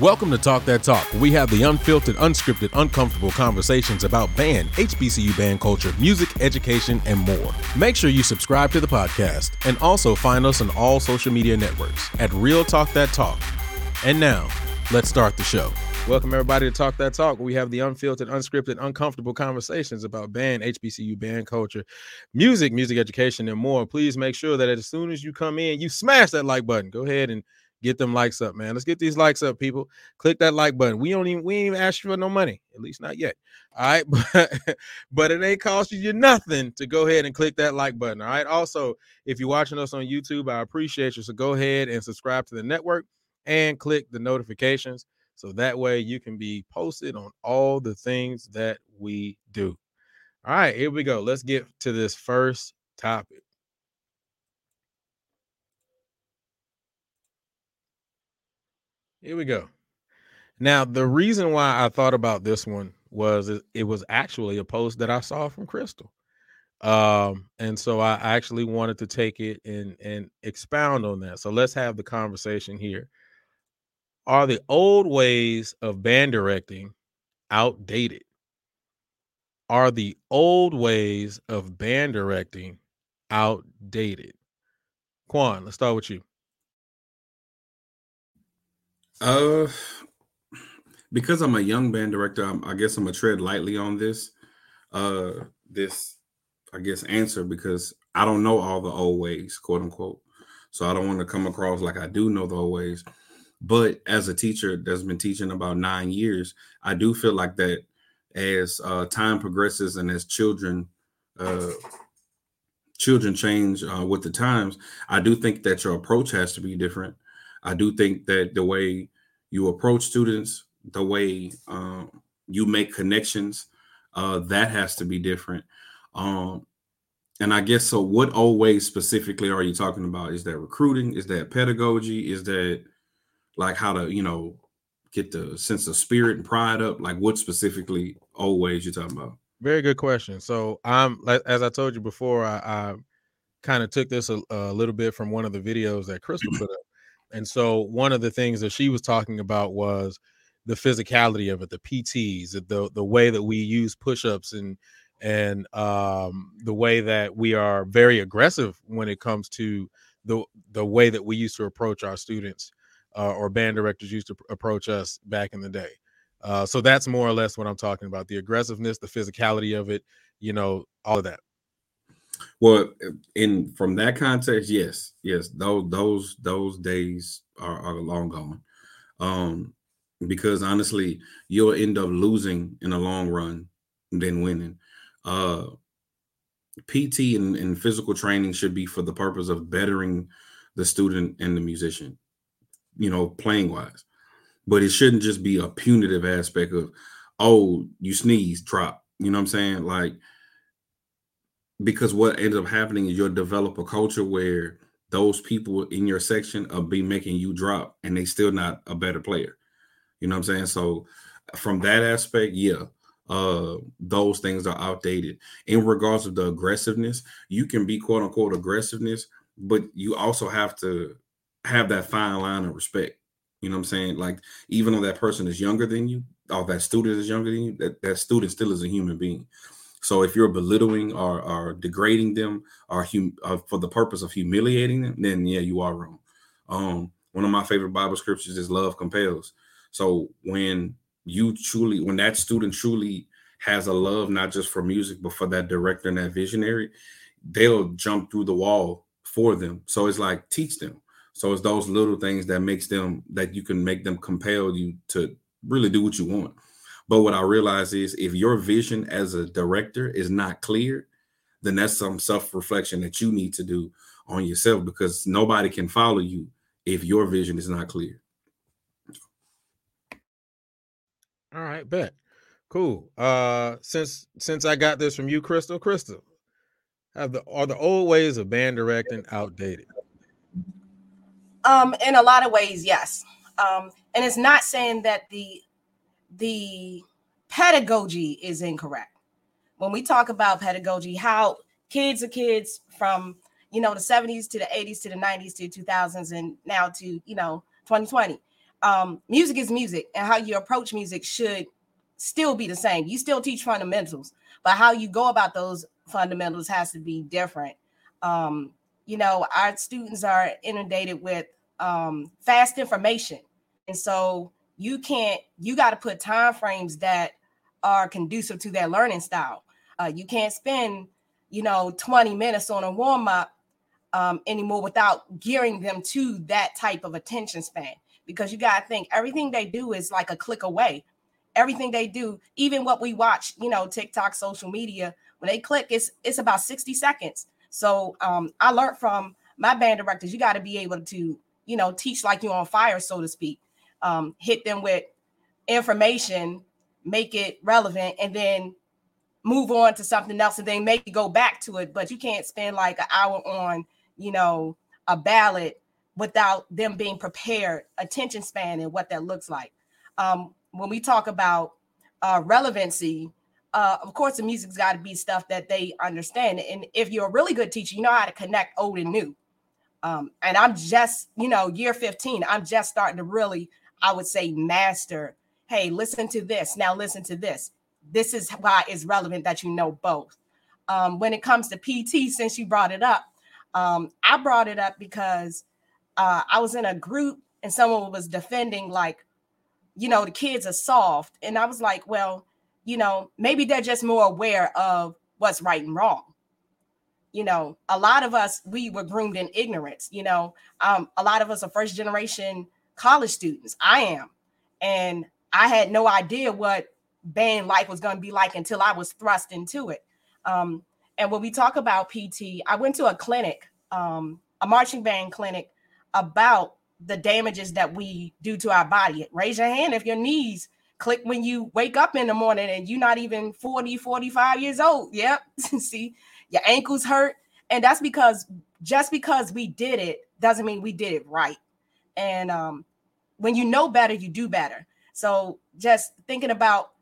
Welcome to Talk That Talk, we have the unfiltered, unscripted, uncomfortable conversations about band, HBCU band culture, music, education, and more. Make sure you subscribe to the podcast and also find us on all social media networks at Real Talk That Talk. And now, let's start the show. Welcome everybody to Talk That Talk. We have the unfiltered, unscripted, uncomfortable conversations about band, HBCU band culture, music, music education, and more. Please make sure that as soon as you come in, you smash that like button. Go ahead and Get them likes up, man. Let's get these likes up, people. Click that like button. We don't even we ain't even ask you for no money, at least not yet. All right, but but it ain't costing you nothing to go ahead and click that like button. All right. Also, if you're watching us on YouTube, I appreciate you. So go ahead and subscribe to the network and click the notifications so that way you can be posted on all the things that we do. All right, here we go. Let's get to this first topic. Here we go. Now, the reason why I thought about this one was it, was actually a post that I saw from Krystal. Um, and so I actually wanted to take it and and expound on that. So let's have the conversation here. Are the old ways of band directing outdated? Are the old ways of band directing outdated? Quan, let's start with you. Uh, because I'm a young band director, I'm, i guess I'm gonna tread lightly on this, uh, this, I guess, answer because I don't know all the old ways, quote unquote. So I don't want to come across like I do know the old ways. But as a teacher that's been teaching about nine years, I do feel like that as uh, time progresses and as children, uh, children change uh, with the times, I do think that your approach has to be different I do think that the way you approach students, the way um, you make connections, uh, that has to be different. Um, and I guess so. What old ways specifically are you talking about? Is that recruiting? Is that pedagogy? Is that like how to you know get the sense of spirit and pride up? Like what specifically old ways you talking about? Very good question. So I'm like as I told you before, I, I kind of took this a, a, little bit from one of the videos that Krystal put up. And so one of the things that she was talking about was the physicality of it, the PTs, the the way that we use push-ups and and um, the way that we are very aggressive when it comes to the the way that we used to approach our students uh, or band directors used to approach us back in the day. Uh, so that's more or less what I'm talking about: the aggressiveness, the physicality of it, you know, all of that. Well, in from that context, yes, yes, those those those days are, are long gone. Um, because honestly, you'll end up losing in the long run than winning. Uh, PT and, and physical training should be for the purpose of bettering the student and the musician, you know, playing wise. But it shouldn't just be a punitive aspect of, oh, you sneeze, drop. You know what I'm saying? Like because what ends up happening is you'll develop a culture where those people in your section are be making you drop and they still not a better player. You know what I'm saying? So from that aspect, yeah, uh those things are outdated. In regards of the aggressiveness, you can be quote unquote aggressiveness, but you also have to have that fine line of respect. You know what I'm saying? Like even though that person is younger than you, or that student is younger than you, that, that student still is a human being. So if you're belittling or, or degrading them or hum, uh, for the purpose of humiliating them, then yeah, you are wrong. Um, one of my favorite Bible scriptures is love compels. So when you truly, when that student truly has a love not just for music but for that director and that visionary, they'll jump through the wall for them. So it's like teach them. So it's those little things that makes them that you can make them compel you to really do what you want. But what I realize is if your vision as a director is not clear, then that's some self-reflection that you need to do on yourself because nobody can follow you if your vision is not clear. All right, bet. Cool. Uh since since I got this from you, Krystal, Krystal, have the are the old ways of band directing outdated? Um, in a lot of ways, yes. Um, and it's not saying that the the pedagogy is incorrect. When we talk about pedagogy, how kids are kids from you know the 70s to the 80s to the 90s to 2000s and now to you know 2020 um, music is music, and how you approach music should still be the same. You still teach fundamentals, but how you go about those fundamentals has to be different. Um, you know, our students are inundated with um, fast information, and so you can't. You got to put time frames that are conducive to their learning style. Uh, you can't spend, you know, 20 minutes on a warm up um, anymore without gearing them to that type of attention span because you got to think everything they do is like a click away. Everything they do, even what we watch, you know, TikTok, social media, when they click, it's it's about 60 seconds. So um, I learned from my band directors, you got to be able to, you know, teach like you're on fire, so to speak. Um, hit them with information, make it relevant, and then move on to something else, and then maybe go back to it. But you can't spend like an hour on, you know, a ballot without them being prepared, attention span, and what that looks like. Um, when we talk about uh, relevancy, uh, of course, the music's got to be stuff that they understand. And if you're a really good teacher, you know how to connect old and new. Um, and I'm just, you know, year 15, I'm just starting to really, I would say, master. Hey, listen to this. Now listen to this. This is why it's relevant that you know both. Um, when it comes to PT, since you brought it up, um, I brought it up because uh, I was in a group and someone was defending like, you know, the kids are soft, and I was like, well, you know, maybe they're just more aware of what's right and wrong. You know, a lot of us we were groomed in ignorance. You know, um, a lot of us are first generation college students. I am, and I had no idea what band life was going to be like until I was thrust into it. Um, and when we talk about PT, I went to a clinic, um, a marching band clinic about the damages that we do to our body. Raise your hand if your knees click when you wake up in the morning and you're not even 40, 45 years old. Yep. See, your ankles hurt. And that's because just because we did it doesn't mean we did it right. And um, when you know better, you do better. So just thinking about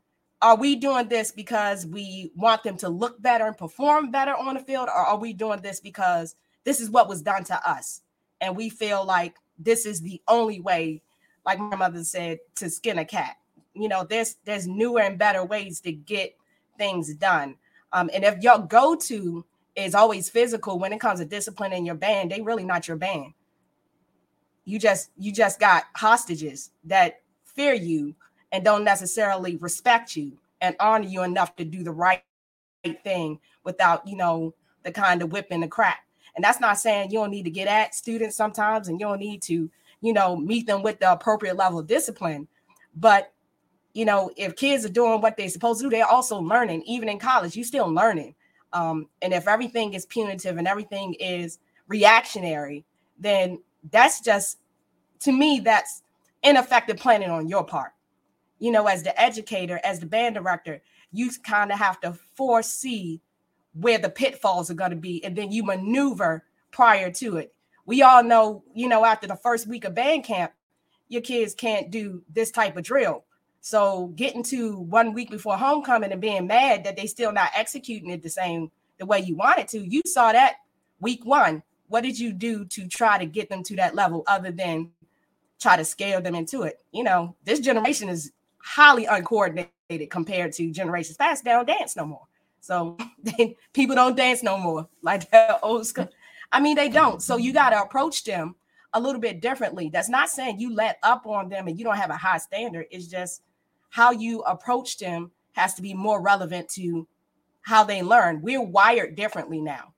are we doing this because we want them to look better and perform better on the field, or are we doing this because this is what was done to us? and we feel like this is the only way like my mother said to skin a cat you know there's there's newer and better ways to get things done um, and if your go-to is always physical when it comes to discipline in your band they really not your band you just you just got hostages that fear you and don't necessarily respect you and honor you enough to do the right thing without you know the kind of whip whipping the crap and that's not saying you don't need to get at students sometimes and you don't need to, you know, meet them with the appropriate level of discipline. But, you know, if kids are doing what they're supposed to do, they're also learning. Even in college, you're still learning. Um, and if everything is punitive and everything is reactionary, then that's just, to me, that's ineffective planning on your part. You know, as the educator, as the band director, you kind of have to foresee where the pitfalls are going to be, and then you maneuver prior to it. We all know, you know, after the first week of band camp, your kids can't do this type of drill. So getting to one week before homecoming and being mad that they still not executing it the same the way you wanted to, you saw that week one. What did you do to try to get them to that level other than try to scale them into it? You know, this generation is highly uncoordinated compared to generations past. They don't dance no more. So people don't dance no more like that old school. I mean, they don't. So you got to approach them a little bit differently. That's not saying you let up on them and you don't have a high standard. It's just how you approach them has to be more relevant to how they learn. We're wired differently now.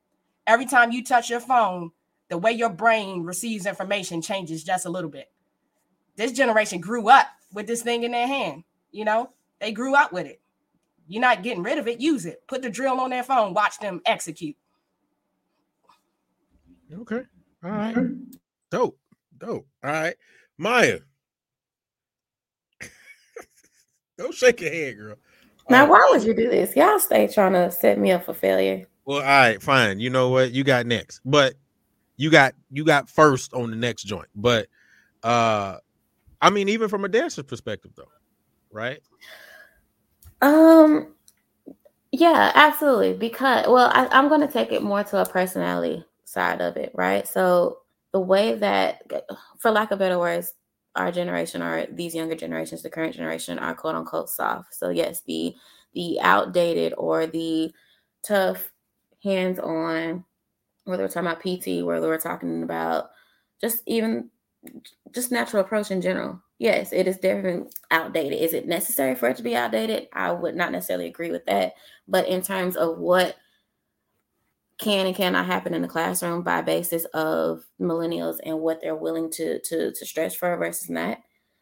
Every time you touch your phone, the way your brain receives information changes just a little bit. This generation grew up with this thing in their hand. You know, they grew up with it. You're not getting rid of it. Use it. Put the drill on their phone. Watch them execute. Okay. All right. Dope. Dope. All right. Maya. Don't shake your head, girl. Now, why would you do this? Y'all stay trying to set me up for failure. Well, all right, fine. You know what? You got next. But you got you got first on the next joint. But uh I mean, even from a dancer's perspective, though, right? Um, yeah, absolutely. Because well, I, I'm going to take it more to a personality side of it, right? So the way that, for lack of better words, our generation or these younger generations, the current generation, are quote unquote soft. So yes, the the outdated or the tough, hands-on, whether we're talking about PT, whether we're talking about just even just natural approach in general. Yes, it is definitely outdated. Is it necessary for it to be outdated? I would not necessarily agree with that. But in terms of what can and cannot happen in the classroom by basis of millennials and what they're willing to to to stretch for versus not,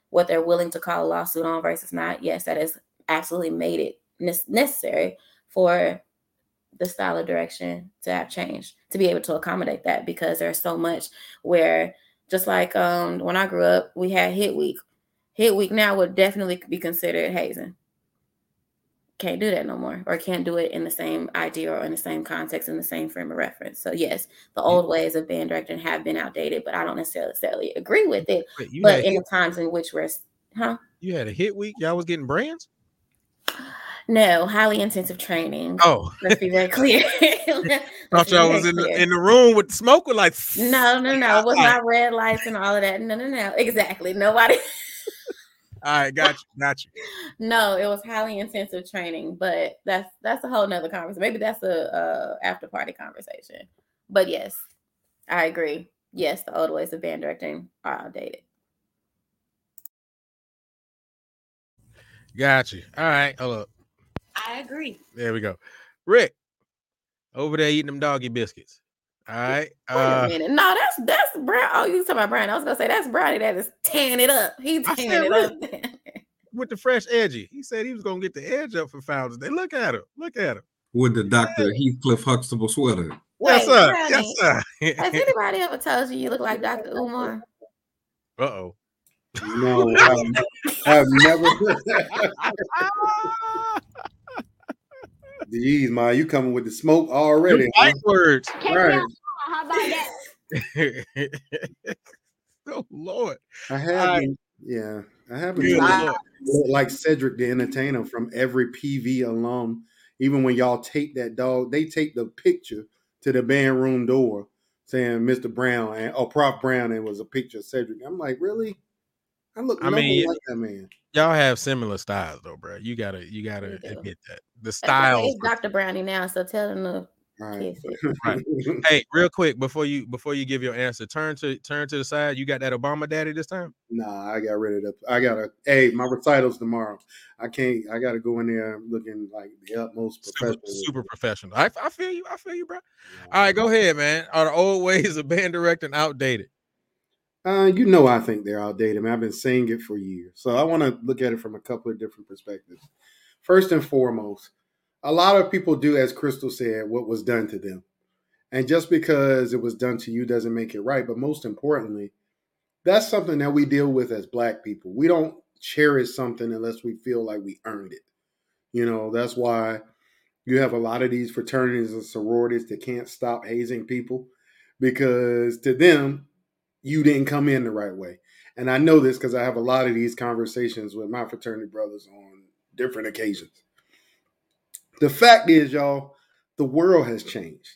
what they're willing to call a lawsuit on versus not. Yes, that has absolutely made it necessary for the style of direction to have changed to be able to accommodate that because there's so much where just like um when I grew up, we had hit week. Hit week now would definitely be considered hazing. Can't do that no more or can't do it in the same idea or in the same context in the same frame of reference. So yes the old ways of band directing have been outdated but i don't necessarily agree with it. Wait, but in the times in which we're huh? You had a hit week? Y'all was getting brands no highly intensive training oh let's be very clear thought y'all was in the, in the room with smoke with like no no no with my red lights and all of that no no no exactly nobody all right, got you, got you. no, it was highly intensive training, but that's that's a whole nother conversation. Maybe that's a, a after party conversation. But yes, I agree. Yes, the old ways of band directing are outdated. Got you. All right, hold up. I agree. There we go. Rick, over there eating them doggy biscuits. All right. Uh, Wait a minute. No, that's that's brown. Oh, you talking about Brian? I was gonna say that's Brownie that is tearing it up. He's tearing it up. with the fresh edgy. He said he was gonna get the edge up for Founders Day. Look at him. Look at him. With the Dr. Heathcliff Huxtable sweater. Wait, yes, sir. Brownie, yes, sir. has anybody ever told you you look like Dr. Umar? Uh oh. No, I've, I've never. Jeez, ma, you coming with the smoke already? Huh? words. Right. How about that? oh Lord. I have been, yeah. I haven't been like Cedric the Entertainer from every PV alum. Even when y'all take that dog, they take the picture to the band room door saying Mr. Brown and oh Prof Brown and it was a picture of Cedric. I'm like, really? I look I mean, like that man. Y'all have similar styles though, bro. You gotta you gotta admit that. The style is Dr. Brownie now, so tell him to Right. right. Hey, real quick before you before you give your answer, turn to turn to the side. You got that Obama daddy this time? Nah, I got rid of the. I gotta. Hey, my recitals tomorrow. I can't. I got to go in there looking like the utmost professional. Super, super professional. I, I feel you. I feel you, bro. Yeah. All right, go ahead, man. Are the old ways of band directing outdated? Uh, you know, I think they're outdated. I mean, I've been saying it for years, so I want to look at it from a couple of different perspectives. First and foremost, a lot of people do, as Krystal said, what was done to them. And just because it was done to you doesn't make it right. But most importantly, that's something that we deal with as Black people. We don't cherish something unless we feel like we earned it. You know, that's why you have a lot of these fraternities and sororities that can't stop hazing people because to them, you didn't come in the right way. And I know this because I have a lot of these conversations with my fraternity brothers on different occasions. The fact is, y'all, the world has changed.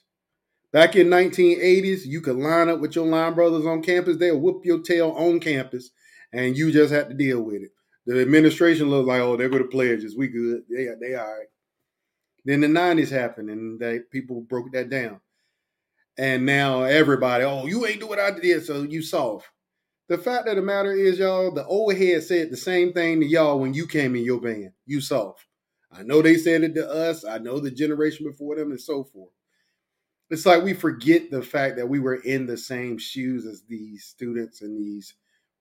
Back in 1980s, you could line up with your line brothers on campus. They'll whoop your tail on campus, and you just had to deal with it. The administration looked like, oh, they're going to pledges. We good. They, they all right. Then the 90s happened, and they, people broke that down. And now everybody, oh, you ain't do what I did, so you soft. The fact of the matter is, y'all, the old head said the same thing to y'all when you came in your band. You soft. I know they said it to us. I know the generation before them and so forth. It's like we forget the fact that we were in the same shoes as these students and these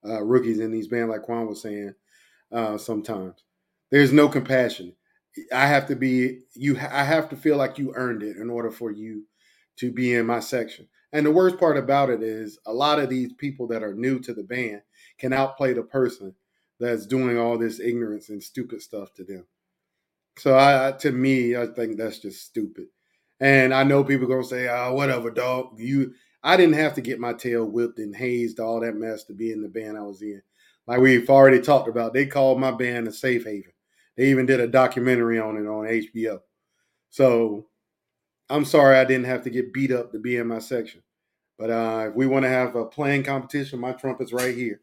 uh, rookies in these bands, like Quan was saying. Uh, sometimes there's no compassion. I have to be you. I have to feel like you earned it in order for you to be in my section. And the worst part about it is a lot of these people that are new to the band can outplay the person that's doing all this ignorance and stupid stuff to them. So I, to me, I think that's just stupid. And I know people gonna say, "Oh, whatever, dog." You, I didn't have to get my tail whipped and hazed, all that mess to be in the band I was in. Like we've already talked about, they called my band a safe haven. They even did a documentary on it on HBO. So I'm sorry I didn't have to get beat up to be in my section. But uh, if we want to have a playing competition, my trumpet's right here.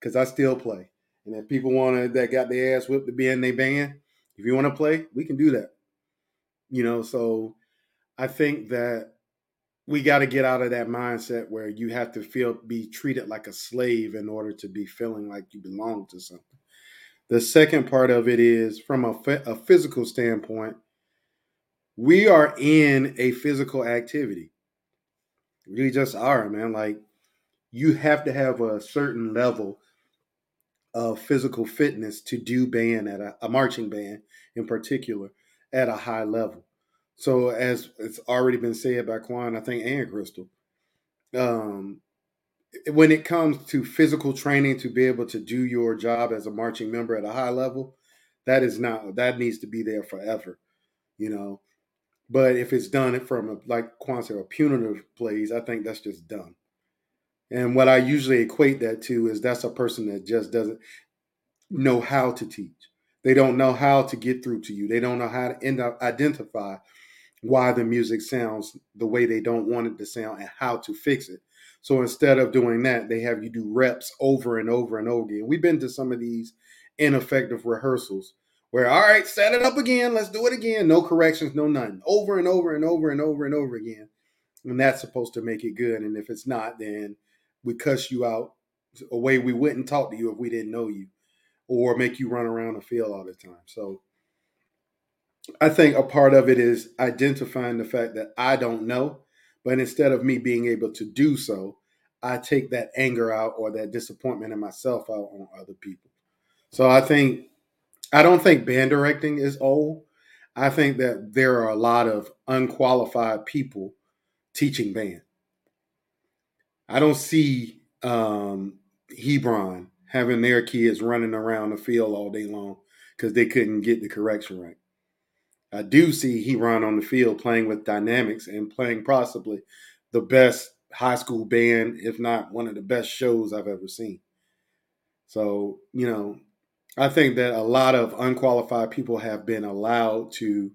because I still play. And if people want that got their ass whipped to be in their band, if you want to play, we can do that. You know, so I think that we got to get out of that mindset where you have to feel be treated like a slave in order to be feeling like you belong to something. The second part of it is from a, a physical standpoint, we are in a physical activity. We just are, man. Like you have to have a certain level of physical fitness to do band at a, a marching band in particular at a high level. So as it's already been said by Quan, I think, and Krystal, um, when it comes to physical training to be able to do your job as a marching member at a high level, that is not that needs to be there forever, you know. But if it's done from a, like Quan said, a punitive place, I think that's just dumb. And what I usually equate that to is that's a person that just doesn't know how to teach. They don't know how to get through to you. They don't know how to end up identify why the music sounds the way they don't want it to sound and how to fix it. So instead of doing that, they have you do reps over and over and over again. We've been to some of these ineffective rehearsals where, all right, set it up again. Let's do it again. No corrections, no nothing. Over and over and over and over and over again. And that's supposed to make it good. And if it's not, then we cuss you out a way we wouldn't talk to you if we didn't know you or make you run around the field all the time. So I think a part of it is identifying the fact that I don't know, but instead of me being able to do so, I take that anger out or that disappointment in myself out on other people. So I think I don't think band directing is old. I think that there are a lot of unqualified people teaching band. I don't see um, Hebron having their kids running around the field all day long because they couldn't get the correction right. I do see Hebron on the field playing with dynamics and playing possibly the best high school band, if not one of the best shows I've ever seen. So, you know, I think that a lot of unqualified people have been allowed to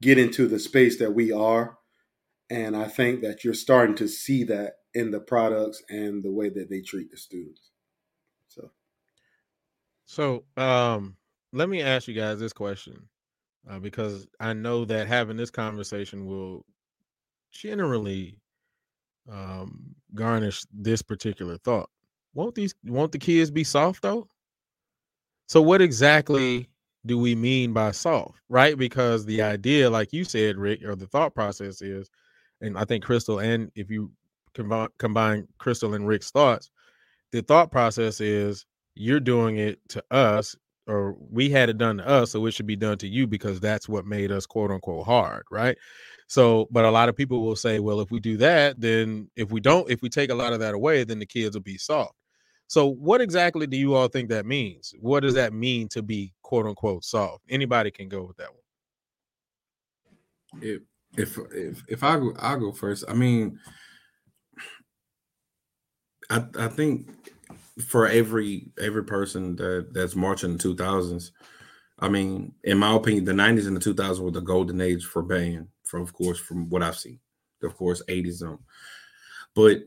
get into the space that we are. And I think that you're starting to see that in the products and the way that they treat the students. So, so um, let me ask you guys this question uh, because I know that having this conversation will generally um, garnish this particular thought. Won't these won't the kids be soft though? So what exactly do we mean by soft, right? Because the idea, like you said, Rick, or the thought process is, and I think Krystal, and if you combine, combine Krystal and Rick's thoughts, the thought process is you're doing it to us or we had it done to us, so it should be done to you because that's what made us quote unquote hard, right? So, but a lot of people will say, well, if we do that, then if we don't, if we take a lot of that away, then the kids will be soft. So, what exactly do you all think that means? What does that mean to be quote unquote soft? Anybody can go with that one. If if if if I go, I'll go first. I mean, I I think for every every person that that's marching in the 2000s i mean in my opinion the 90s and the 2000s were the golden age for band from of course from what i've seen of course 80s um but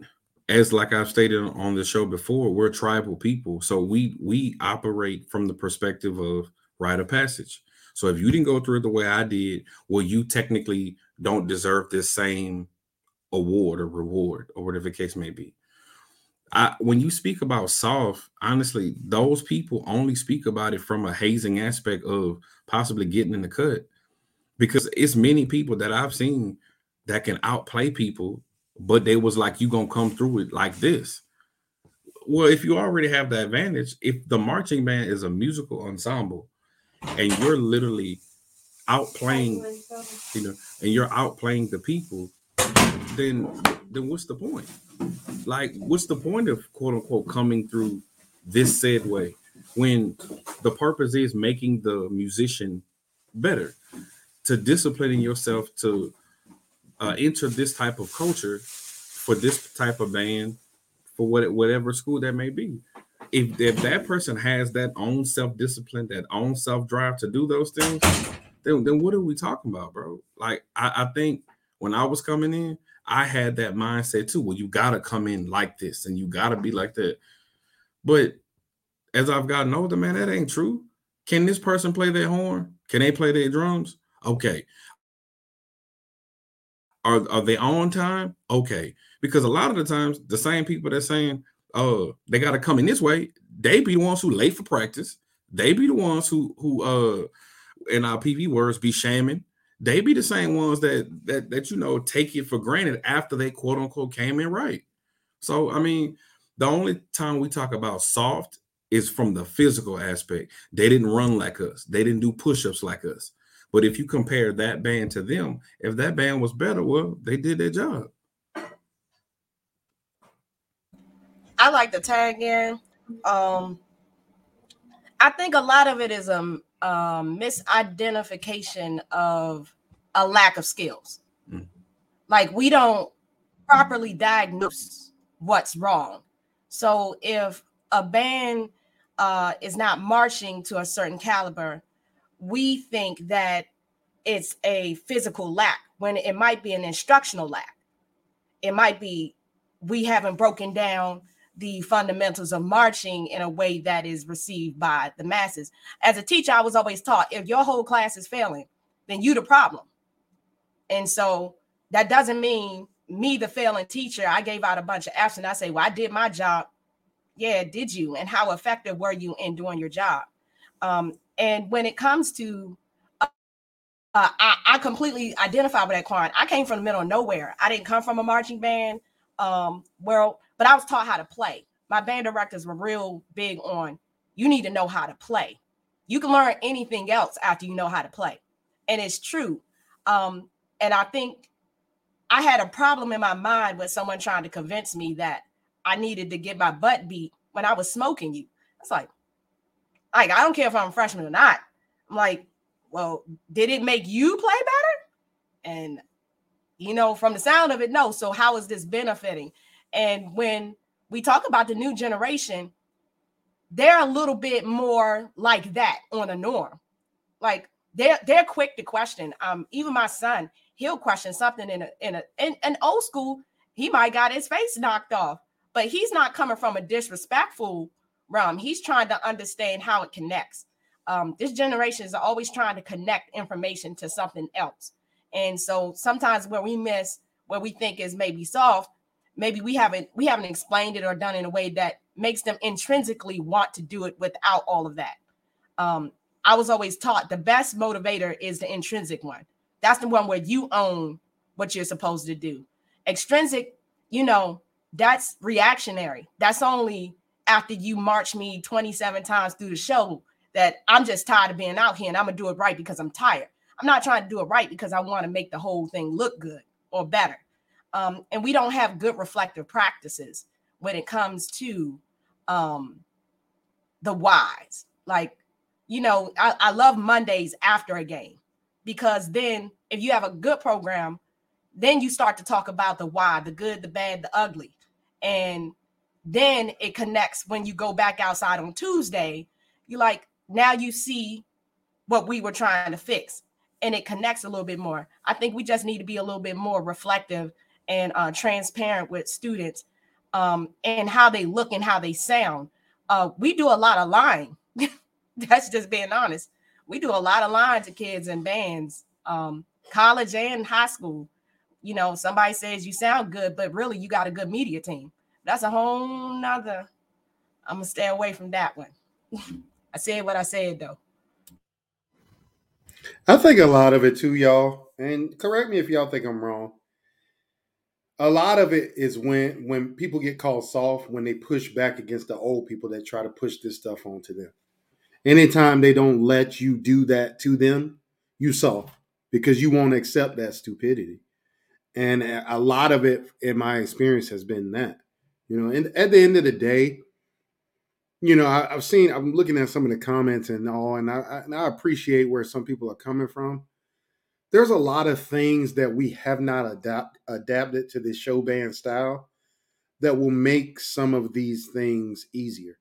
as like i've stated on the show before we're tribal people. So we we operate from the perspective of rite of passage. So if you didn't go through it the way i did well you technically don't deserve this same award or reward or whatever the case may be. I, when you speak about soft, honestly, those people only speak about it from a hazing aspect of possibly getting in the cut, because it's many people that I've seen that can outplay people, but they was like, "You gonna come through it like this." Well, if you already have the advantage, if the marching band is a musical ensemble, and you're literally outplaying, you know, and you're outplaying the people, then then what's the point? Like, what's the point of quote unquote coming through this said way when the purpose is making the musician better, to disciplining yourself to uh, enter this type of culture for this type of band for what whatever school that may be. If, if that person has that own self discipline, that own self drive to do those things, then, then what are we talking about, bro? Like I, I think when I was coming in, I had that mindset too. Well, you gotta come in like this and you gotta be like that. But as I've gotten older, man, that ain't true. Can this person play their horn? Can they play their drums? Okay. Are, are they on time? Okay. Because a lot of the times, the same people that saying, uh, they got to come in this way, they be the ones who late for practice. They be the ones who who uh in our PV words be shaming. They be the same ones that that that you know take it for granted after they quote unquote came in right. So I mean, the only time we talk about soft is from the physical aspect. They didn't run like us. They didn't do push-ups like us. But if you compare that band to them, if that band was better, well, they did their job. I like the tag in. Um, I think a lot of it is a, a misidentification of a lack of skills. Mm. Like we don't properly diagnose what's wrong. So if a band uh, is not marching to a certain caliber, we think that it's a physical lack when it might be an instructional lack. It might be we haven't broken down the fundamentals of marching in a way that is received by the masses. As a teacher, I was always taught if your whole class is failing, then you the problem. And so that doesn't mean me, the failing teacher, I gave out a bunch of and I say, Well, I did my job. Yeah, did you? And how effective were you in doing your job? Um, and when it comes to uh, uh, I, I, completely identify with that Quan. I came from the middle of nowhere. I didn't come from a marching band. Um, well, but I was taught how to play. My band directors were real big on you need to know how to play. You can learn anything else after you know how to play. And it's true. Um, and I think I had a problem in my mind with someone trying to convince me that I needed to get my butt beat when I was smoking you. It's like, like I don't care if I'm a freshman or not. I'm like, well, did it make you play better? And you know, from the sound of it, no. So how is this benefiting? And when we talk about the new generation, they're a little bit more like that on a norm. Like they're they're quick to question. Um, even my son, he'll question something in a in a in an old school. He might got his face knocked off, but he's not coming from a disrespectful realm. He's trying to understand how it connects. Um, this generation is always trying to connect information to something else, and so sometimes where we miss, where we think is maybe soft, maybe we haven't we haven't explained it or done it in a way that makes them intrinsically want to do it without all of that. Um, i was always taught the best motivator is the intrinsic one. That's the one where you own what you're supposed to do. Extrinsic you know that's reactionary. That's only after you march me 27 times through the show that i'm just tired of being out here and i'm gonna do it right because i'm tired i'm not trying to do it right because i want to make the whole thing look good or better um, and we don't have good reflective practices when it comes to um, the whys. Like, you know, I, I love Mondays after a game because then if you have a good program, then you start to talk about the why, the good, the bad, the ugly. And then it connects when you go back outside on Tuesday. You like now you see what we were trying to fix and it connects a little bit more. I think we just need to be a little bit more reflective and uh, transparent with students um, and how they look and how they sound. Uh, we do a lot of lying. That's just being honest. We do a lot of lying to kids and bands, um, college and high school. You know, somebody says you sound good, but really you got a good media team. That's a whole nother. I'm gonna stay away from that one. I said what I said though. I think a lot of it too, y'all. And correct me if y'all think I'm wrong a lot of it is when when people get called soft when they push back against the old people that try to push this stuff onto them. Anytime they don't let you do that to them, you soft because you won't accept that stupidity. And a lot of it, in my experience, has been that. You know, and at the end of the day, you know, I, have seen, I'm looking at some of the comments and all, and I, and I appreciate where some people are coming from there's a lot of things that we have not adapt, adapted to this show band style that will make some of these things easier.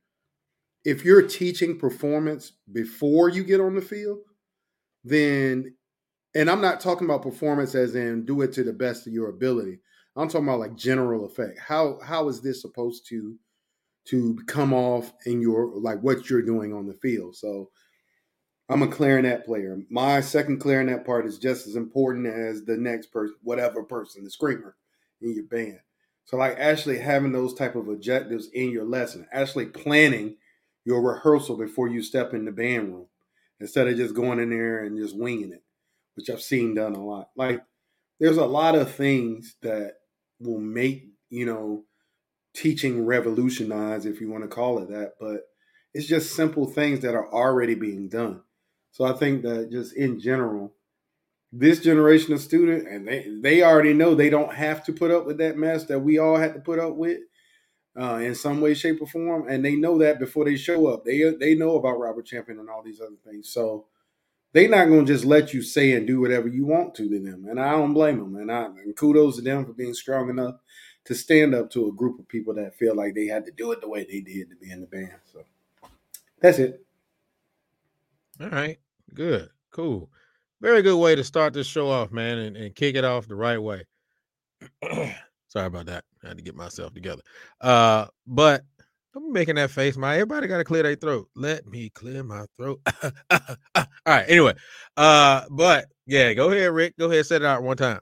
If you're teaching performance before you get on the field, then, and I'm not talking about performance as in do it to the best of your ability. I'm talking about like general effect. How how is this supposed to to come off in your like what you're doing on the field. So I'm a clarinet player. My second clarinet part is just as important as the next person, whatever person, the screamer in your band. So like actually having those type of objectives in your lesson, actually planning your rehearsal before you step in the band room instead of just going in there and just winging it, which I've seen done a lot. Like there's a lot of things that will make, you know, teaching revolutionize, if you want to call it that, but it's just simple things that are already being done. So I think that just in general, this generation of student, and they they already know they don't have to put up with that mess that we all had to put up with uh, in some way, shape, or form, and they know that before they show up. They they know about Robert Champion and all these other things. So they're not gonna just let you say and do whatever you want to to them, and I don't blame them. And I and kudos to them for being strong enough to stand up to a group of people that feel like they had to do it the way they did to be in the band. So that's it. All right. Good. Cool. Very good way to start this show off, man, and, and kick it off the right way. Sorry about that. I had to get myself together. Uh, but I'm making that face, my everybody got to clear their throat. Let me clear my throat. All right. Anyway, uh, but yeah, go ahead, Rick. Go ahead, set it out one time.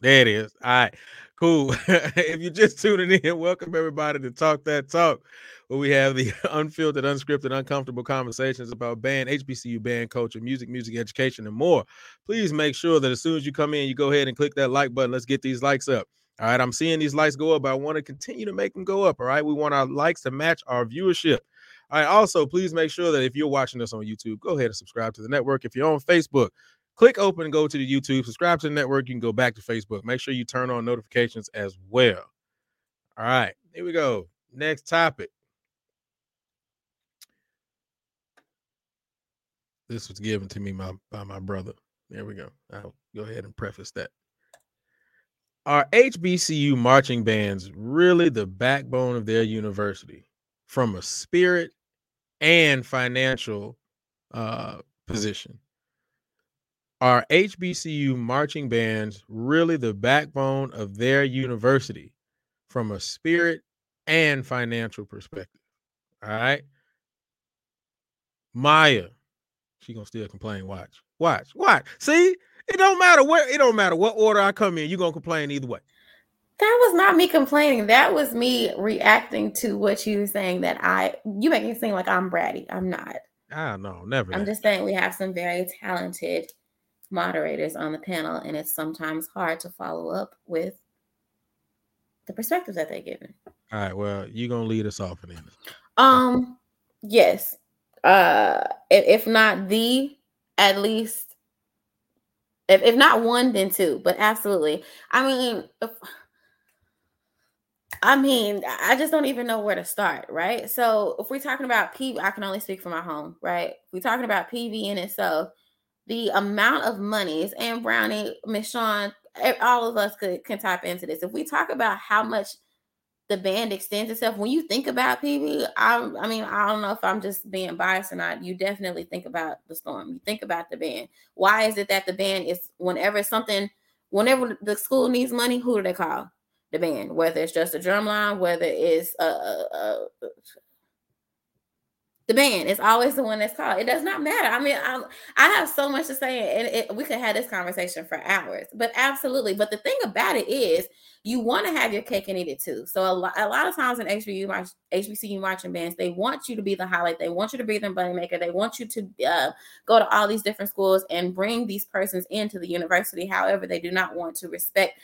There it is. All right. Cool. if you're just tuning in, welcome everybody to Talk That Talk where we have the unfiltered, unscripted, uncomfortable conversations about band, HBCU band culture, music, music education, and more. Please make sure that as soon as you come in, you go ahead and click that like button. Let's get these likes up. All right, I'm seeing these likes go up, I want to continue to make them go up. All right, we want our likes to match our viewership. All right, also, please make sure that if you're watching us on YouTube, go ahead and subscribe to the network. If you're on Facebook, click open go to the YouTube, subscribe to the network. You can go back to Facebook. Make sure you turn on notifications as well. All right, here we go. Next topic. This was given to me my, by my brother. There we go. I'll go ahead and preface that. Are HBCU marching bands really the backbone of their university from a spirit and financial uh, position? Are HBCU marching bands really the backbone of their university from a spirit and financial perspective? All right. Maya, she gonna still complain. Watch, watch, watch. See, it don't matter where it don't matter what order I come in. You are gonna complain either way. That was not me complaining. That was me reacting to what you were saying. That I you make it seem like I'm bratty. I'm not. Ah, no, never. I'm that. just saying we have some very talented moderators on the panel, and it's sometimes hard to follow up with the perspectives that they're given. All right. Well, you're gonna lead us off in this. Um, yes uh if, if not the at least if, if not one then two but absolutely. I mean i mean i just don't even know where to start right? So if we're talking about pv i can only speak for my home right? If we're talking about pv in itself the amount of monies and brownie miss sean all of us could can tap into this. If we talk about how much the band extends itself. When you think about PV, I, I mean, I don't know if I'm just being biased or not. You definitely think about the storm. You think about the band. Why is it that the band is whenever something, whenever the school needs money, who do they call? The band. Whether it's just a drum line, whether it's a, a, a the band is always the one that's called. It does not matter. I mean, I, I have so much to say, and it, we could have this conversation for hours. But absolutely. But the thing about it is, you want to have your cake and eat it too. So a lot, a lot of times in HBCU, HBCU marching bands, they want you to be the highlight. They want you to be the money maker. They want you to uh, go to all these different schools and bring these persons into the university. However, they do not want to respect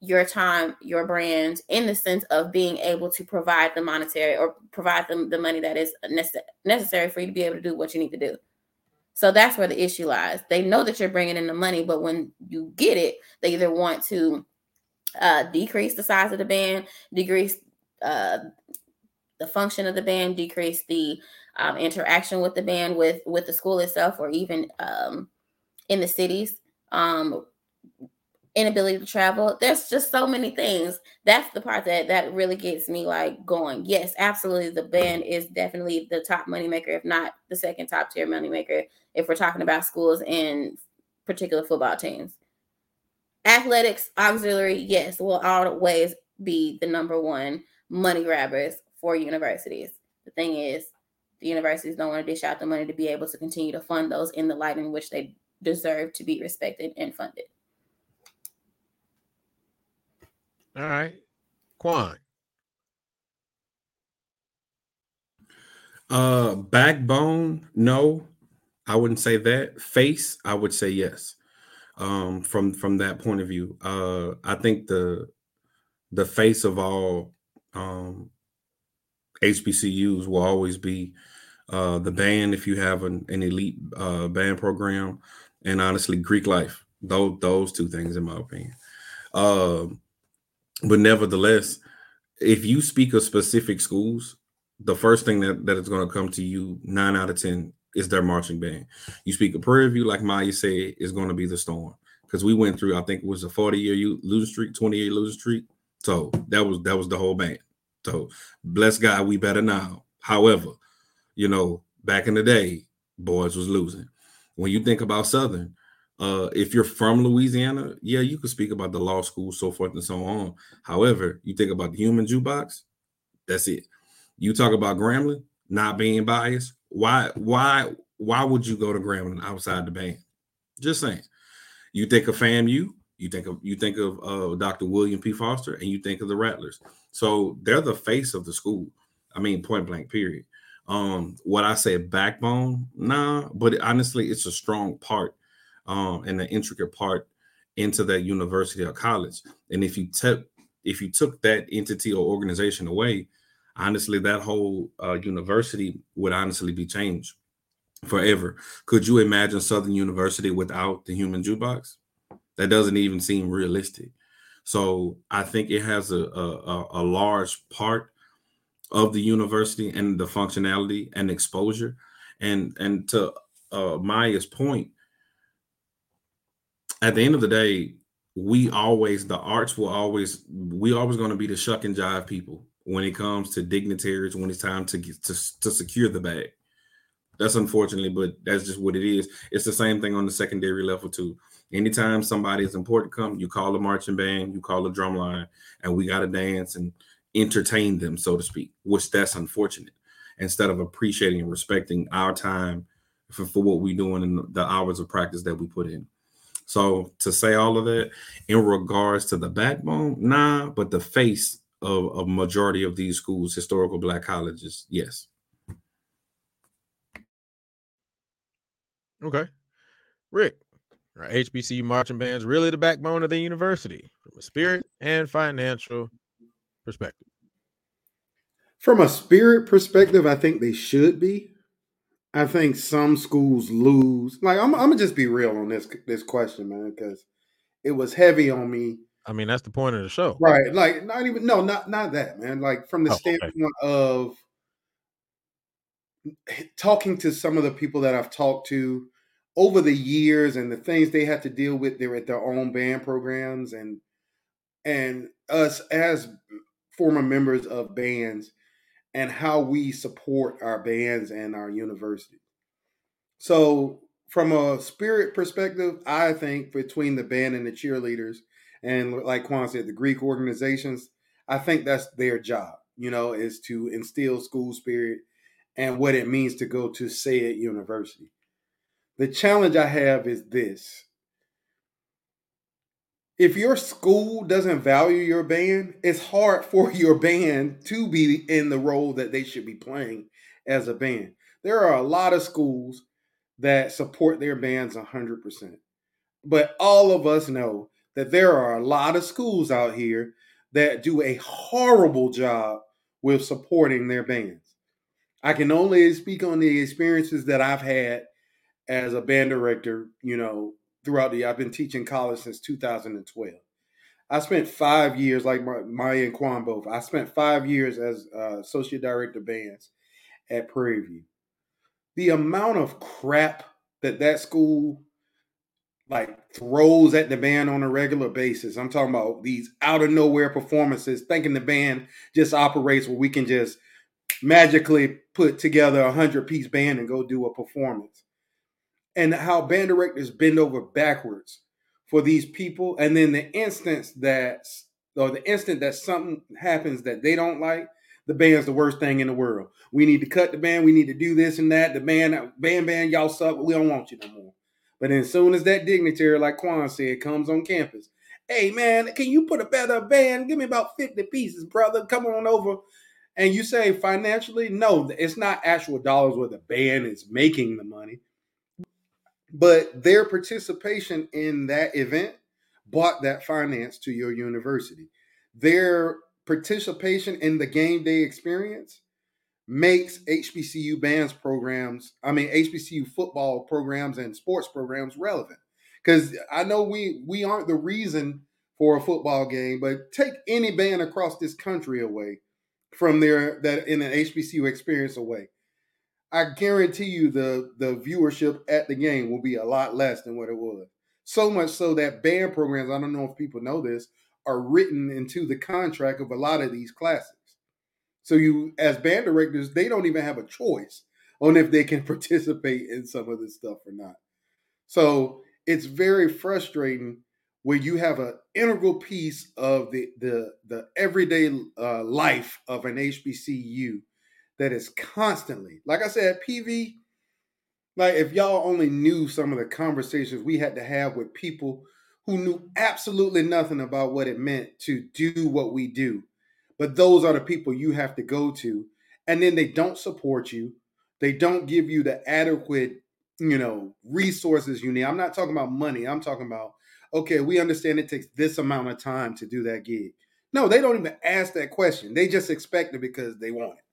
your time, your brand, in the sense of being able to provide the monetary or provide them the money that is necessary for you to be able to do what you need to do. So that's where the issue lies. They know that you're bringing in the money, but when you get it, they either want to uh, decrease the size of the band, decrease uh, the function of the band, decrease the um, interaction with the band with with the school itself, or even um, in the cities. Um, inability to travel. There's just so many things. That's the part that that really gets me like going. Yes, absolutely. The band is definitely the top moneymaker, if not the second top tier moneymaker, if we're talking about schools and particular football teams. Athletics, auxiliary, yes, will always be the number one. money grabbers for universities. The thing is, the universities don't want to dish out the money to be able to continue to fund those in the light in which they deserve to be respected and funded. All right. Quan. Uh backbone, no. I wouldn't say that. Face, I would say yes. Um, from from that point of view. Uh I think the the face of all um HBCUs will always be uh the band if you have an, an elite uh band program and honestly Greek life. Those those two things in my opinion. Um but nevertheless, if you speak of specific schools, the first thing that, that is going to come to you nine out of ten is their marching band. You speak of Prairie View, like Maya said, is going to be the storm because we went through. I think it was a forty year losing streak, twenty year losing streak. So that was that was the whole band. So bless God, we better now. However, you know, back in the day, boys was losing. When you think about Southern, uh, if you're from Louisiana, yeah, you could speak about the law school, so forth and so on. However, you think about the human jukebox, that's it. You talk about Grambling not being biased. Why, why, why would you go to Grambling outside the band? Just saying. You think of FAMU, you think of you think of uh, Dr. William P. Foster, and you think of the Rattlers. So they're the face of the school. I mean, point blank, period. Um, what I say backbone, nah, but honestly, it's a strong part um, and the intricate part into that university or college. And if you took if you took that entity or organization away, honestly, that whole uh, university would honestly be changed forever. Could you imagine Southern University without the human jukebox? That doesn't even seem realistic. So I think it has a, a, a large part of the university and the functionality and exposure. And and to uh, Maya's point, at the end of the day, we always the arts will always we always going to be the shuck and jive people when it comes to dignitaries when it's time to get to, to secure the bag. That's unfortunately, but that's just what it is. It's the same thing on the secondary level too. Anytime somebody is important come, you call a marching band, you call a drum line, and we got to dance and entertain them, so to speak. Which that's unfortunate. Instead of appreciating and respecting our time for, for what we're doing and the hours of practice that we put in. So to say all of that in regards to the backbone, nah, but the face of a majority of these schools, historical black colleges, yes. Okay. Rick, are HBCU marching bands really the backbone of the university from a spirit and financial perspective? From a spirit perspective, I think they should be. I think some schools lose. Like I'm, I'm gonna just be real on this this question, man, because it was heavy on me. I mean, that's the point of the show, right? Like, not even no, not not that, man. Like from the oh, standpoint okay. of talking to some of the people that I've talked to over the years and the things they had to deal with They're at their own band programs and and us as former members of bands and how we support our bands and our university. So, from a spirit perspective, I think between the band and the cheerleaders, and like Quan said, the Greek organizations, I think that's their job, you know, is to instill school spirit and what it means to go to say university. The challenge I have is this if your school doesn't value your band, it's hard for your band to be in the role that they should be playing as a band. There are a lot of schools that support their bands 100%. But all of us know that there are a lot of schools out here that do a horrible job with supporting their bands. I can only speak on the experiences that I've had as a band director, you know, throughout the year. I've been teaching college since 2012. I spent five years, like Maya and Quan both. I spent five years as uh, associate director bands at Prairie View. The amount of crap that that school like throws at the band on a regular basis. I'm talking about these out of nowhere performances, thinking the band just operates where we can just magically put together a hundred piece band and go do a performance and how band directors bend over backwards for these people. And then the instance that or the instant that something happens that they don't like, the band's the worst thing in the world. We need to cut the band. We need to do this and that. The band, band, band, y'all suck. We don't want you no more. But as soon as that dignitary, like Quan said, comes on campus, hey man, can you put a better band? Give me about 50 pieces, brother. Come on over. And you say financially, no, it's not actual dollars where the band is making the money. But their participation in that event brought that finance to your university. Their participation in the game day experience makes HBCU bands programs, I mean HBCU football programs and sports programs relevant. Because I know we we aren't the reason for a football game, but take any band across this country away from their that in an HBCU experience away. I guarantee you the the viewership at the game will be a lot less than what it was. So much so that band programs, I don't know if people know this, are written into the contract of a lot of these classics. So you, as band directors, they don't even have a choice on if they can participate in some of this stuff or not. So it's very frustrating where you have an integral piece of the the the everyday uh, life of an HBCU that is constantly, like I said, PV. Like if y'all only knew some of the conversations we had to have with people who knew absolutely nothing about what it meant to do what we do. But those are the people you have to go to. And then they don't support you. They don't give you the adequate, you know, resources you need. I'm not talking about money. I'm talking about, okay, we understand it takes this amount of time to do that gig. No, they don't even ask that question. They just expect it because they want it.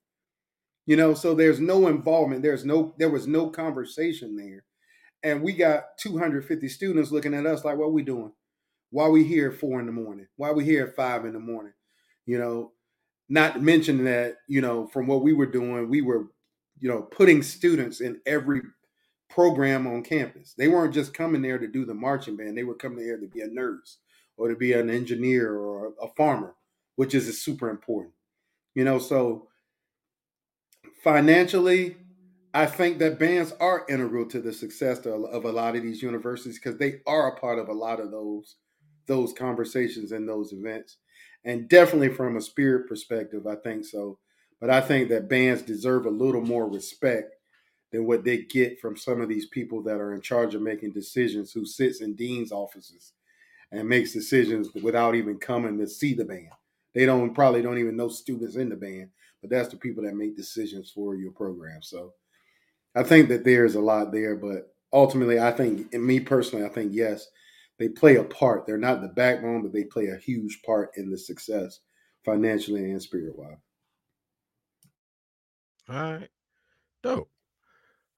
You know, so there's no involvement. There's no, there was no conversation there and we got 250 students looking at us like, what we doing? Why we here at four in the morning? Why we here at five in the morning? You know, not mentioning that, you know, from what we were doing, we were, you know, putting students in every program on campus. They weren't just coming there to do the marching band. They were coming there to be a nurse or to be an engineer or a farmer, which is super important. You know, so financially, I think that bands are integral to the success of, a lot of these universities because they are a part of a lot of those those conversations and those events. And definitely from a spirit perspective, I think so. But I think that bands deserve a little more respect than what they get from some of these people that are in charge of making decisions who sits in dean's offices and makes decisions without even coming to see the band. They don't probably don't even know students in the band, but that's the people that make decisions for your program. So I think that there's a lot there, but ultimately, I think, me personally, I think yes, they play a part. They're not the backbone, but they play a huge part in the success financially and spirit wise. All right, dope.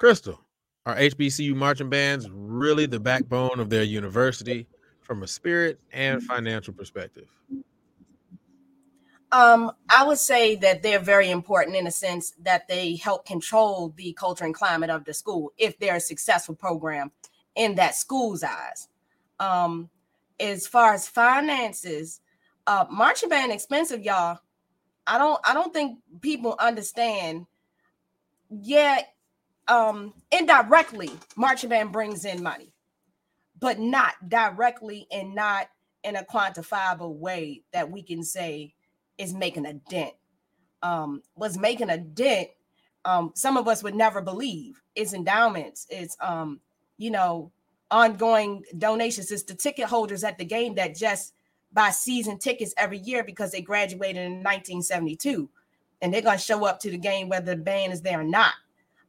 Krystal, are HBCU marching bands really the backbone of their university from a spirit and financial perspective? Um, I would say that they're very important in a sense that they help control the culture and climate of the school if they're a successful program in that school's eyes. Um, as far as finances, uh, marching band expensive, y'all. I don't I don't think people understand. Yet, um, indirectly, marching band brings in money, but not directly and not in a quantifiable way that we can say is making a dent. Um, was making a dent. Um, some of us would never believe it's endowments, it's um, you know, ongoing donations, it's the ticket holders at the game that just buy season tickets every year because they graduated in 1972 and they're to show up to the game whether the band is there or not.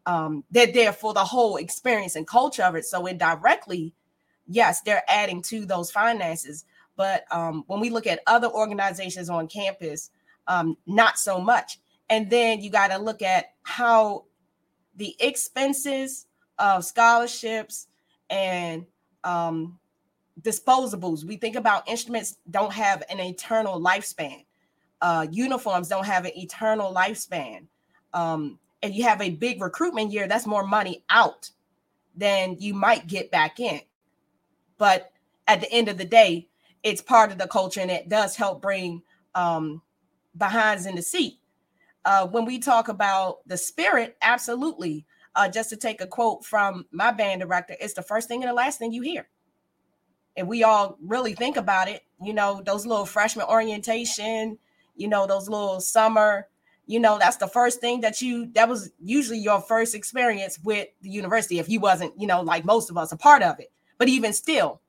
Um, they're there for the whole experience and culture of it. So indirectly, yes, they're adding to those finances. But um, when we look at other organizations on campus, um, not so much. And then you got to look at how the expenses of scholarships and um, disposables. We think about instruments don't have an eternal lifespan. Uh, uniforms don't have an eternal lifespan. Um, and you have a big recruitment year, that's more money out than you might get back in. But at the end of the day, it's part of the culture and it does help bring um, behinds in the seat. Uh, when we talk about the spirit, absolutely. Uh, just to take a quote from my band director, it's the first thing and the last thing you hear. if we all really think about it, you know, those little freshman orientation, you know, those little summer, you know, that's the first thing that you that was usually your first experience with the university if you wasn't, you know, like most of us a part of it. But even still,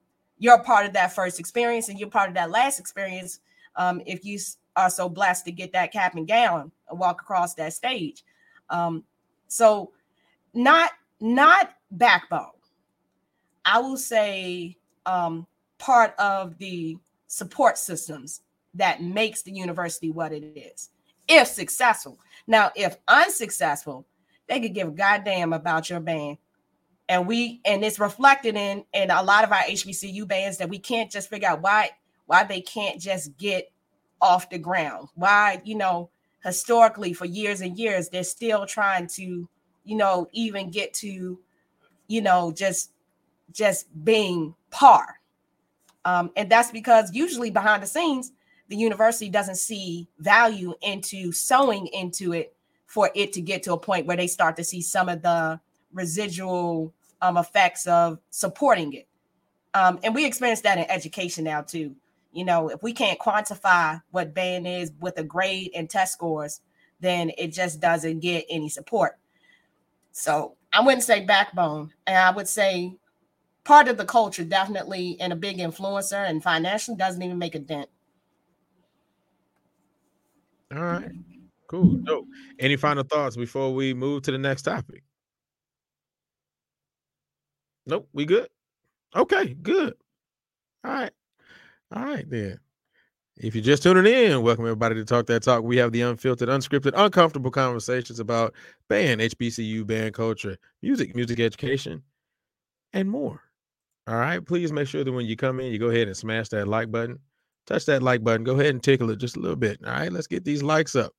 you're part of that first experience and you're part of that last experience um, if you are so blessed to get that cap and gown and walk across that stage. Um, so not not backbone. I will say um, part of the support systems that makes the university what it is. If successful. Now, if unsuccessful, they could give a goddamn about your band. And we and it's reflected in in a lot of our HBCU bands that we can't just figure out why why they can't just get off the ground. Why, you know, historically for years and years they're still trying to, you know, even get to, you know, just just being par. Um, and that's because usually behind the scenes, the university doesn't see value into sewing into it for it to get to a point where they start to see some of the residual um, effects of supporting it. Um, and we experience that in education now too. You know, if we can't quantify what band is with a grade and test scores, then it just doesn't get any support. So I wouldn't say backbone, and I would say part of the culture definitely and a big influencer and financially doesn't even make a dent. All right. Cool. So, any final thoughts before we move to the next topic? Nope, we good. Okay, good. All right. All right, then. If you're just tuning in, welcome everybody to Talk That Talk. We have the unfiltered, unscripted, uncomfortable conversations about band, HBCU, band culture, music, music education, and more. All right. Please make sure that when you come in, you go ahead and smash that like button. Touch that like button. Go ahead and tickle it just a little bit. All right. Let's get these likes up.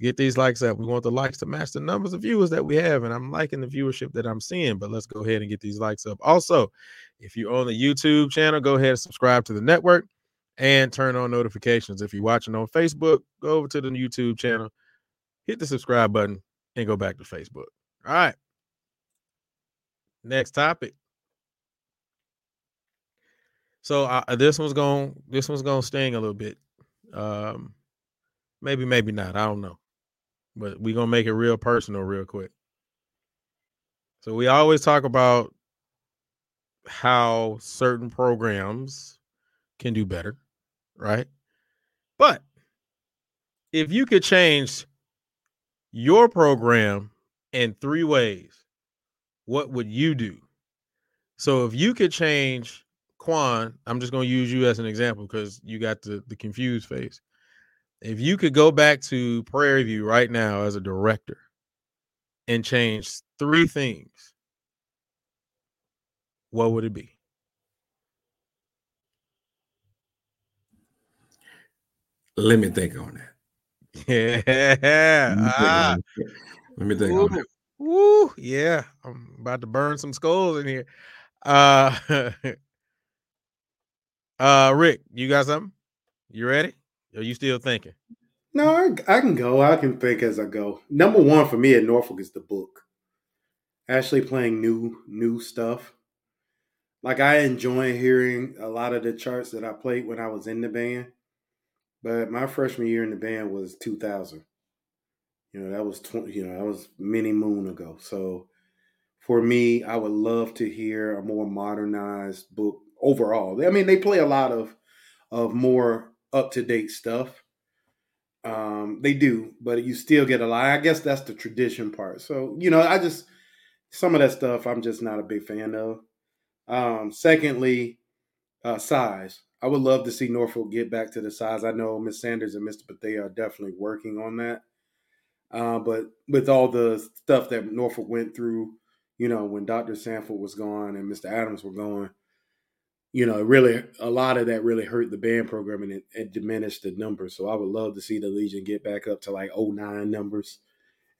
Get these likes up. We want the likes to match the numbers of viewers that we have. And I'm liking the viewership that I'm seeing, but let's go ahead and get these likes up. Also, if you're on the YouTube channel, go ahead and subscribe to the network and turn on notifications. If you're watching on Facebook, go over to the YouTube channel, hit the subscribe button, and go back to Facebook. All right. Next topic. So uh, this one's going this one's going to sting a little bit. Um maybe maybe not. I don't know. But we're to make it real personal real quick. So we always talk about how certain programs can do better, right? But if you could change your program in three ways, what would you do? So if you could change Quan, I'm just going to use you as an example because you got the, the confused face. If you could go back to Prairie View right now as a director and change three things, what would it be? Let me think on that. Yeah. Let me think Ah. Let me think on that. woo, yeah. I'm about to burn some skulls in here. Uh uh Rick, you got something? You ready? Are you still thinking? No, I, I can go. I can think as I go. Number one for me at Norfolk is the book. Actually playing new new stuff. Like I enjoy hearing a lot of the charts that I played when I was in the band. But my freshman year in the band was 2000. You know, that was 20, you know, that was many moon ago. So for me, I would love to hear a more modernized book overall. I mean, they play a lot of of more up-to-date stuff. Um, they do, but you still get a lot. I guess that's the tradition part. So, you know, I just some of that stuff I'm just not a big fan of. Um, secondly, uh, size. I would love to see Norfolk get back to the size. I know Miss Sanders and Mr. Bethea are definitely working on that. Uh, but with all the stuff that Norfolk went through, you know, when Dr. Sanford was gone and Mr. Adams were gone, you know, really a lot of that really hurt the band program and it, it diminished the numbers. So I would love to see the Legion get back up to like 09 numbers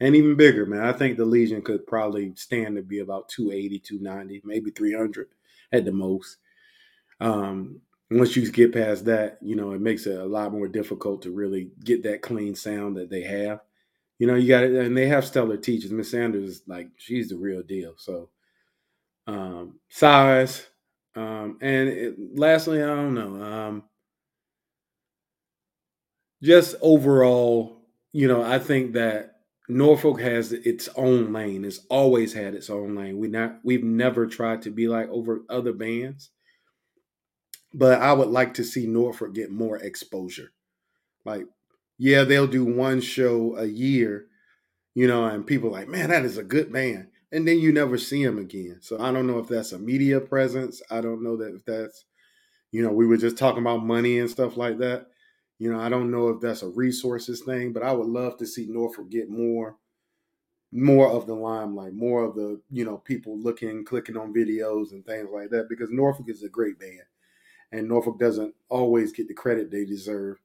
and even bigger, man. I think the Legion could probably stand to be about 280, 290, maybe 300 at the most. Um, once you get past that, you know, it makes it a lot more difficult to really get that clean sound that they have. You know, you got it, and they have stellar teachers. Miss Sanders, like, she's the real deal. So, um, size, Um, and it, lastly, I don't know. Um, just overall, you know, I think that Norfolk has its own lane. It's always had its own lane. We not we've never tried to be like over other bands. But I would like to see Norfolk get more exposure. Like, yeah, they'll do one show a year, you know, and people like, man, that is a good band. And then you never see them again. So I don't know if that's a media presence. I don't know that if that's, you know, we were just talking about money and stuff like that. You know, I don't know if that's a resources thing, but I would love to see Norfolk get more more of the limelight, more of the, you know, people looking, clicking on videos and things like that, because Norfolk is a great band. And Norfolk doesn't always get the credit they deserve.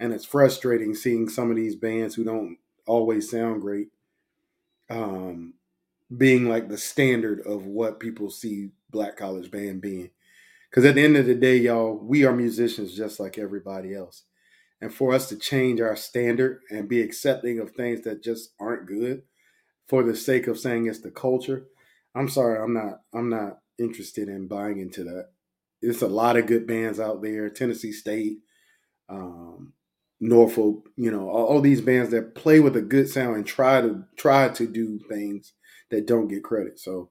And it's frustrating seeing some of these bands who don't always sound great um, being like the standard of what people see black college band being. Because at the end of the day, y'all, we are musicians just like everybody else. And for us to change our standard and be accepting of things that just aren't good for the sake of saying it's the culture i'm sorry i'm not i'm not interested in buying into that. There's a lot of good bands out there tennessee state um, norfolk you know all, all these bands that play with a good sound and try to try to do things that don't get credit so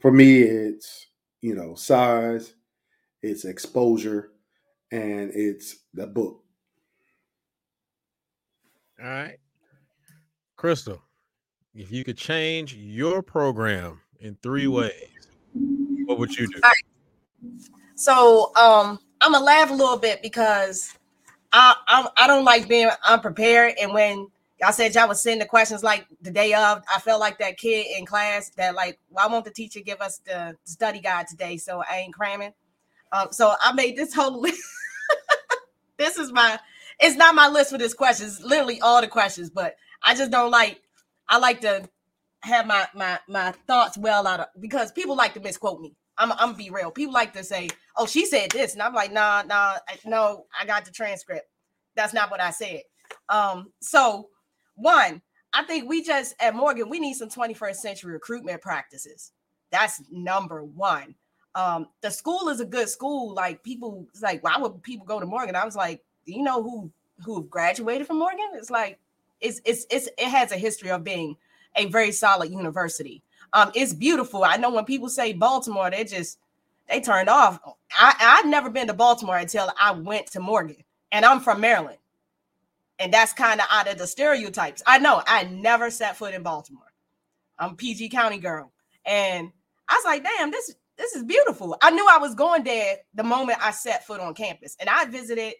for me it's you know size it's exposure and it's the book all right. Krystal, if you could change your program in three Mm-hmm. ways, what would you do? All right. So um I'm gonna laugh a little bit because I I'm, I don't like being unprepared. And when y'all said y'all was sending the questions like the day of, I felt like that kid in class that like, why won't the teacher give us the study guide today? So I ain't cramming. Um, so I made this whole list. this is my it's not my list for this question. It's literally all the questions, but I just don't like I like to have my my my thoughts well out of because people like to misquote me. I'm I'm gonna be real. People like to say, "Oh, she said this," and I'm like, "Nah, nah, I, no, I got the transcript. That's not what I said." Um, so one, I think we just at Morgan we need some 21st century recruitment practices. That's number one. Um, the school is a good school. Like people, like, why would people go to Morgan? I was like, you know who who graduated from Morgan? It's like it's it's it's it has a history of being a very solid university. Um, it's beautiful. I know when people say Baltimore, they just they turned off. I I've never been to Baltimore until I went to Morgan, and I'm from Maryland, and that's kind of out of the stereotypes. I know I never set foot in Baltimore. I'm PG County girl, and I was like, damn, this this is beautiful. I knew I was going there the moment I set foot on campus, and I visited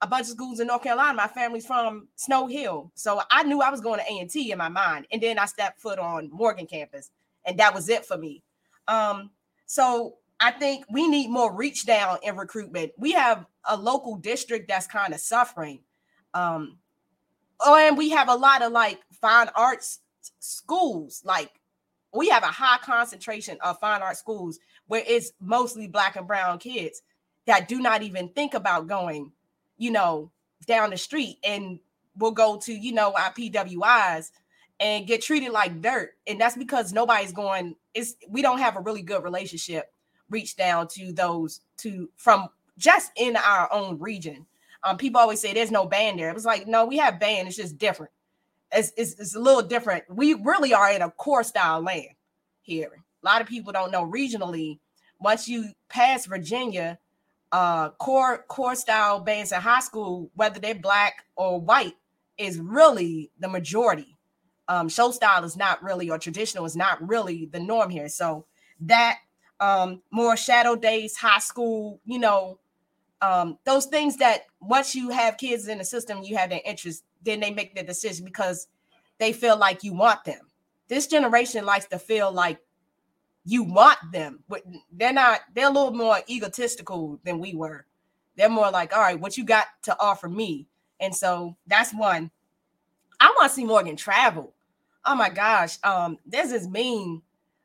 a bunch of schools in North Carolina. My family's from Snow Hill, so I knew I was going to A and T in my mind. And then I stepped foot on Morgan campus, and that was it for me. Um, so I think we need more reach down in recruitment. We have a local district that's kind of suffering. Um, oh, and we have a lot of like fine arts schools. Like we have a high concentration of fine art schools where it's mostly black and brown kids that do not even think about going you know, down the street and we'll go to, you know, our PWIs and get treated like dirt. And that's because nobody's going, it's we don't have a really good relationship reach down to those to from just in our own region. Um, people always say there's no band there. It was like, no, we have band, it's just different. It's, it's, it's a little different. We really are in a corps style land here. A lot of people don't know regionally. Once you pass Virginia, uh corps corps style bands in high school whether they're black or white is really the majority um show style is not really or traditional is not really the norm here so that um more shadow days high school you know um those things that once you have kids in the system you have their interest then they make the decision because they feel like you want them this generation likes to feel like you want them, but they're not, they're a little more egotistical than we were. They're more like, all right, what you got to offer me? And so that's one. I want to see Morgan travel. Oh my gosh. Um, there's this meme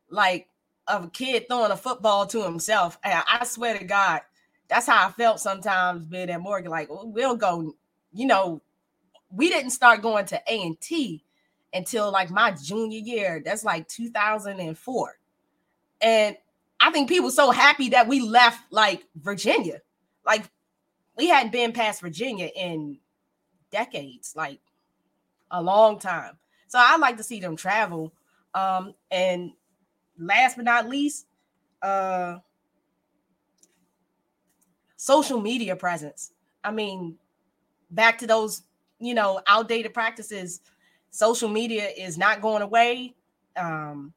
like of a kid throwing a football to himself. And I swear to God, that's how I felt sometimes being at Morgan. Like, we'll go, you know, we didn't start going to A and T until like my junior year. That's like 2004 and I think people so happy that we left like Virginia. Like we hadn't been past Virginia in decades, like a long time. So I like to see them travel. Um, and last but not least, uh social media presence. I mean, back to those, you know, outdated practices. Social media is not going away. Um,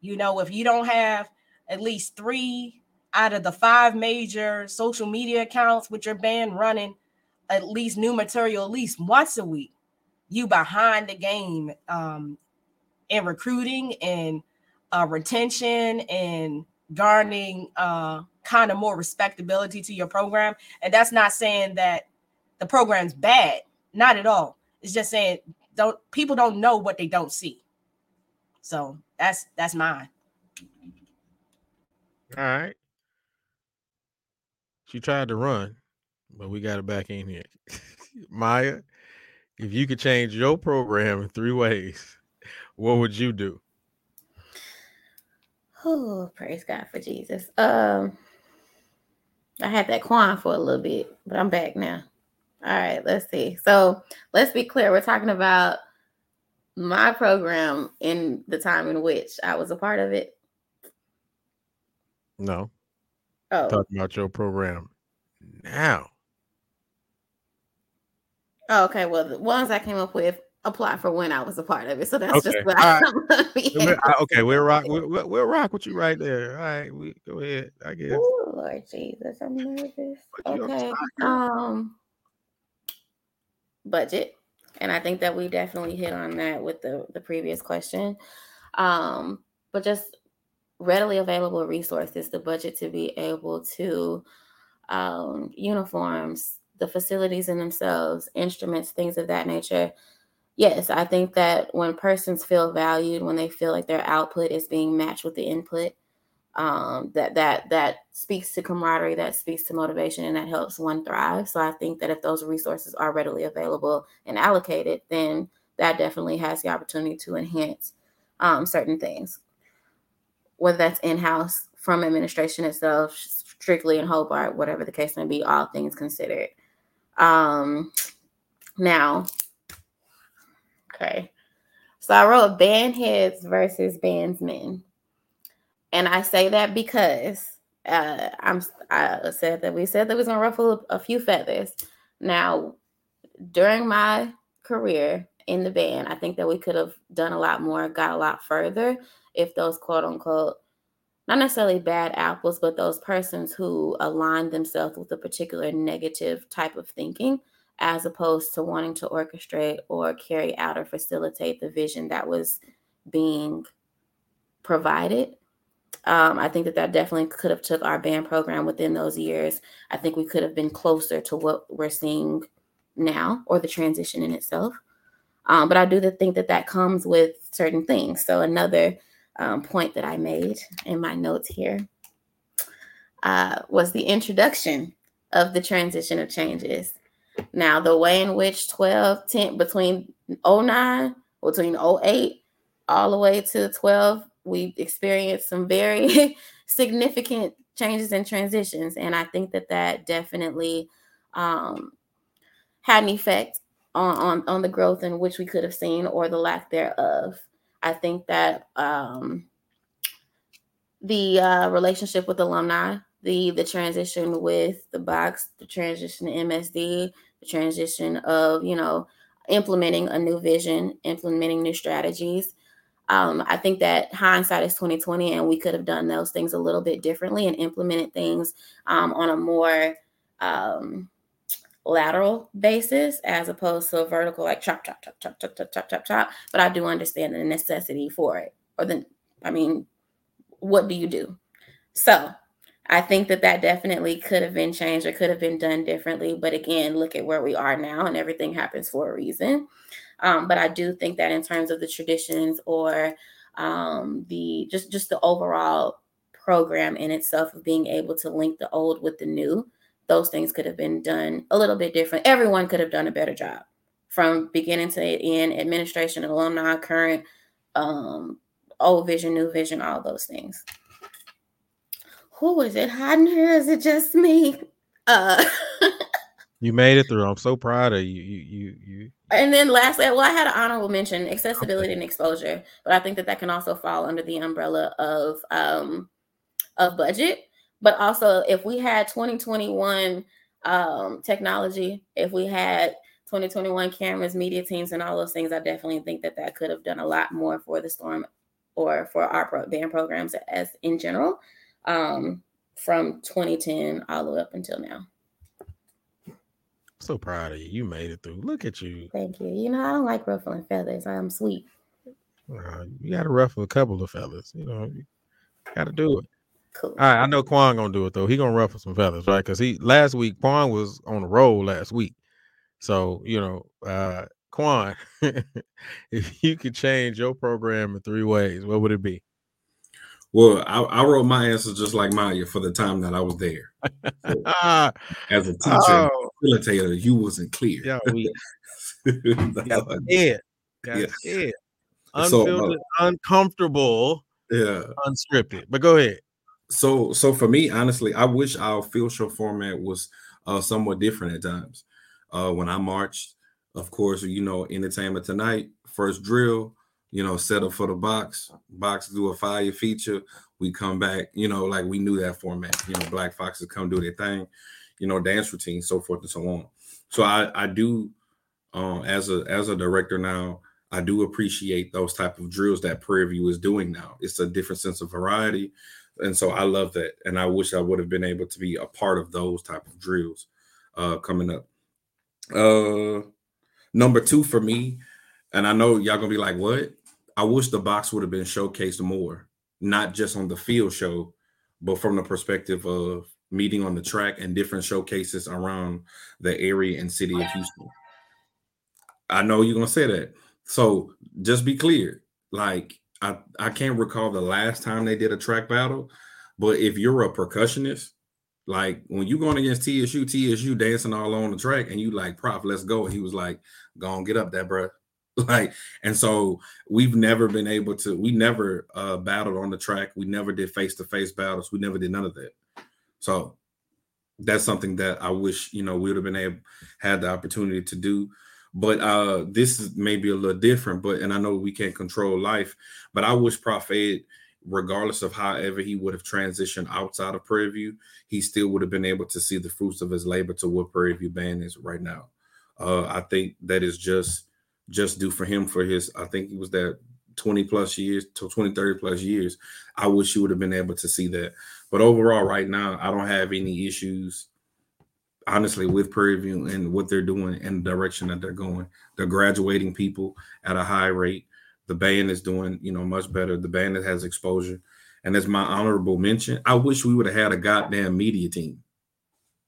you know, if you don't have at least three out of the five major social media accounts with your band running at least new material at least once a week, you behind the game um, in recruiting and uh, retention and garnering uh, kind of more respectability to your program. And that's not saying that the program's bad, not at all. It's just saying don't people don't know what they don't see. So that's that's mine. All right. She tried to run, but we got her back in here. Maya, if you could change your program in three ways, what would you do? Oh, praise God for Jesus. Um, I had that quan for a little bit, but I'm back now. All right, let's see. So let's be clear. We're talking about my program in the time in which I was a part of it. No. Oh, Talking about your program now. oh okay. Well, the ones I came up with apply for when I was a part of it. So that's Okay, just what all right. I'm gonna be We'll- able uh, to okay, we'll rock. We'll, we'll- we'll rock with you right there. All right, we go ahead. I guess. Ooh, Lord Jesus, I'm nervous. Okay. Um budget. And I think that we definitely hit on that with the the previous question. Um, but just readily available resources, the budget to be able to um uniforms, the facilities in themselves, instruments, things of that nature. Yes, I think that when persons feel valued, when they feel like their output is being matched with the input, um, that that that speaks to camaraderie, that speaks to motivation, and that helps one thrive. So I think that if those resources are readily available and allocated, then that definitely has the opportunity to enhance um, certain things, whether that's in house from administration itself, strictly in Hobart, whatever the case may be. All things considered. Um, now, okay, so I wrote band heads versus bandsmen. And I say that because uh, I'm I said that we said that we was gonna ruffle a few feathers. Now, during my career in the band, I think that we could have done a lot more, got a lot further if those quote unquote not necessarily bad apples, but those persons who align themselves with a particular negative type of thinking, as opposed to wanting to orchestrate or carry out or facilitate the vision that was being provided um, I think that that definitely could have took our band program within those years. I think we could have been closer to what we're seeing now or the transition in itself. Um, but I do think that that comes with certain things. So another um, point that I made in my notes here uh, was the introduction of the transition of changes. Now, the way in which 12, 10, between 09, between 08, all the way to 12, we experienced some very significant changes and transitions. And I think that that definitely um, had an effect on, on, on the growth in which we could have seen or the lack thereof. I think that um, the uh, relationship with alumni, the the transition with the box, the transition to MSD, transition of you know implementing a new vision, implementing new strategies. Um, I think that hindsight is 2020, and we could have done those things a little bit differently and implemented things um, on a more um, lateral basis as opposed to a vertical, like chop, chop, chop, chop, chop, chop, chop, chop, chop. But I do understand the necessity for it, or the, I mean, what do you do? So I think that that definitely could have been changed or could have been done differently. But again, look at where we are now, and everything happens for a reason. Um, but I do think that in terms of the traditions or um, the just just the overall program in itself of being able to link the old with the new, those things could have been done a little bit different. Everyone could have done a better job from beginning to end, administration, alumni, current, um, old vision, new vision, all those things. Who is it hiding in here? Is it just me? Uh You made it through. I'm so proud of you. You you you. And then lastly, well, I had an honorable mention, accessibility and exposure, but I think that that can also fall under the umbrella of um of budget. But also, if we had 2021 um, technology, if we had 2021 cameras, media teams, and all those things, I definitely think that that could have done a lot more for the storm or for our pro- band programs as in general um, from 2010 all the way up until now. So proud of you. You made it through. Look at you. Thank you. You know, I don't like ruffling feathers. I'm sweet. Uh, you got to ruffle a couple of feathers. You know, you got to do it. Cool. All right, I know Quan gonna do it though. He gonna ruffle some feathers, right? Because he last week Quan was on the roll last week. So you know, uh Quan, if you could change your program in three ways, what would it be? Well, I, I wrote my answer just like Maya for the time that I was there. So, as a teacher, oh, facilitator, you wasn't clear. yeah, we got scared. Got Yeah. scared. So, uh, uncomfortable, yeah. unscripted. But go ahead. So so for me, honestly, I wish our field show format was uh somewhat different at times. Uh when I marched, of course, you know, entertainment tonight, first drill, you know, set up for the box, box do a fire feature, we come back, you know, like we knew that format, you know, black foxes come do their thing, you know, dance routine, so forth and so on. So I I do um as a as a director now, I do appreciate those type of drills that Prairie View is doing now. It's a different sense of variety and so I love that, and I wish I would have been able to be a part of those type of drills uh, coming up. Uh, number two for me, and I know y'all gonna be like, "What?" I wish the box would have been showcased more, not just on the field show, but from the perspective of meeting on the track and different showcases around the area and city of Houston. I know you're gonna say that, so just be clear, like I, I can't recall the last time they did a track battle, but if you're a percussionist, like when you're going against TSU, TSU dancing all on the track, and you like, Prof, let's go. He was like, go on, get up that bro. Like, and so we've never been able to, we never uh battled on the track. We never did face-to-face battles. We never did none of that. So that's something that I wish, you know, we would have been able had the opportunity to do but uh this is maybe a little different but and i know we can't control life but i wish prof ed regardless of however he would have transitioned outside of prairie view he still would have been able to see the fruits of his labor to what prairie view band is right now uh i think that is just just do for him for his i think he was that 20 plus years to 20 30 plus years i wish he would have been able to see that but overall right now i don't have any issues honestly with Prairie View and what they're doing and the direction that they're going. They're graduating people at a high rate. The band is doing, you know, much better. The band that has exposure. And as my honorable mention, I wish we would have had a goddamn media team.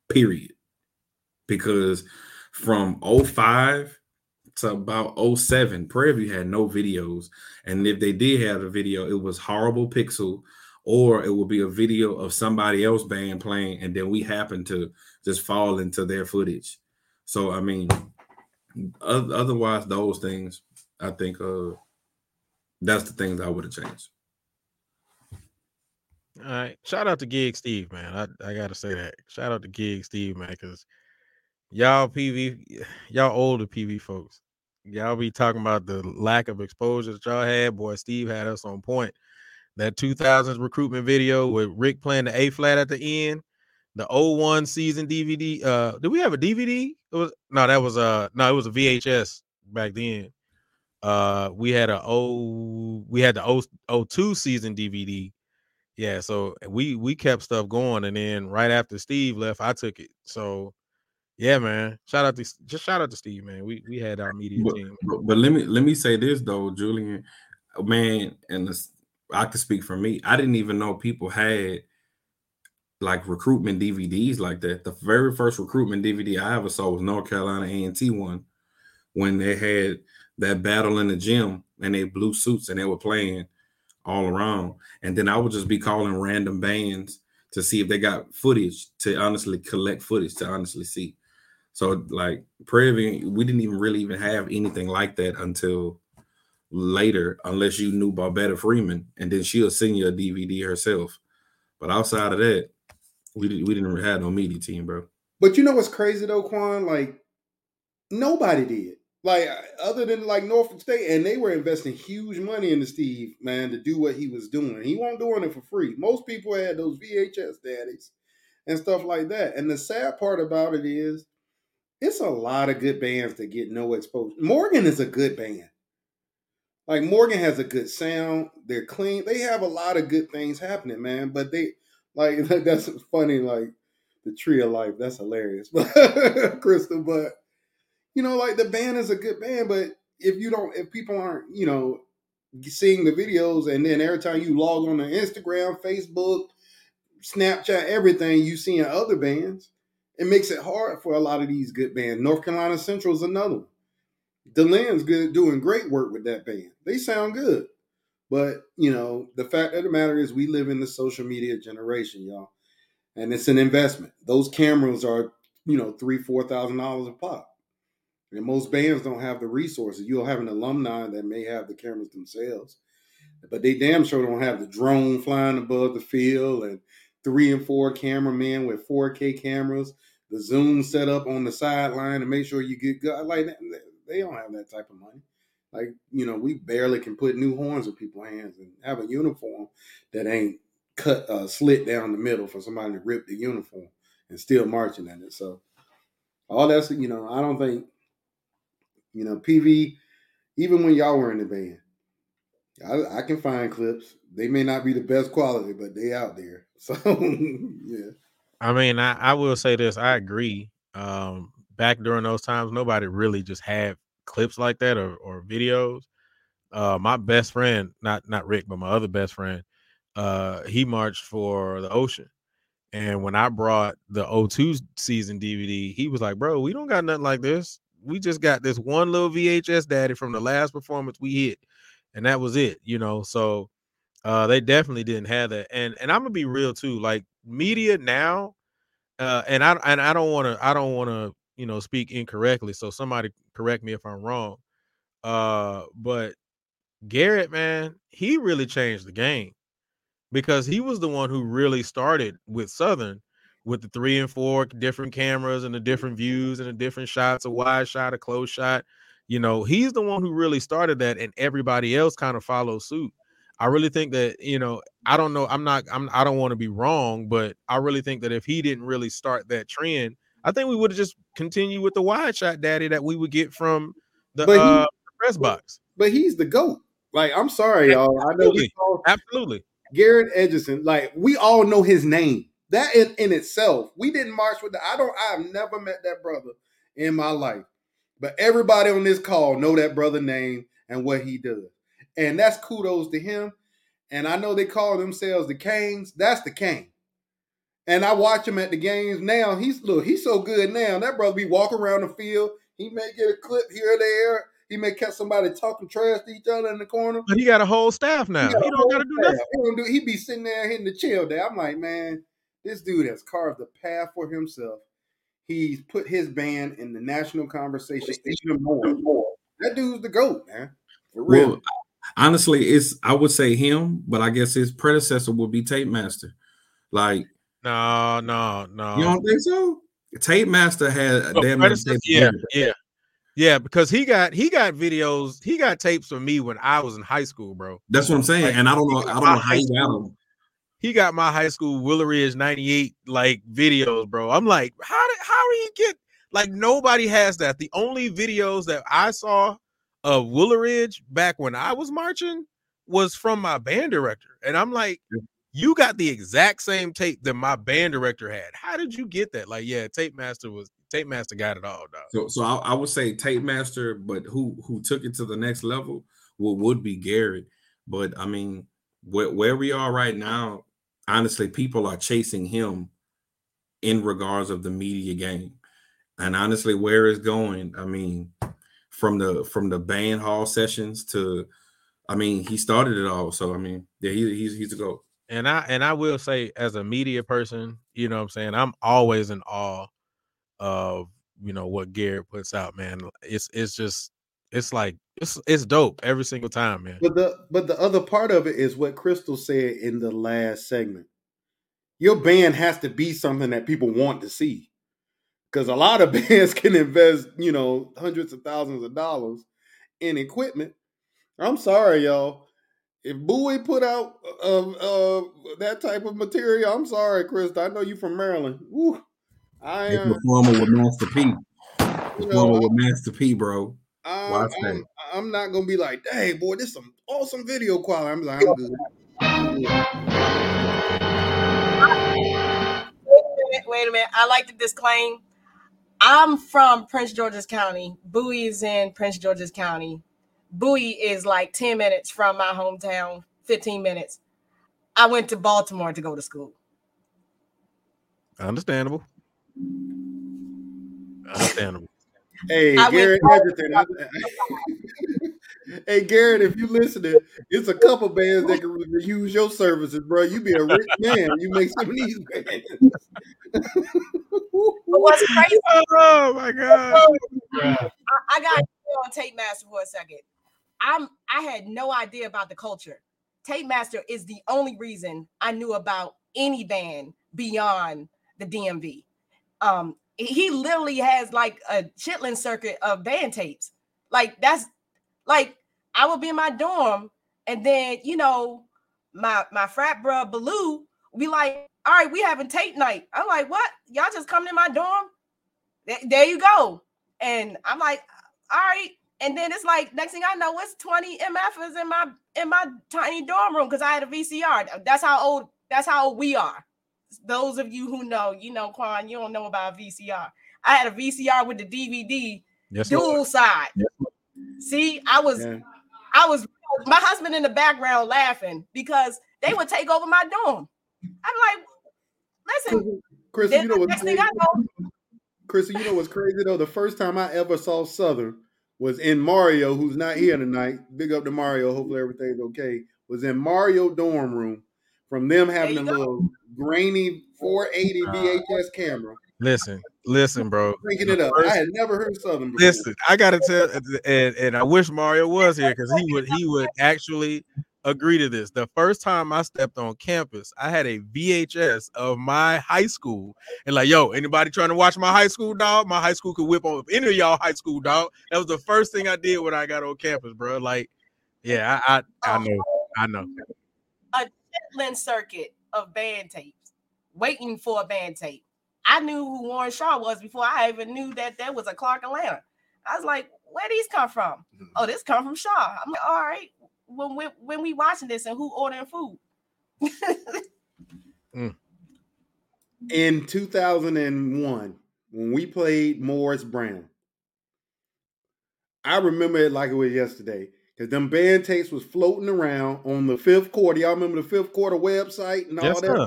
Period. Because from 05 to about 07, Prairie View had no videos. And if they did have a video, it was horrible pixel or it would be a video of somebody else band playing, and then we happen to just fall into their footage. So I mean, otherwise, those things, I think, uh, that's the things I would have changed. All right. Shout out to Gig Steve, man. I, I gotta say that. Shout out to Gig Steve, man, because y'all PV, y'all older PV folks, y'all be talking about the lack of exposure that y'all had. Boy, Steve had us on point that 2000s recruitment video with Rick playing the A flat at the end, the 01 season DVD. Uh, did we have a DVD? It was no, that was uh no, it was a VHS back then. Uh, we had a O, we had the O 02 season DVD. Yeah, so we we kept stuff going, and then right after Steve left, I took it. So yeah, man, shout out to just shout out to Steve, man. We we had our media But, team. but, but let me let me say this though, Julian, uh, man, and this, I can speak for me. I didn't even know people had like recruitment DVDs like that. The very first recruitment DVD I ever saw was North Carolina A&T one when they had that battle in the gym and they blue suits and they were playing all around. And then I would just be calling random bands to see if they got footage to honestly collect footage to honestly see. So like Prairie, we didn't even really even have anything like that until later, unless you knew Barbetta Freeman, and then she'll send you a DVD herself. But outside of that, we didn't we didn't have no media team, bro. But you know what's crazy though, Quan? Like nobody did. Like uh, other than like Norfolk State, and they were investing huge money into Steve, man, to do what he was doing. He wasn't doing it for free. Most people had those VHS daddies and stuff like that. And the sad part about it is, it's a lot of good bands that get no exposure. Morgan is a good band. Like Morgan has a good sound. They're clean. They have a lot of good things happening, man. But they like that's funny. Like the tree of life. That's hilarious, but Krystal. But you know, like the band is a good band, but if you don't, if people aren't, you know, seeing the videos, and then every time you log on to Instagram, Facebook, Snapchat, everything, you seeing other bands, it makes it hard for a lot of these good bands. North Carolina Central is another one. Delen's good, doing great work with that band. They sound good. But you know, the fact of the matter is, we live in the social media generation, y'all, and it's an investment. Those cameras are, you know, three, four thousand dollars a pop. And most bands don't have the resources. You'll have an alumni that may have the cameras themselves, but they damn sure don't have the drone flying above the field and three and four cameramen with 4K cameras, the zoom set up on the sideline to make sure you get good. Like they don't have that type of money. Like you know, we barely can put new horns in people's hands and have a uniform that ain't cut uh, slit down the middle for somebody to rip the uniform and still marching in it. So all that's you know, I don't think you know, PV, even when y'all were in the band, I, I, can find clips. They may not be the best quality, but they out there. So yeah. I mean, I, I will say this. I agree. Um, back during those times, nobody really just had clips like that or, or videos. Uh, my best friend, not not Rick, but my other best friend, uh, he marched for the ocean. And when I brought the O2 season DVD, he was like, Bro, we don't got nothing like this we just got this one little VHS daddy from the last performance we hit, and that was it, you know. So uh they definitely didn't have that. And and I'm gonna be real too, like media now, uh, and I and I don't wanna I don't wanna, you know, speak incorrectly. So somebody correct me if I'm wrong. Uh, but Garrett, man, he really changed the game because he was the one who really started with Southern with the three and four different cameras and the different views and the different shots, a wide shot, a close shot. You know, he's the one who really started that, and everybody else kind of follows suit. I really think that you know, I don't know, I'm not, I'm, I don't want to be wrong, but I really think that if he didn't really start that trend, I think we would have just continued with the wide shot daddy that we would get from the, he, uh, press box. But he's the goat. Like, I'm sorry, y'all. I know absolutely. absolutely. Garrett Edgerton. Like, we all know his name that in, in itself, we didn't march with the I don't I've never met that brother in my life. But everybody on this call know that brother name and what he does. And that's kudos to him. And I know they call themselves the Kings. That's the King. And I watch him at the games now. He's look, he's so good now. That brother be walking around the field. He may get a clip here or there. He may catch somebody talking trash to each other in the corner. But he got a whole staff now. He, he don't got to do nothing. He, don't do, he be sitting there hitting the chill there. I'm like, man, this dude has carved a path for himself. He's put his band in the national conversation even more. That dude's the goat, man. For real. Well, honestly, it's I would say him, but I guess his predecessor would be Tape Master. Like, no, no, no. You don't think so? Tape Master had a damn yeah, yeah, yeah, because he got he got videos, he got tapes from me when I was in high school, bro. That's what I'm saying, like, and I don't know, I don't know how he got them he got my high school Willow Ridge 98 like videos, bro. I'm like, how did how do you get like nobody has that? The only videos that I saw of Wooleridge back when I was marching was from my band director. And I'm like, you got the exact same tape that my band director had. How did you get that? Like, yeah, Tape Master was Tape Master got it all, dog. So, so I, I would say Tape Master, but who who took it to the next level well, would be Garrett. But I mean, where, where we are right now, honestly, people are chasing him in regards of the media game. And honestly, where it's going, I mean, from the from the band hall sessions to I mean, he started it all. So I mean, yeah, he, he's he's a go. And I and I will say, as a media person, you know what I'm saying, I'm always in awe of you know what Garrett puts out, man. It's it's just it's like it's it's dope every single time, man. But the but the other part of it is what Krystal said in the last segment. your band has to be something that people want to see. Because a lot of bands can invest, you know, hundreds of thousands of dollars in equipment. I'm sorry, y'all. If Bowie put out uh, uh, that type of material, I'm sorry, Chris. I know you from Maryland. Woo, I They am. performing with Master P. You know, Performing with Master P, bro. I, Watch I'm, that. I'm not gonna be like, "Hey, boy, this is some awesome video quality." I'm like, I'm good. Wait a minute. Wait a minute. I like to disclaim. I'm from Prince George's County. Bowie is in Prince George's County. Bowie is like 10 minutes from my hometown, 15 minutes. I went to Baltimore to go to school. Understandable. Understandable. Hey, I Garrett Edgerton. Hey, Garrett, if you listening, it's a couple bands that can use your services, bro. You be a rich man. You make some of these bands. But what's crazy, Oh my god. I, I got on Tape Master for a second. I'm I had no idea about the culture. Tape Master is the only reason I knew about any band beyond the DMV. Um, he literally has like a chitlin circuit of band tapes. Like that's like I would be in my dorm, and then you know, my my frat bro Baloo be like, "All right, we having tape night." I'm like, "What? Y'all just coming in my dorm?" Th- There you go. And I'm like, "All right." And then it's like next thing I know, it's 20 MFs in my in my tiny dorm room because I had a VCR. That's how old. That's how old we are. Those of you who know, you know, Quan, you don't know about VCR. I had a VCR with the DVD Yes, Lord. dual side. See, I was Yeah. I was my husband in the background laughing because they would take over my dorm. I'm like, listen, Chris, you know what's crazy? thing Chris, you know what's crazy though? The first time I ever saw Southern was in Mario, who's not here tonight. Big up to Mario. Hopefully everything's okay. Was in Mario dorm room from them having a little grainy 480 VHS camera, Listen, listen, bro. cranking it up. I had never heard Southern before. Listen, I gotta tell, and, and I wish Mario was here because he would he would actually agree to this. The first time I stepped on campus, I had a VHS of my high school, and like, yo, anybody trying to watch my high school dog? My high school could whip on any of y'all high school dog. That was the first thing I did when I got on campus, bro. Like, yeah, I I, I know, I know. A Chitlin circuit of band tapes, waiting for a band tape. I knew who Warren Shaw was before I even knew that there was a Clark Atlanta. I was like, where these come from? Mm-hmm. Oh, this come from Shaw. I'm like, all right. When when, when we watching this and who ordering food? Mm. in 2001 when we played Morris Brown. I remember it like it was yesterday because them band tapes was floating around on the fifth quarter. Y'all remember the fifth quarter website and all Yes, that? sir.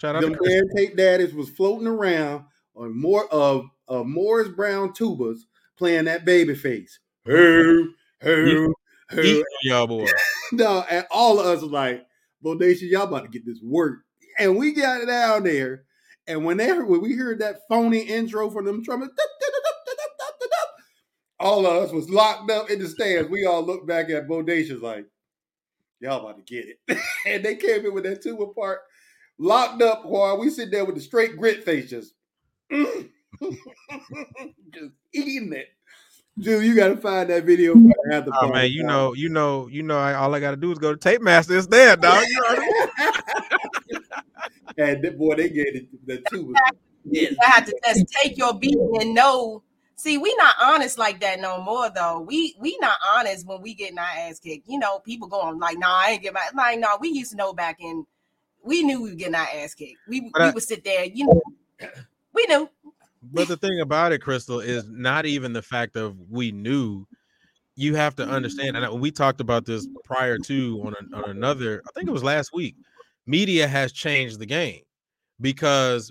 Shout out Them Chris. band tape daddies was floating around on more of, of Morris Brown tubas playing that baby face. Hey, hey, Eat y'all boy. No, and all of us was like, Bodation, y'all about to get this work. And we got it down there. And when they heard, when we heard that phony intro from them trumpets, all of us was locked up in the stands. We all looked back at Bodacious like, y'all about to get it. and they came in with that two apart, locked up while we sit there with the straight grit faces, just, just eating it. Dude, you gotta find that video. At the Oh man, you know, you know, you know. I, all I gotta do is go to Tape Master. It's there, dog. You know what I mean? and that boy, they gave it the two. I had to just take your beat and know. See, we not honest like that no more though. We we not honest when we getting our ass kicked. You know, people going like, "Nah, I ain't get my like." No, we used to know back in. We knew we were getting our ass kicked. We But we I- would sit there. You know, we knew. But the thing about it, Krystal, is not even the fact of we knew. You have to understand, and we talked about this prior to on, a, on another. I think it was last week. Media has changed the game because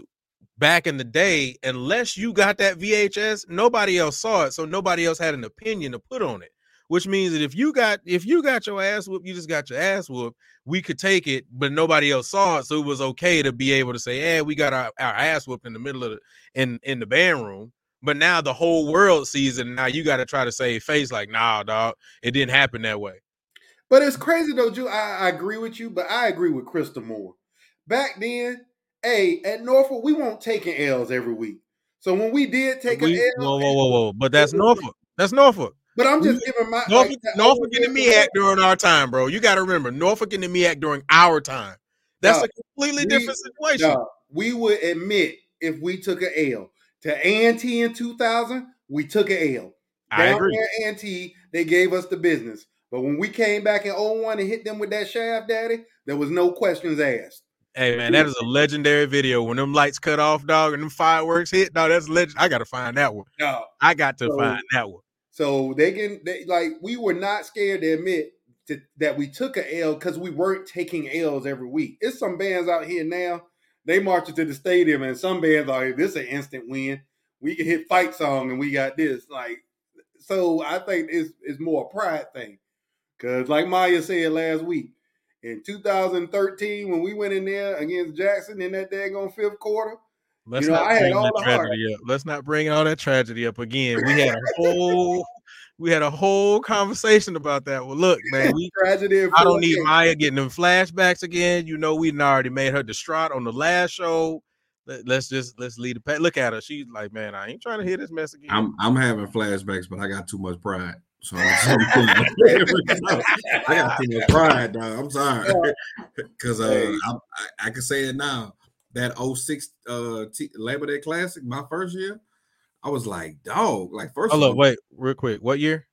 back in the day, unless you got that VHS, nobody else saw it, so nobody else had an opinion to put on it. Which means that if you got if you got your ass whooped, you just got your ass whooped. We could take it, but nobody else saw it, so it was okay to be able to say, "Yeah, we got our, our ass whooped in the middle of the in in the band room." But now the whole world sees it, and now you got to try to save face. Like, nah, dog, it didn't happen that way. But it's crazy though, Drew. I, I agree with you, but I agree with Krystal more. Back then, hey, at Norfolk, we won't taking L's every week. So when we did take We- an L, whoa, whoa, whoa, whoa! But that's Norfolk. That's Norfolk. But I'm just giving my Norfolk, like, Norfolk and the MEAC during our time, bro. You got to remember Norfolk and the MEAC during our time. That's a completely we- different situation. We would admit if we took an L to A&T in 2000, we took an L. I Down agree. there A&T, they gave us the business. But when we came back in 01 and hit them with that shaft, daddy, there was no questions asked. Hey man, that is a legendary video when them lights cut off, dog, and them fireworks hit. Dog, that's legend. I got to find that one. Dog. I got to So- find that one. So they can they like we were not scared to admit to, that we took a L because we weren't taking L's every week. It's some bands out here now. They march to the stadium, and some bands are this is an instant win. We can hit fight song, and we got this. Like, so I think it's it's more a pride thing. Cause like Maya said last week, in 2013 when we went in there against Jackson in that daggone fifth quarter, Let's You know, not I bring all that the heart. tragedy up. Let's not bring all that tragedy up again. We had a whole, we had a whole conversation about that. Well, look, man, we tragedy. I don't need Maya getting them flashbacks again. You know, we already made her distraught on the last show. Let, us just let's lead the pack. Look at her. She's like, man, I ain't trying to hear this mess again. I'm I'm having flashbacks, but I got too much pride. So I'm, I got too much pride, dog. I'm sorry, because uh, I, I I can say it now. That 06 uh T- Labor Day Classic, my first year, I was like, dog. Like first, oh, of wait, real quick. What year?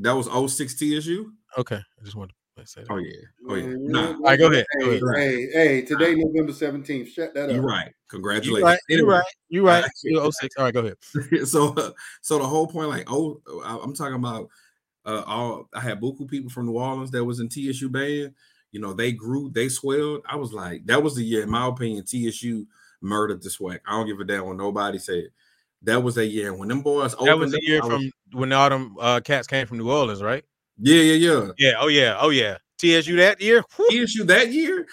that was 06 TSU. Okay, I just wanted to say that. Oh yeah, oh yeah. Mm, Nah, All right, go ahead. Go Hey, ahead. hey, hey, today November 17th. Shut that up. you're right. You Congratulations. right. You're right. You're right. Uh, You 06. All right, go ahead. so uh, so the whole point, like, oh, I- I'm talking about uh all I had buku people from New Orleans that was in TSU band. You know, they grew, they swelled. I was like, that was the year, in my opinion, TSU murdered the SWAC. I don't give a damn what nobody said. That was a year when them boys opened. That was the up, year was- from when all them uh, cats came from New Orleans, right? yeah, yeah, yeah. Yeah. Oh yeah. Oh yeah. TSU that year. Whew. TSU that year,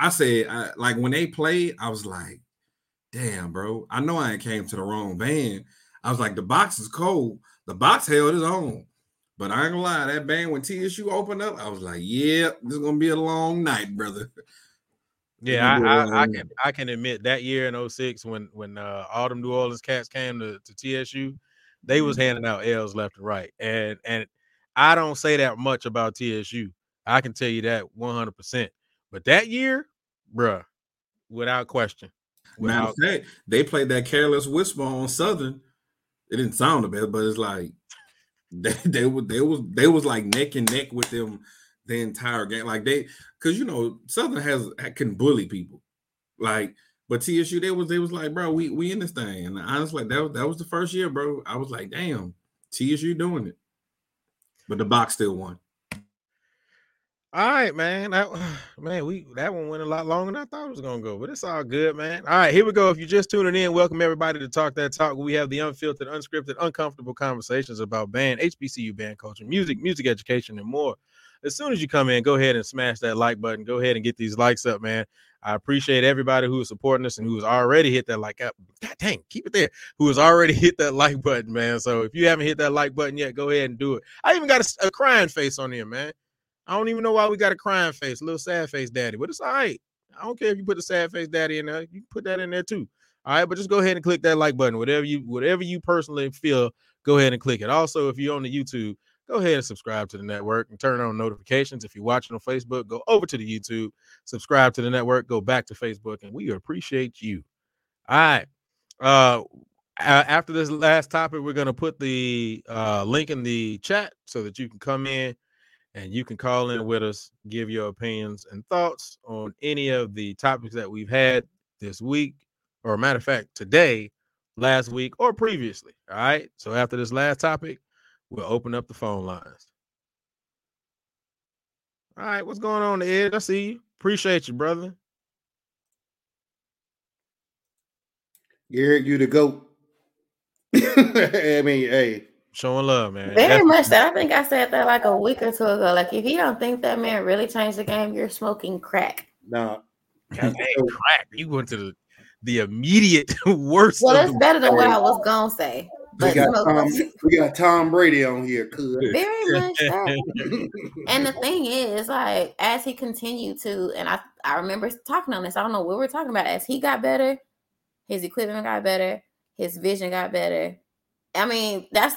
I said, I, like when they played, I was like, damn, bro. I know I came to the wrong band. I was like, the box is cold. The box held its own. But I ain't gonna lie, that band when TSU opened up, I was like, yeah, this is gonna be a long night, brother. Yeah, I, I, I can I can admit that year in 06 when when uh, all them New Orleans cats came to, to TSU, they was Mhm. handing out L's left and right. And and I don't say that much about TSU. I can tell you that 100%. But that year, bruh, without question. Matter of Without, fact, they played that careless whisper on Southern. It didn't sound the best, but it's like they they was they was they was like neck and neck with them the entire game. Like they because you know Southern has can bully people. Like, but TSU they was they was like, bro, we we in this thing. And honestly, that was that was the first year, bro. I was like, damn, TSU doing it. But the box still won. All right, man. That, man, we that one went a lot longer than I thought it was gonna go, but it's all good, man. All right, here we go. If you're just tuning in, welcome everybody to Talk That Talk. We have the unfiltered, unscripted, uncomfortable conversations about band, HBCU band culture, music, music education, and more. As soon as you come in, go ahead and smash that like button. Go ahead and get these likes up, man. I appreciate everybody who is supporting us and who has already hit that like up. God dang, keep it there. Who has already hit that like button, man. So if you haven't hit that like button yet, go ahead and do it. I even got a, a crying face on here, man. I don't even know why we got a crying face, a little sad face daddy, but it's all right. I don't care if you put the sad face daddy in there. You can put that in there too. All right, but just go ahead and click that like button. Whatever you whatever you personally feel, go ahead and click it. Also, if you're on the YouTube, go ahead and subscribe to the network and turn on notifications. If you're watching on Facebook, go over to the YouTube, subscribe to the network, go back to Facebook, and we appreciate you. All right. Uh after this last topic, we're gonna put the uh link in the chat so that you can come in and you can call in with us, give your opinions and thoughts on any of the topics that we've had this week, or matter of fact, today, last week, or previously. All right. So after this last topic, we'll open up the phone lines. All right, what's going on, Ed? I see you. Appreciate you, brother. Garrett, you the goat. I mean, hey, Showing love, man. Very That's- much that. I think I said that like a week or two ago. Like, if you don't think that man really changed the game, you're smoking crack. nah. God crack. You went to the, the immediate worst. Well, of that's better than what I was gonna say. We got Tom, we got Tom Brady on here. Cuz. very much so. And the thing is, like, as he continued to, and I, I remember talking on this. I don't know what we're talking about. As he got better, his equipment got better, his vision got better. I mean, that's,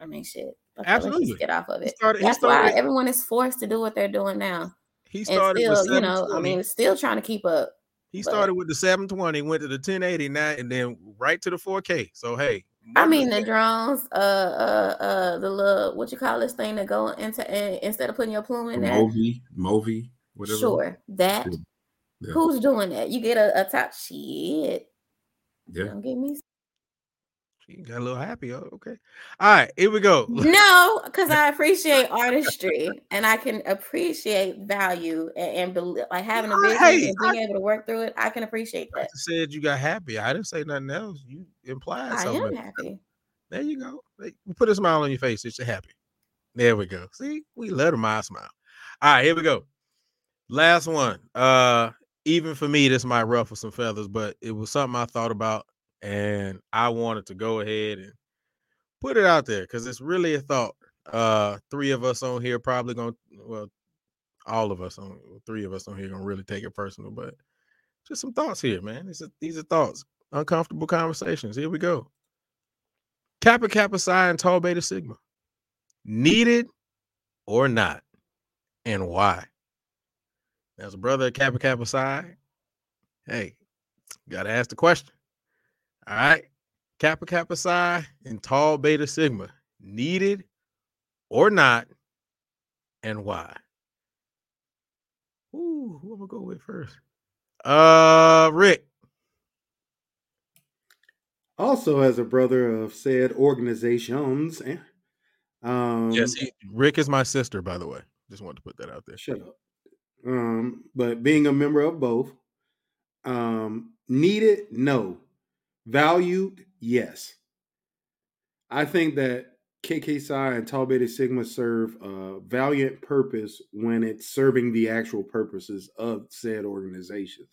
I mean, shit. Okay, let's just Absolutely. get off of it. started, he That's why everyone is forced to do what they're doing now, he and started with still, you know, I mean, still trying to keep up. he but- started with the 720, went to the 1080 now, and then right to the 4K. So hey, I mean, the drones, uh, uh, uh, the little what you call this thing that go into uh, instead of putting your plume in there. Movi, Movi, whatever. Sure, that. Yeah. Yeah. Who's doing that? You get a, a top shit. Yeah. Don't get me. She got a little happy. Oh, okay. All right, here we go. No, because I appreciate artistry and I can appreciate value and, and like having a vision hey, and being able to work through it. I can appreciate that. said you got happy. I didn't say nothing else. You implied I something. I am happy. There you go. Put a smile on your face It's happy. There we go. See, we let them eye smile. All right, here we go. Last one. Uh, even for me, this might ruffle some feathers, but it was something I thought about, and I wanted to go ahead and put it out there because it's really a thought. Uh, three of us on here probably gonna, well, all of us on, three of us on here gonna really take it personal, but just some thoughts here, man. These are, these are thoughts, uncomfortable conversations. Here we go. Kappa Kappa Psi and Tau Beta Sigma. Needed or not? And why? As a brother Kappa Kappa Psi, hey, gotta ask the question. All right. Kappa Kappa Psi and Tau Beta Sigma. Needed or not? And why? Ooh, who am I go with first? Uh Rick. Also, as a brother of said organizations, eh, um, Yes, he, Rick is my sister, by the way. Just wanted to put that out there. shut up. Um, but being a member of both, um, needed, no. Valued, yes. I think that KK Psi and Tau Beta Sigma serve a valiant purpose when it's serving the actual purposes of said organizations.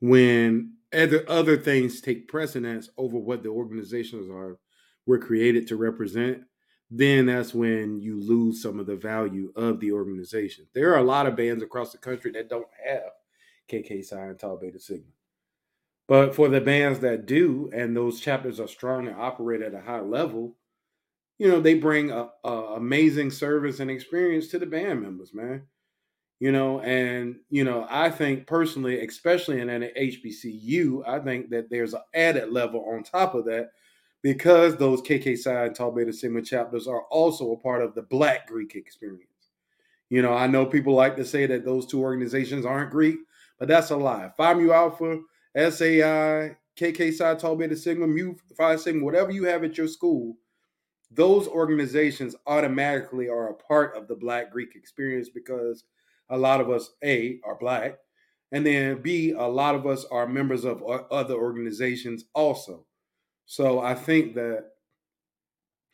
When other other things take precedence over what the organizations are were created to represent, then that's when you lose some of the value of the organization. There are a lot of bands across the country that don't have KK Psi and Tau Beta Sigma. But for the bands that do, and those chapters are strong and operate at a high level, you know, they bring a, a amazing service and experience to the band members, man. You know, and you know, I think personally, especially in an HBCU, I think that there's an added level on top of that because those KK Psi and Tau Beta Sigma chapters are also a part of the Black Greek experience. You know, I know people like to say that those two organizations aren't Greek, but that's a lie. Phi Mu Alpha, SAI, KK Psi, Tau Beta Sigma, Mu Phi Sigma, whatever you have at your school, those organizations automatically are a part of the Black Greek experience because a lot of us, A, are Black, and then B, a lot of us are members of other organizations also. So I think that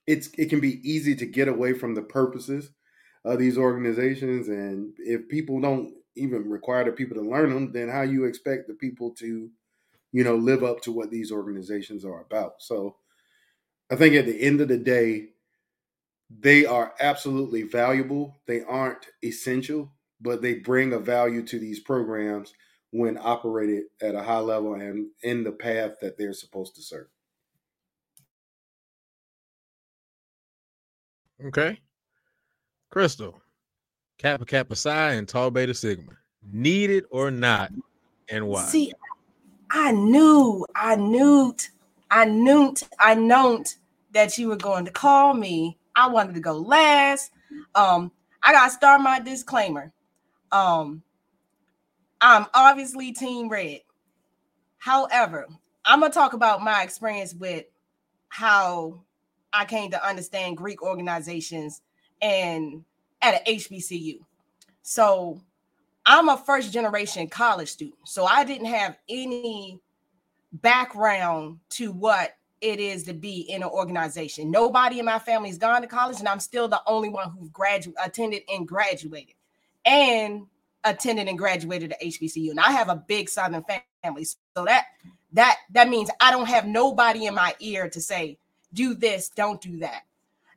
it's it can be easy to get away from the purposes of these organizations, and if people don't even require the people to learn them, then how you expect the people to, you know, live up to what these organizations are about? So I think at the end of the day, they are absolutely valuable. They aren't essential, but they bring a value to these programs when operated at a high level and in the path that they're supposed to serve. Okay. Krystal. Kappa Kappa Psi and Tau Beta Sigma. Needed or not? And why? See, I knew, I knew, I knew, I known that you were going to call me. I wanted to go last. Um, I gotta start my disclaimer. Um, I'm obviously Team Red. However, I'm gonna talk about my experience with how I came to understand Greek organizations and at a HBCU. So I'm a first generation college student, so I didn't have any background to what it is to be in an organization. Nobody in my family's gone to college, and I'm still the only one who graduated, attended, and graduated, and attended and graduated at HBCU. And I have a big Southern family, so that that that means I don't have nobody in my ear to say do this, don't do that.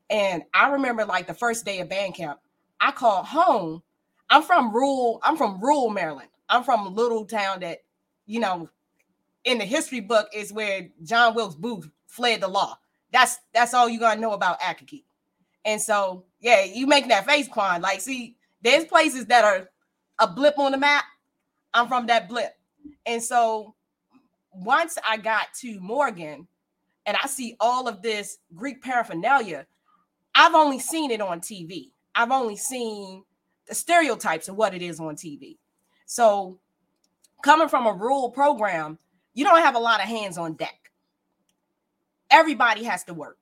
And I remember like the first day of band camp, I call home. I'm from rural, I'm from rural Maryland. I'm from a little town that, you know, in the history book is where John Wilkes Booth fled the law. That's that's all you gotta know about Accokeek. And so, yeah, you making that face, Quan. Like, see, there's places that are a blip on the map. I'm from that blip. And so once I got to Morgan and I see all of this Greek paraphernalia, I've only seen it on TV. I've only seen the stereotypes of what it is on TV. So, coming from a rural program, you don't have a lot of hands on deck. Everybody has to work.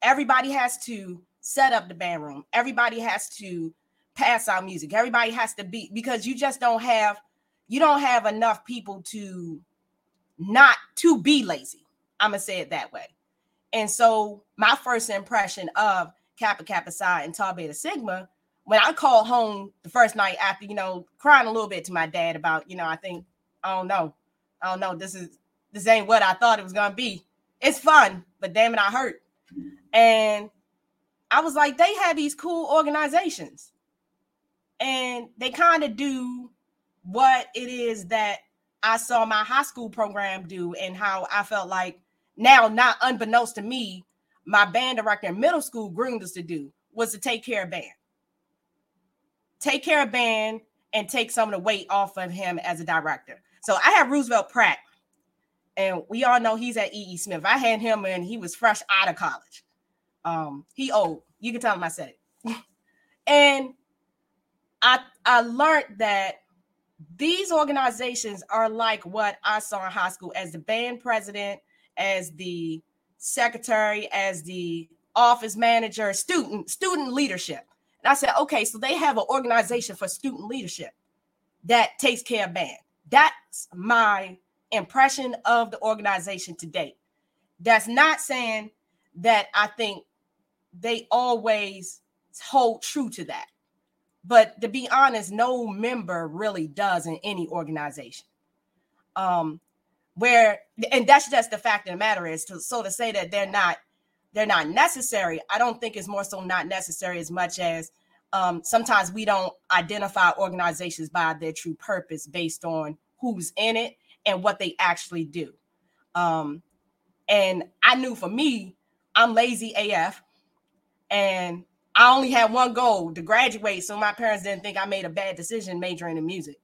Everybody has to set up the band room. Everybody has to pass out music. Everybody has to be because you just don't have you don't have enough people to not to be lazy. I'm gonna say it that way. And so my first impression of Kappa Kappa Psi and Tau Beta Sigma, when I called home the first night after, you know, crying a little bit to my dad about, you know, I think, I don't know, I don't know, this is this ain't what I thought it was gonna be. It's fun, but damn it, I hurt. And I was like, they had these cool organizations, and they kind of do what it is that I saw my high school program do, and how I felt like now, not unbeknownst to me, my band director in middle school groomed us to do was to take care of band. Take care of band and take some of the weight off of him as a director. So I have Roosevelt Pratt, and we all know he's at EE Smith. I had him and he was fresh out of college. Um, he old. You can tell him I said it. and I I learned that these organizations are like what I saw in high school as the band president, as the secretary, as the office manager, student, student leadership. And I said, okay, so they have an organization for student leadership that takes care of band. That's my impression of the organization to date. That's not saying that I think they always hold true to that. But to be honest, no member really does in any organization. Um, where and that's just the fact of the matter is to so to say that they're not they're not necessary i don't think it's more so not necessary as much as um, sometimes we don't identify organizations by their true purpose based on who's in it and what they actually do. Um, and i knew for me i'm lazy af and i only had one goal to graduate so my parents didn't think i made a bad decision majoring in music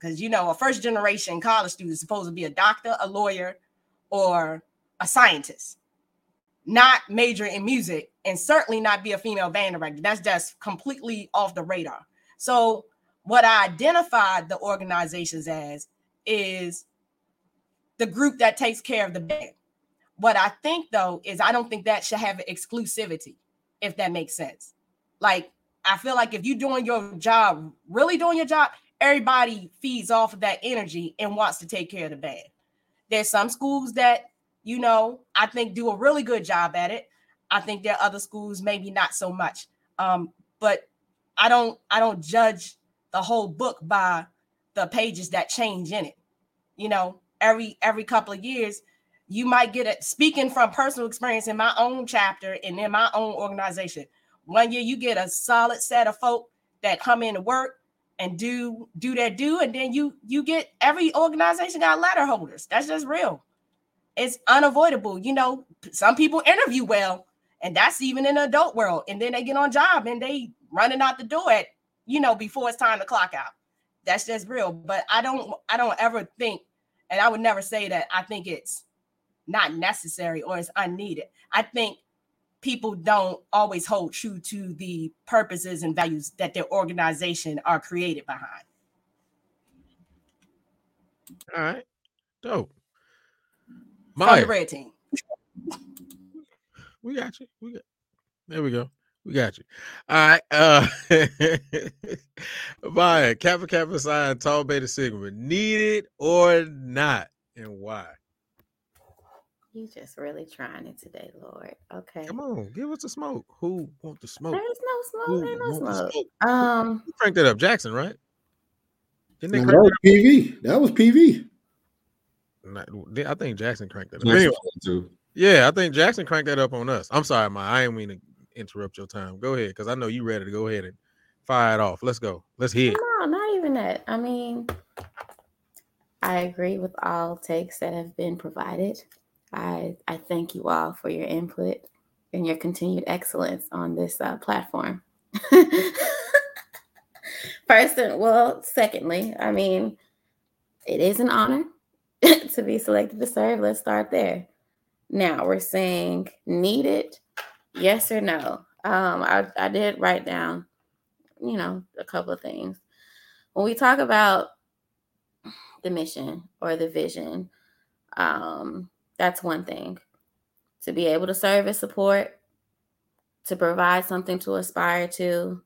because you know a first generation college student is supposed to be a doctor a lawyer or a scientist not major in music and certainly not be a female band director. That's just completely off the radar. So what i identified the organizations as is the group that takes care of the band. What i think though is i don't think that should have exclusivity if that makes sense. Like i feel like if you're doing your job really doing your job everybody feeds off of that energy and wants to take care of the band. There's some schools that, you know, I think do a really good job at it. I think there are other schools maybe not so much. Um, but I don't I don't judge the whole book by the pages that change in it. You know, every every couple of years, you might get it. Speaking from personal experience in my own chapter and in my own organization, one year you get a solid set of folk that come in to work and do do their do and then you you get every organization got ladder holders. That's just real. It's unavoidable you know some people interview well and that's even in the adult world and then they get on job and they running out the door at you know before it's time to clock out. That's just real but i don't i don't ever think and i would never say that i think it's not necessary or it's unneeded. I think people don't always hold true to the purposes and values that their organization are created behind. All right. Dope. My red team. We got you. We got there we go. We got you. All right. Uh Maya, Kappa Kappa Psi Tau Beta Sigma, needed or not, and why? You just really trying it today, Lord. Okay. Come on, give us a smoke. Who want the smoke? There's no Who smoke. There's no smoke. smoke? Um, Who cranked that up? Jackson, right? Didn't they No, crank that was PV. That was PV. Not- I think Jackson cranked that up. Anyway. Yeah, I think Jackson cranked that up on us. I'm sorry, my I ain't mean to interrupt your time. Go ahead, because I know you ready to go ahead and fire it off. Let's go. Let's hit. No, not even that. I mean, I agree with all takes that have been provided. I I thank you all for your input and your continued excellence on this uh, platform. First, and well, secondly, I mean, it is an honor to be selected to serve. Let's start there. Now we're saying needed, yes or no. Um, I, I did write down, you know, a couple of things. When we talk about the mission or the vision, um, that's one thing. To be able to serve and support, to provide something to aspire to,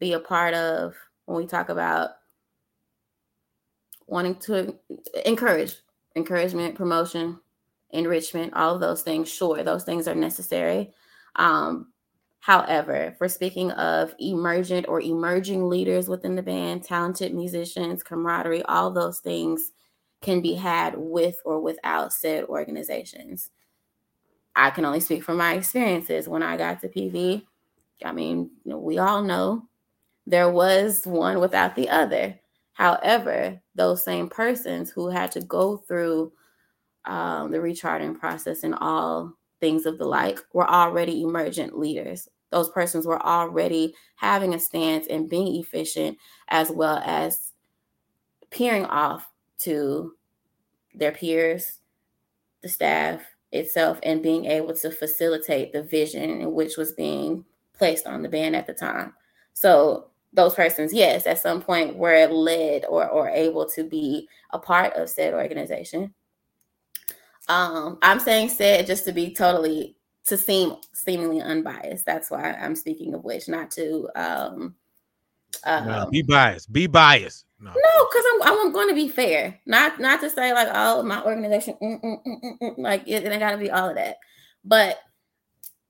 be a part of when we talk about wanting to encourage encouragement, promotion, enrichment, all of those things. Sure, those things are necessary. Um, however, for speaking of emergent or emerging leaders within the band, talented musicians, camaraderie, all those things can be had with or without said organizations. I can only speak from my experiences when I got to PV. I mean, you know, we all know there was one without the other. However, those same persons who had to go through um, the recharting process and all things of the like were already emergent leaders. Those persons were already having a stance and being efficient, as well as peering off to their peers, the staff itself, and being able to facilitate the vision which was being placed on the band at the time. So those persons, yes, at some point were led or or able to be a part of said organization. Um, I'm saying said just to be totally to seem seemingly unbiased. That's why I'm speaking of which, not to um, um no, be biased. Be biased. No, because I'm I'm going to be fair. Not not to say like oh my organization mm, mm, mm, mm, mm like it, it got to be all of that. But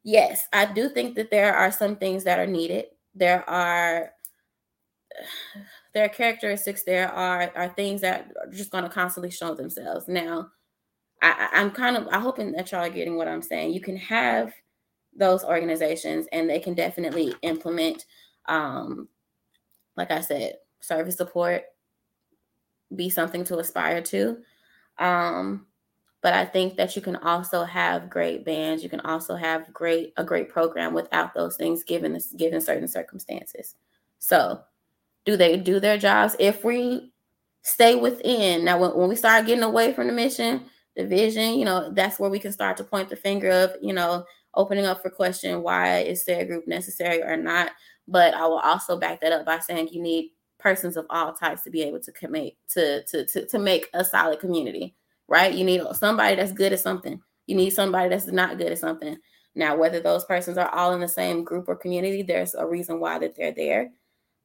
yes, I do think that there are some things that are needed. There are there are characteristics there are are things that are just going to constantly show themselves now I, i'm kind of i'm hoping that y'all are getting what i'm saying you can have those organizations and they can definitely implement um like i said service support be something to aspire to um but i think that you can also have great bands you can also have great a great program without those things given given certain circumstances so do they do their jobs? If we stay within now, when, when we start getting away from the mission, the vision, you know, that's where we can start to point the finger of, you know, opening up for question why is their group necessary or not. But I will also back that up by saying you need persons of all types to be able to commit to to to, to make a solid community, right? You need somebody that's good at something. You need somebody that's not good at something. Now, whether those persons are all in the same group or community, there's a reason why that they're there.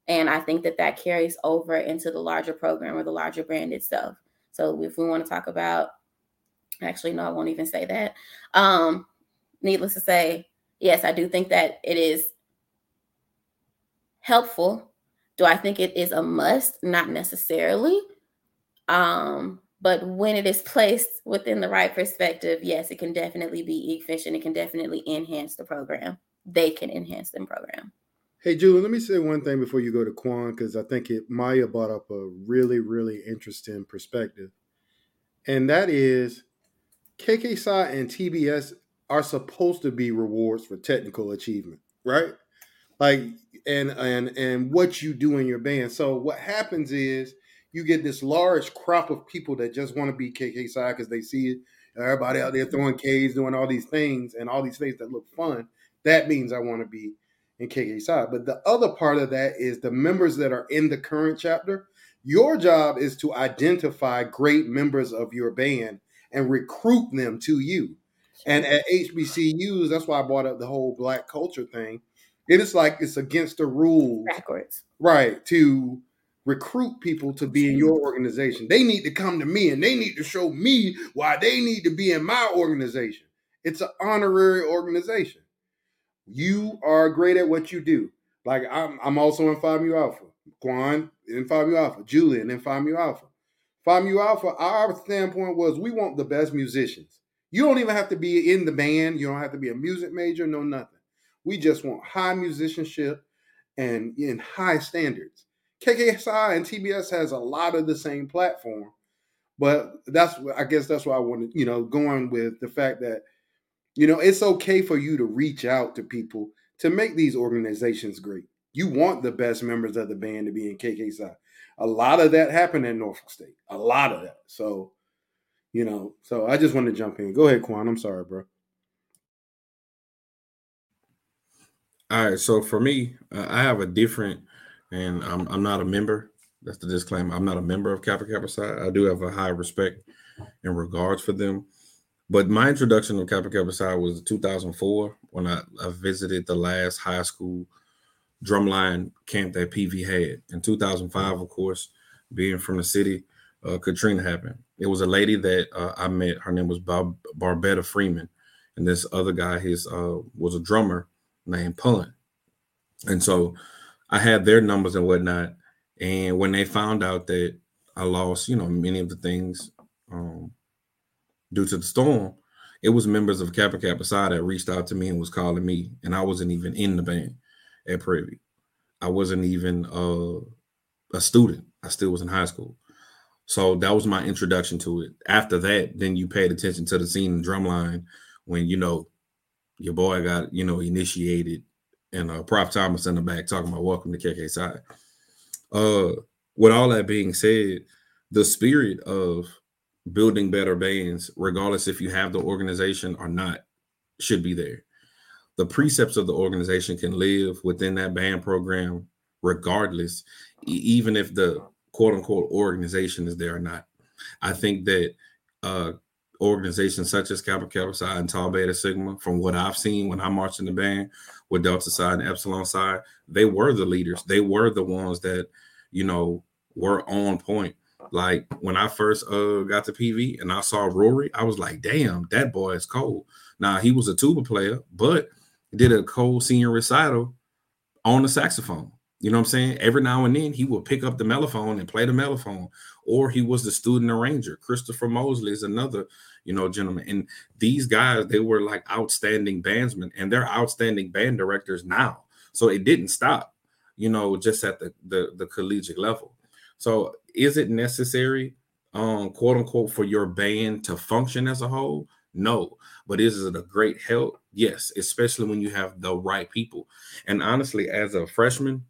And I think that that carries over into the larger program or the larger brand itself. So if we want to talk about, actually, no, I won't even say that. Um, needless to say, yes, I do think that it is helpful. Do I think it is a must? Not necessarily. Um, but when it is placed within the right perspective, yes, it can definitely be efficient. It can definitely enhance the program. They can enhance the program. Hey, Julie, let me say one thing before you go to Quan, because I think it Maya brought up a really, really interesting perspective. And that is KK Psi and TBS are supposed to be rewards for technical achievement, right? Like and and and what you do in your band. So what happens is you get this large crop of people that just want to be KK Psi because they see it, everybody out there throwing Ks, doing all these things and all these things that look fun. That means I want to be in KK Psi. But the other part of that is the members that are in the current chapter. Your job is to identify great members of your band and recruit them to you. And at HBCUs, that's why I brought up the whole black culture thing. It is like it's against the rules. Backwards. Right. To recruit people to be in your organization. They need to come to me and they need to show me why they need to be in my organization. It's an honorary organization. You are great at what you do. Like I'm, I'm also in Phi Mu Alpha. Quan in Phi Mu Alpha. Julian in Phi Mu Alpha. Phi Mu Alpha, our standpoint was we want the best musicians. You don't even have to be in the band. You don't have to be a music major, no nothing. We just want high musicianship and in high standards. KK Psi and TBS has a lot of the same platform, but that's I guess that's why I wanted, you know, going with the fact that, you know, it's okay for you to reach out to people to make these organizations great. You want the best members of the band to be in KK Psi. A lot of that happened in Norfolk State. A lot of that. So, you know, so I just wanted to jump in. Go ahead, Quan. I'm sorry, bro. All right. So for me, uh, I have a different, and I'm I'm not a member. That's the disclaimer. I'm not a member of Kappa Kappa Psi. I do have a high respect and regards for them. But my introduction to Kappa Kappa Psi was 2004 when I, I visited the last high school drumline camp that PV had. In 2005, of course, being from the city, uh, Katrina happened. It was a lady that uh, I met. Her name was Bob Barbetta Freeman, and this other guy, his uh, was a drummer named Pun. And so I had their numbers and whatnot. And when they found out that I lost, you know, many of the things um, due to the storm, it was members of Kappa Kappa Psi that reached out to me and was calling me, and I wasn't even in the band at Prairie. I wasn't even uh, a student. I still was in high school. So that was my introduction to it. After that, then you paid attention to the scene in drumline when you know your boy got you know initiated and uh Prof Thomas in the back talking about welcome to KK Psi. Uh with all that being said, the spirit of building better bands, regardless if you have the organization or not, should be there. The precepts of the organization can live within that band program, regardless, even if the quote unquote organization is there or not. I think that uh, organizations such as Kappa Kappa Psi and Tau Beta Sigma, from what I've seen when I marched in the band with Delta Psi and Epsilon Psi, they were the leaders. They were the ones that, you know, were on point. Like when I first uh got to PV and I saw Rory, I was like, damn, that boy is cold. Now he was a tuba player, but did a cold senior recital on the saxophone. You know what I'm saying? Every now and then he would pick up the mellophone and play the mellophone, or he was the student arranger. Christopher Mosley is another, you know, gentleman. And these guys, they were like outstanding bandsmen, and they're outstanding band directors now. So it didn't stop, you know, just at the the, the collegiate level. So is it necessary, um, quote unquote, for your band to function as a whole? No. But is it a great help? Yes, especially when you have the right people. And honestly, as a freshman,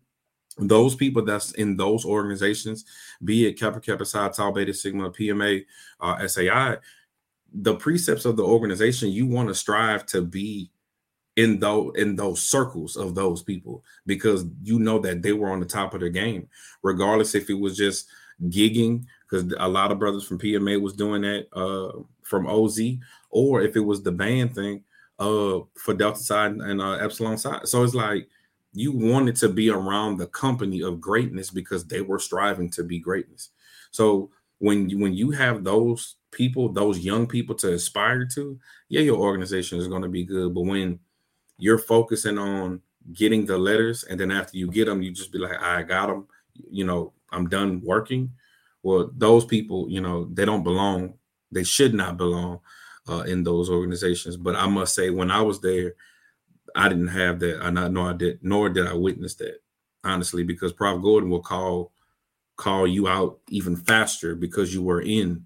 those people that's in those organizations, be it Kappa Kappa Psi, Tau Beta Sigma, PMA, uh, SAI, the precepts of the organization, you want to strive to be in those in those circles of those people because you know that they were on the top of the game, regardless if it was just gigging, because a lot of brothers from PMA was doing that uh, from OZ, or if it was the band thing uh, for Delta Psi and uh, Epsilon Psi. So it's like you wanted to be around the company of greatness because they were striving to be greatness. So when you, when you have those people, those young people to aspire to, yeah, your organization is going to be good. But when you're focusing on getting the letters, and then after you get them, you just be like, I got them. You know, I'm done working. Well, those people, you know, they don't belong. They should not belong uh, in those organizations. But I must say, when I was there, I didn't have that. I not nor I did nor did I witness that honestly because Prof Gordon will call call you out even faster because you were in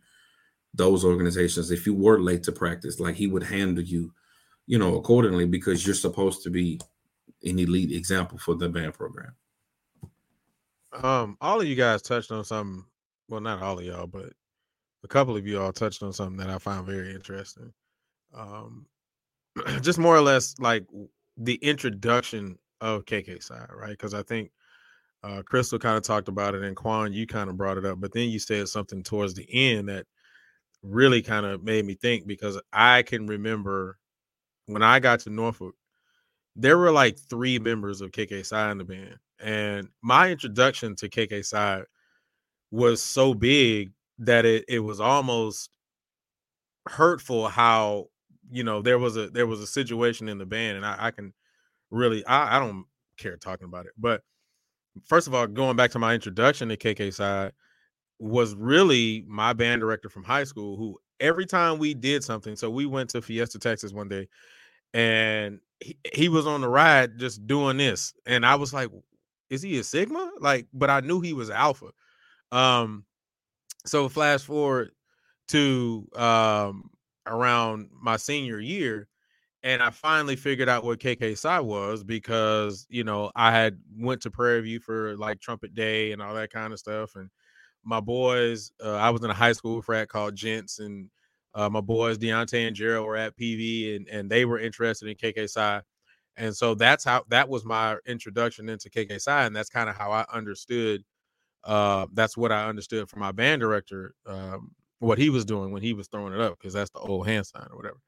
those organizations. If you were late to practice, like he would handle you, you know, accordingly because you're supposed to be an elite example for the band program. Um, all of you guys touched on something. Well, not all of y'all, but a couple of you all touched on something that I found very interesting. Um, just more or less like the introduction of KK Psi, right? Because I think uh, Krystal kind of talked about it, and Quan, you kind of brought it up, but then you said something towards the end that really kind of made me think because I can remember when I got to Norfolk, there were like three members of KK Psi in the band, and my introduction to KK Psi was so big that it it was almost hurtful how you know there was a there was a situation in the band and i, I can really I, I don't care talking about it but first of all going back to my introduction to kk Psi was really my band director from high school who every time we did something, so we went to Fiesta, Texas one day, and he, he was on the ride just doing this, and I was like, "Is he a Sigma?" Like, but I knew he was Alpha. Um, so flash forward to um around my senior year, and I finally figured out what KK was because you know I had went to Prairie View for like Trumpet Day and all that kind of stuff, and my boys, uh, I was in a high school frat called Gents, and uh, my boys Deontay and Gerald were at PV, and and they were interested in KK and so that's how that was my introduction into KK and that's kind of how I understood. Uh, that's what I understood from my band director, um, what he was doing when he was throwing it up, because that's the old hand sign or whatever.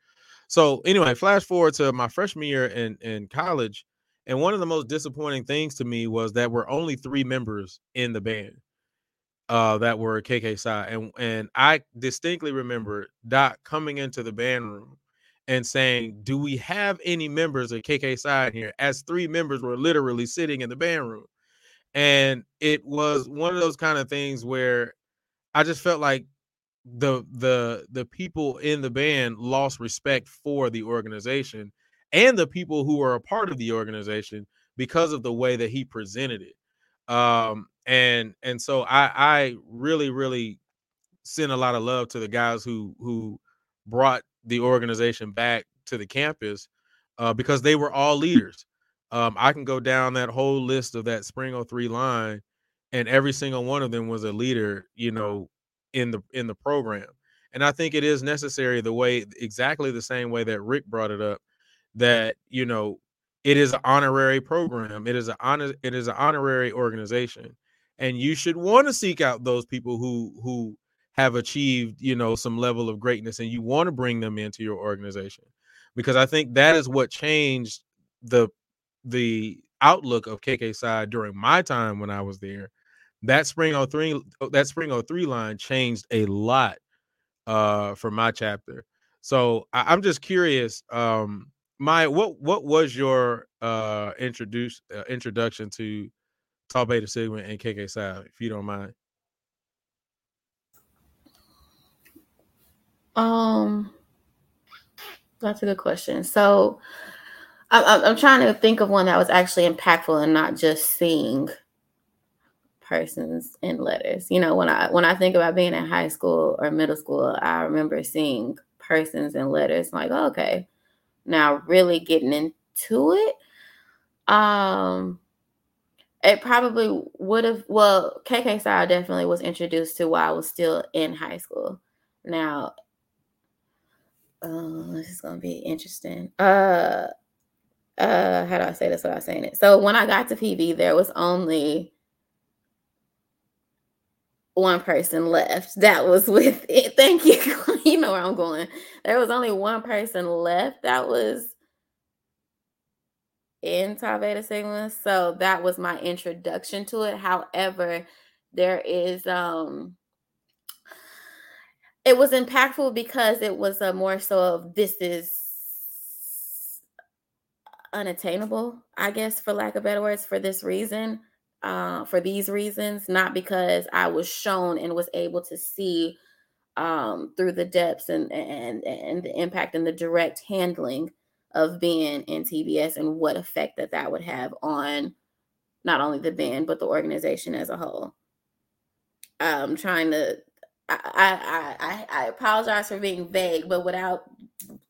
So anyway, flash forward to my freshman year in in college, and one of the most disappointing things to me was that we're only three members in the band uh, that were KK Psi, and and I distinctly remember Doc coming into the band room and saying, "Do we have any members of KK in here?" As three members were literally sitting in the band room, and it was one of those kind of things where I just felt like the the the people in the band lost respect for the organization and the people who are a part of the organization because of the way that he presented it. Um and and so i i really really send a lot of love to the guys who who brought the organization back to the campus uh, because they were all leaders. Um i can go down that whole list of that spring 03 line and every single one of them was a leader you know in the in the program and i think it is necessary the way exactly the same way that rick brought it up that you know it is an honorary program it is an honor it is an honorary organization and you should want to seek out those people who who have achieved you know some level of greatness and you want to bring them into your organization because i think that is what changed the the outlook of KK Psi during my time when I was there that spring 03 that spring 03 line changed a lot uh for my chapter so I, am just curious um my what what was your uh introduce uh, introduction to Tau Beta Sigma and KK Psi, if you don't mind? Um, that's a good question. So, I'm I'm trying to think of one that was actually impactful and not just seeing persons in letters. You know, when I when I think about being in high school or middle school, I remember seeing persons in letters. like, oh, okay, now really getting into it. Um, it probably would have. Well, KK Psi definitely was introduced to while I was still in high school. Now, uh, this is gonna be interesting. Uh, uh, how do I say this without saying it? So when I got to PV, there was only one person left that was with it. Thank you. you know where I'm going. There was only one person left that was in Tau Beta Sigma. So that was my introduction to it. However, there is um it was impactful because it was a more so of this is unattainable, I guess, for lack of better words, for this reason uh, for these reasons, not because I was shown and was able to see um, through the depths and, and and the impact and the direct handling of being in TBS and what effect that that would have on not only the band but the organization as a whole. I'm trying to. I, I I I apologize for being vague, but without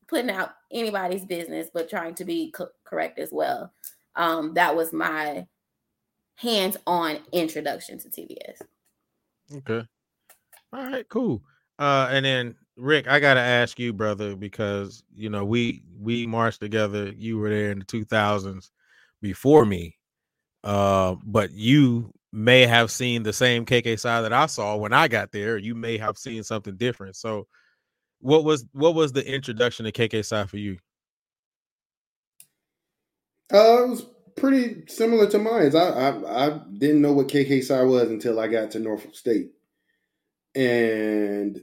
putting out anybody's business, but trying to be co- correct as well. Um, that was my hands-on introduction to TBS. Okay. All right, cool. Uh and then Rick, I gotta ask you, brother, because you know we we marched together. You were there in the 2000s before me. Uh, but you may have seen the same KK Psi that I saw when I got there. You may have seen something different. So what was what was the introduction to KK Psi for you? Uh, it was pretty similar to mine. I, I, I didn't know what KK was until I got to Norfolk State, and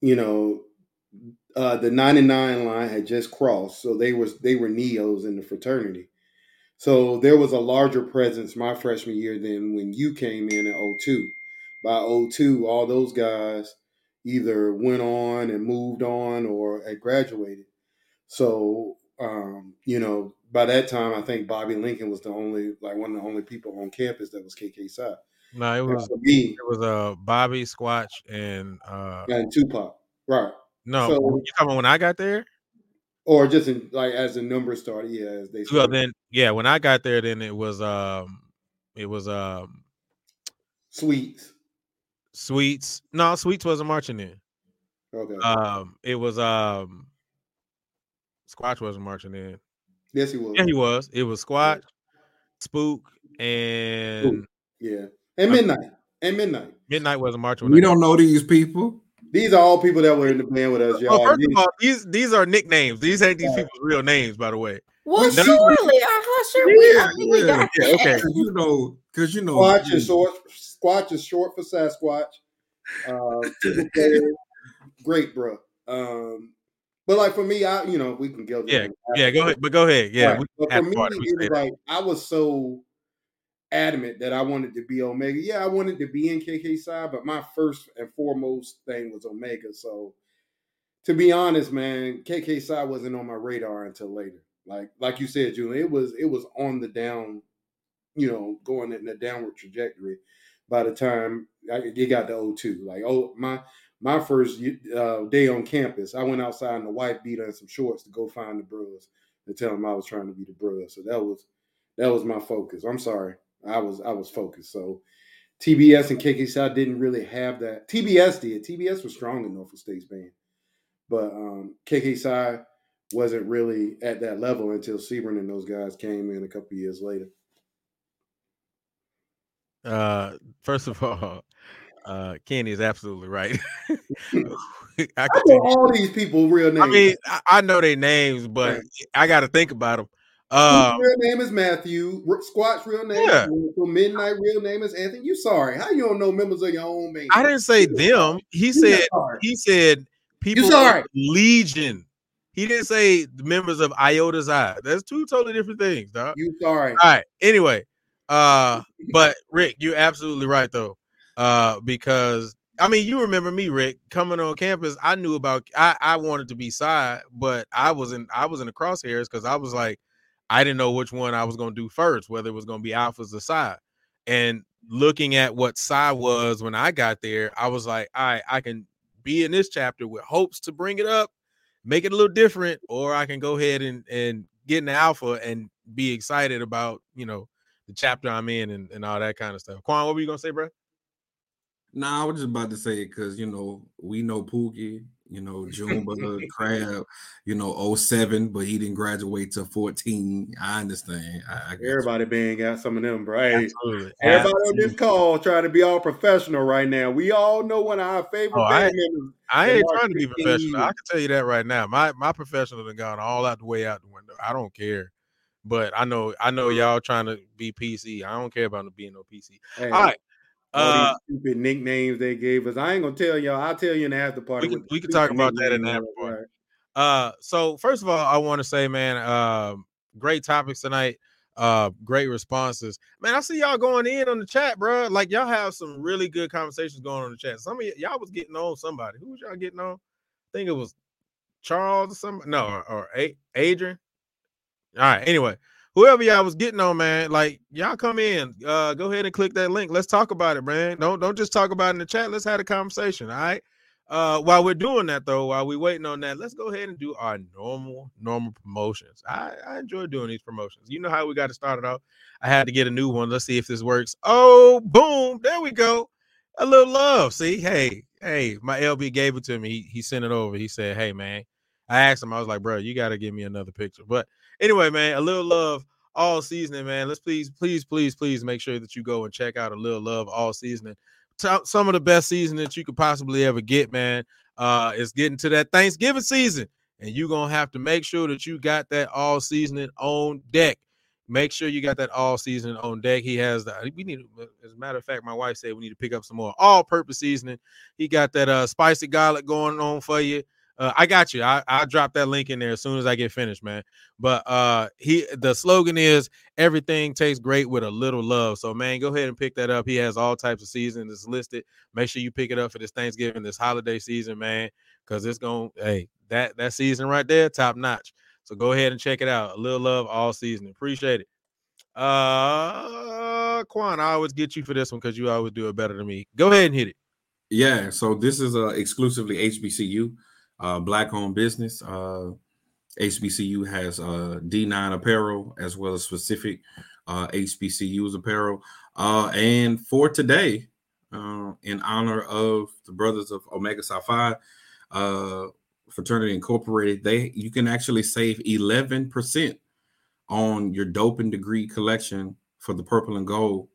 you know, uh, the ninety nine line had just crossed, so they was they were neos in the fraternity. So there was a larger presence my freshman year than when you came in at 02. By 02, all those guys, either went on and moved on or had graduated. So, um, you know, by that time, I think Bobby Lincoln was the only, like one of the only people on campus that was KK Psi. No, it was me it was uh Bobby Squatch and uh and Tupac, right? no, So- you talking when I got there? Or just in, like as the numbers started, yeah, as they started. Well, then yeah, when I got there, then it was um it was um Sweets. Sweets. No, Sweets wasn't marching in. Okay. Um, it was um Squatch wasn't marching in. Yes, he was. Yeah, he was. It was Squatch, Spook, and Yeah. And midnight. And midnight. Midnight was a March. We don't know these people. These are all people that were in the band with us, y'all. Well, first These- of all, these these are nicknames. These ain't these people's real names, by the way. Well, Well, surely, uh, sure we, Yeah, I mean, we yeah, got yeah, okay. Cause you know, because you know, Squatch is short. Squatch is short for Sasquatch. Uh, great, bro. Um, but like for me, I you know we can go. Yeah, Yeah, go ahead. But go ahead. Yeah, Right. But for me, it was like I was so adamant that I wanted to be Omega. Yeah, I wanted to be in KK Psi, but my first and foremost thing was Omega. So to be honest, man, KK Psi wasn't on my radar until later. Like like you said, Julian, it was it was on the down, you know, going in a downward trajectory. By the time I, it got to 02, like oh my my first uh, day on campus, I went outside in a white beater and some shorts to go find the bros and tell them I was trying to be the bros. So that was that was my focus. I'm sorry, I was I was focused. So TBS and KK Psi didn't really have that. TBS did. TBS was strong in Norfolk State's band, but um, KK Psi wasn't really at that level until Sebring and those guys came in a couple years later. Uh, first of all, uh, Kenny is absolutely right. I I know you- all these people real names. I mean, I, I know their names, but Right. I got to think about them. Um, real name is Matthew. Squat's real name Yeah. Midnight real name is Anthony. You sorry? How you don't know members of your own band? I didn't say them. He You said he said people in sorry? Legion. He didn't say the members of Iota's Eye. That's two totally different things, dog. You sorry? All right. Anyway, uh, but Rick, you're absolutely right though. Uh, because I mean, you remember me, Rick, coming on campus. I knew about I, I wanted to be side, but I was in I was in the crosshairs because I was like, I didn't know which one I was gonna do first, whether it was gonna be alphas or side. And looking at what side was when I got there, I was like, all right, I can be in this chapter with hopes to bring it up, make it a little different, or I can go ahead and and get in the alpha and be excited about you know the chapter I'm in and, and all that kind of stuff. Quan, what were you gonna say, bro? Nah, I was just about to say because you know we know Pookie, you know Junebug, Crab, you know 07, but he didn't graduate till 14. I understand. I, I get you. Everybody band got some of them, bro. Hey, Absolutely. everybody on this call trying to be all professional right now. We all know one of our favorite Oh, I- band. I ain't last trying to be 15 professional. I can tell you that right now. My my professional done gone all out the way out the window. I don't care. But I know I know uh-huh. y'all trying to be PC. I don't care about no being no PC. Hey, All right. All Uh these stupid nicknames they gave us. I ain't gonna tell y'all. I'll tell you in the after party. We can- we can talk about that in the after party. Uh, so first of all, I want to say, man, um, great topics tonight. Uh, great responses, man. I see y'all going in on the chat, bro. Like y'all have some really good conversations going on in the chat. Some of y- y'all was getting on somebody. Who was y'all getting on? I think it was Charles or somebody. No, or, or A- Adrian. All right. Anyway, whoever y'all was getting on, man, like y'all come in. Uh, go ahead and click that link. Let's talk about it, man. Don't don't just talk about it in the chat. Let's have a conversation. All right. Uh, while we're doing that though, while we're waiting on that, let's go ahead and do our normal normal promotions. I, I enjoy doing these promotions. You know how we got to start it off. I had to get a new one. Let's see if this works. Oh, boom! There we go. A little love. See, hey, hey, my LB gave it to me. He, he sent it over. He said, "Hey, man." I asked him. I was like, "Bro, you got to give me another picture." But anyway, man, a little love all seasoning, man. Let's please, please, please, please make sure that you go and check out a little love all seasoning some of the best seasoning that you could possibly ever get, man. Uh, it's getting to that Thanksgiving season, and you're gonna have to make sure that you got that all seasoning on deck. Make sure you got that all seasoning on deck. He has the. We need. As a matter of fact, my wife said we need to pick up some more all-purpose seasoning. He got that uh spicy garlic going on for you. Uh, I got you. I I'll drop that link in there as soon as I get finished, man. But uh he the slogan is everything tastes great with a little love. So man, go ahead and pick that up. He has all types of seasons listed. Make sure you pick it up for this Thanksgiving, this holiday season, man. Cause it's gonna hey that that season right there, top notch. So go ahead and check it out. A little love all season. Appreciate it. Uh Quan, I always get you for this one because you always do it better than me. Go ahead and hit it. Yeah, so this is uh, exclusively HBCU, uh, black owned business. Uh, HBCU has uh, D9 apparel as well as specific uh, HBCUs apparel. Uh, and for today, uh, in honor of the brothers of Omega Psi Phi uh, Fraternity Incorporated, they you can actually save 11% on your dope and degree collection for the purple and gold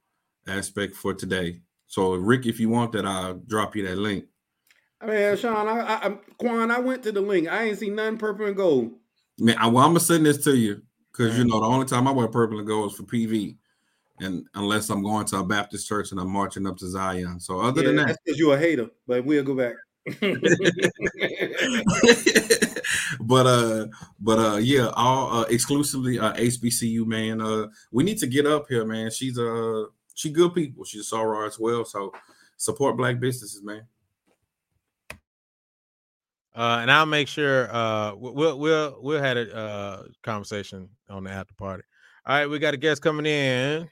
aspect for today. So, Rick, if you want that, I'll drop you that link. I mean, Sean, I, I, I Quan, I went to the link. I ain't seen nothing purple and gold. Man, I, well, I'm gonna send this to you because you know the only time I wear purple and gold is for PV, and unless I'm going to a Baptist church and I'm marching up to Zion. So other yeah, than that, that's because you're a hater. But we'll go back. but uh but uh yeah all uh exclusively uh hbcu man uh we need to get up here man she's uh she good people she's a soror as well so support black businesses man Uh, and I'll make sure uh we- we'll we'll we'll have a uh conversation on the after party. All right, we got a guest coming in.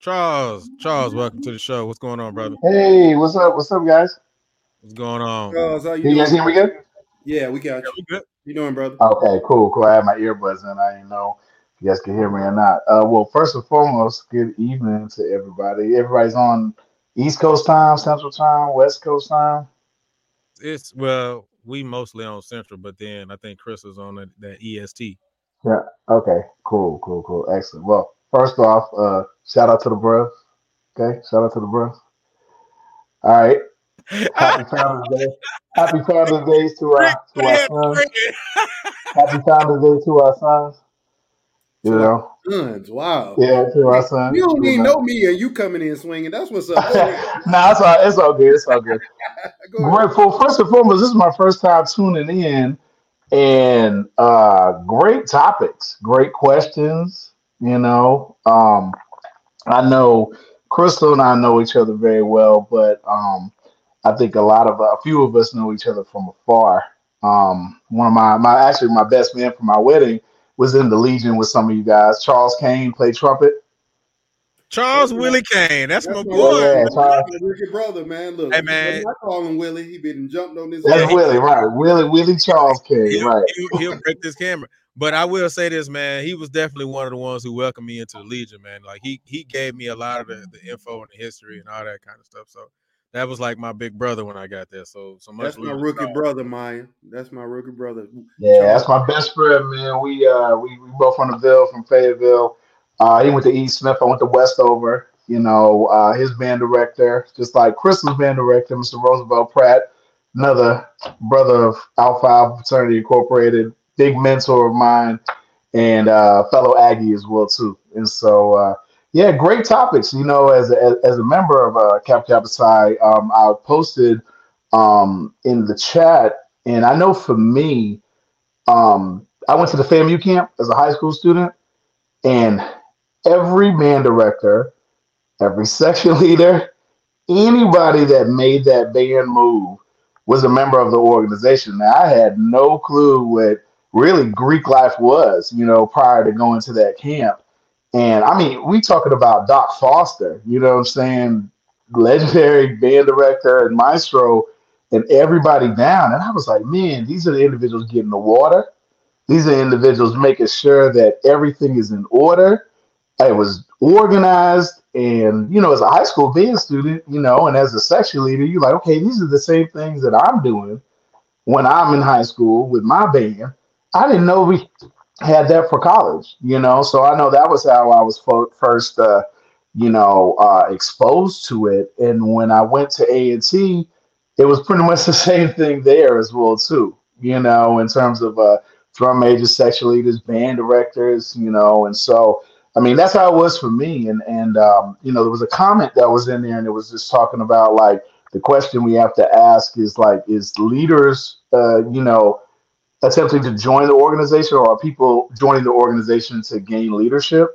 Charles, Charles, welcome to the show. What's going on, brother? Hey, what's up? What's up, guys? What's going on? Charles, how you you guys doing? hear me good? Yeah, we got you. Good? You doing, brother? Okay, cool, cool. I have my earbuds in. I didn't know if you guys can hear me or not. Uh, well, first and foremost, good evening to everybody. Everybody's on East Coast time, Central time, West Coast time. It's well, we mostly on Central, but then I think Chris is on that, that EST. Yeah. Okay. Cool. Cool. Cool. Excellent. Well, first off, uh, shout out to the bros. Okay. Shout out to the bros. All right. Happy Founders Day. Happy Founders Day to our to our sons. Happy Founders Day to our sons. You know. Sons, wow. Yeah, to our sons. You don't even know. me, and you coming in swinging. That's what's up. Nah, it's all, it's all good. It's all good. Go. Grateful. First and foremost, this is my first time tuning in, and uh, great topics, great questions. You know, um, I know Krystal and I know each other very well, but um, I think a lot of a few of us know each other from afar. Um, one of my my actually my best man for my wedding was in the Legion with some of you guys. Charles Kane played trumpet. Charles Willie Kane, that's, That's my my boy. Yeah, That's Charles. my wicked brother, man. Look, Hey, man. I call him Willie. He been jumped on this. That's Willie, right? Willie Willie Charles Kane, He'll, right? he'll, he'll break this camera. But I will say this, man. He was definitely one of the ones who welcomed me into the Legion, man. Like he he gave me a lot of the, the info and the history and all that kind of stuff. So that was like my big brother when I got there. So so much. That's my rookie Charles. brother, Maya. That's my rookie brother. Yeah, that's my best friend, man. We uh we, we both from the Ville, from Fayetteville. Uh he went to East Smith, I went to Westover. You know, uh his band director, just like Krystal's band director, Mr. Roosevelt Pratt, another brother of Alpha Alpha Fraternity Incorporated, big mentor of mine, and uh fellow Aggie as well too. And so uh yeah, great topics. You know, as a, as a member of uh, Cap Kappa Psi, um, I posted um, in the chat, and I know for me, um, I went to the FAMU camp as a high school student, and every band director, every section leader, anybody that made that band move was a member of the organization. Now, I had no clue what really Greek life was, you know, prior to going to that camp. And I mean, we talking about Doc Foster, you know what I'm saying? Legendary band director and maestro and everybody down. And I was like, man, these are the individuals getting the water. These are individuals making sure that everything is in order. It was organized. And, you know, as a high school band student, you know, and as a section leader, you're like, okay, these are the same things that I'm doing when I'm in high school with my band. I didn't know we had that for college, you know. So I know that was how I was first, uh, you know, uh, exposed to it. And when I went to A and T, it was pretty much the same thing there as well too. You know, in terms of uh, drum majors, section leaders, band directors, you know, and so I mean that's how it was for me. And and um, you know, there was a comment that was in there, and it was just talking about like the question we have to ask is like, is leaders, uh, you know, attempting to join the organization, or are people joining the organization to gain leadership?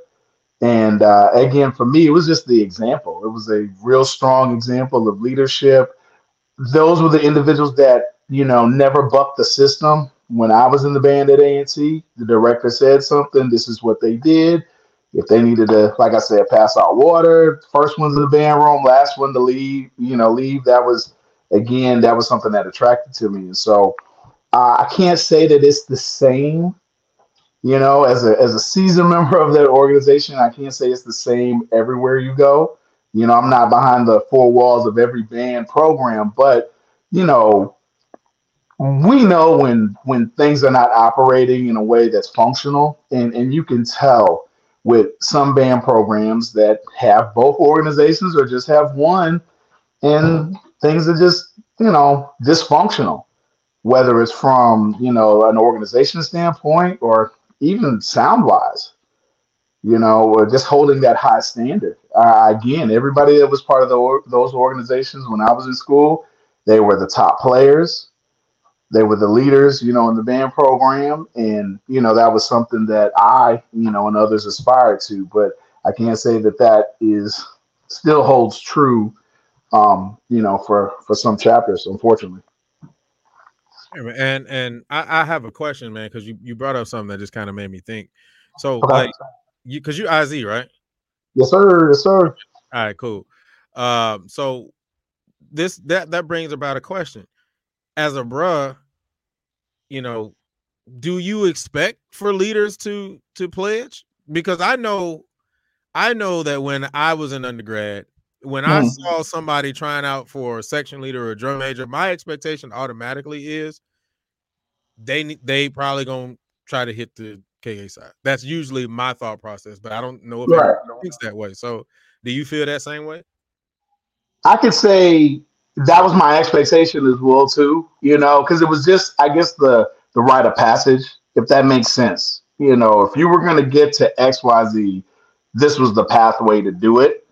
And uh, again, for me, it was just the example. It was a real strong example of leadership. Those were the individuals that you know never bucked the system. When I was in the band at A&T, the director said something. This is what they did. If they needed to, like I said, pass out water, first ones in the band room, last one to leave, you know, leave. That was again, that was something that attracted to me. And so uh, I can't say that it's the same you know, as a as a seasoned member of that organization, I can't say it's the same everywhere you go. You know, I'm not behind the four walls of every band program, but you know, we know when when things are not operating in a way that's functional, and and you can tell with some band programs that have both organizations or just have one, and things are just you know dysfunctional whether it's from you know an organization standpoint or even sound wise, you know, just holding that high standard. Uh, again, everybody that was part of the, those organizations when I was in school, they were the top players. They were the leaders, you know, in the band program. And, you know, that was something that I, you know, and others aspired to. But I can't say that that is still holds true, um, you know, for, for some chapters, unfortunately. And and I, I have a question, man, because you, you brought up something that just kind of made me think. So okay. like you because you IZ, right? Yes, sir. Yes, sir. All right, cool. Um, so this that that brings about a question. As a bruh, you know, do you expect for leaders to to pledge? Because I know I know that when I was an undergrad, when mm. I hmm. saw somebody trying out for a section leader or a drum major, my expectation automatically is they they probably gonna try to hit the KK Psi. That's usually my thought process, but I don't know if right. anyone thinks that way. So, do you feel that same way? I could say that was my expectation as well too. You know, because it was just I guess the the rite of passage, if that makes sense. You know, if you were gonna get to X Y Z, this was the pathway to do it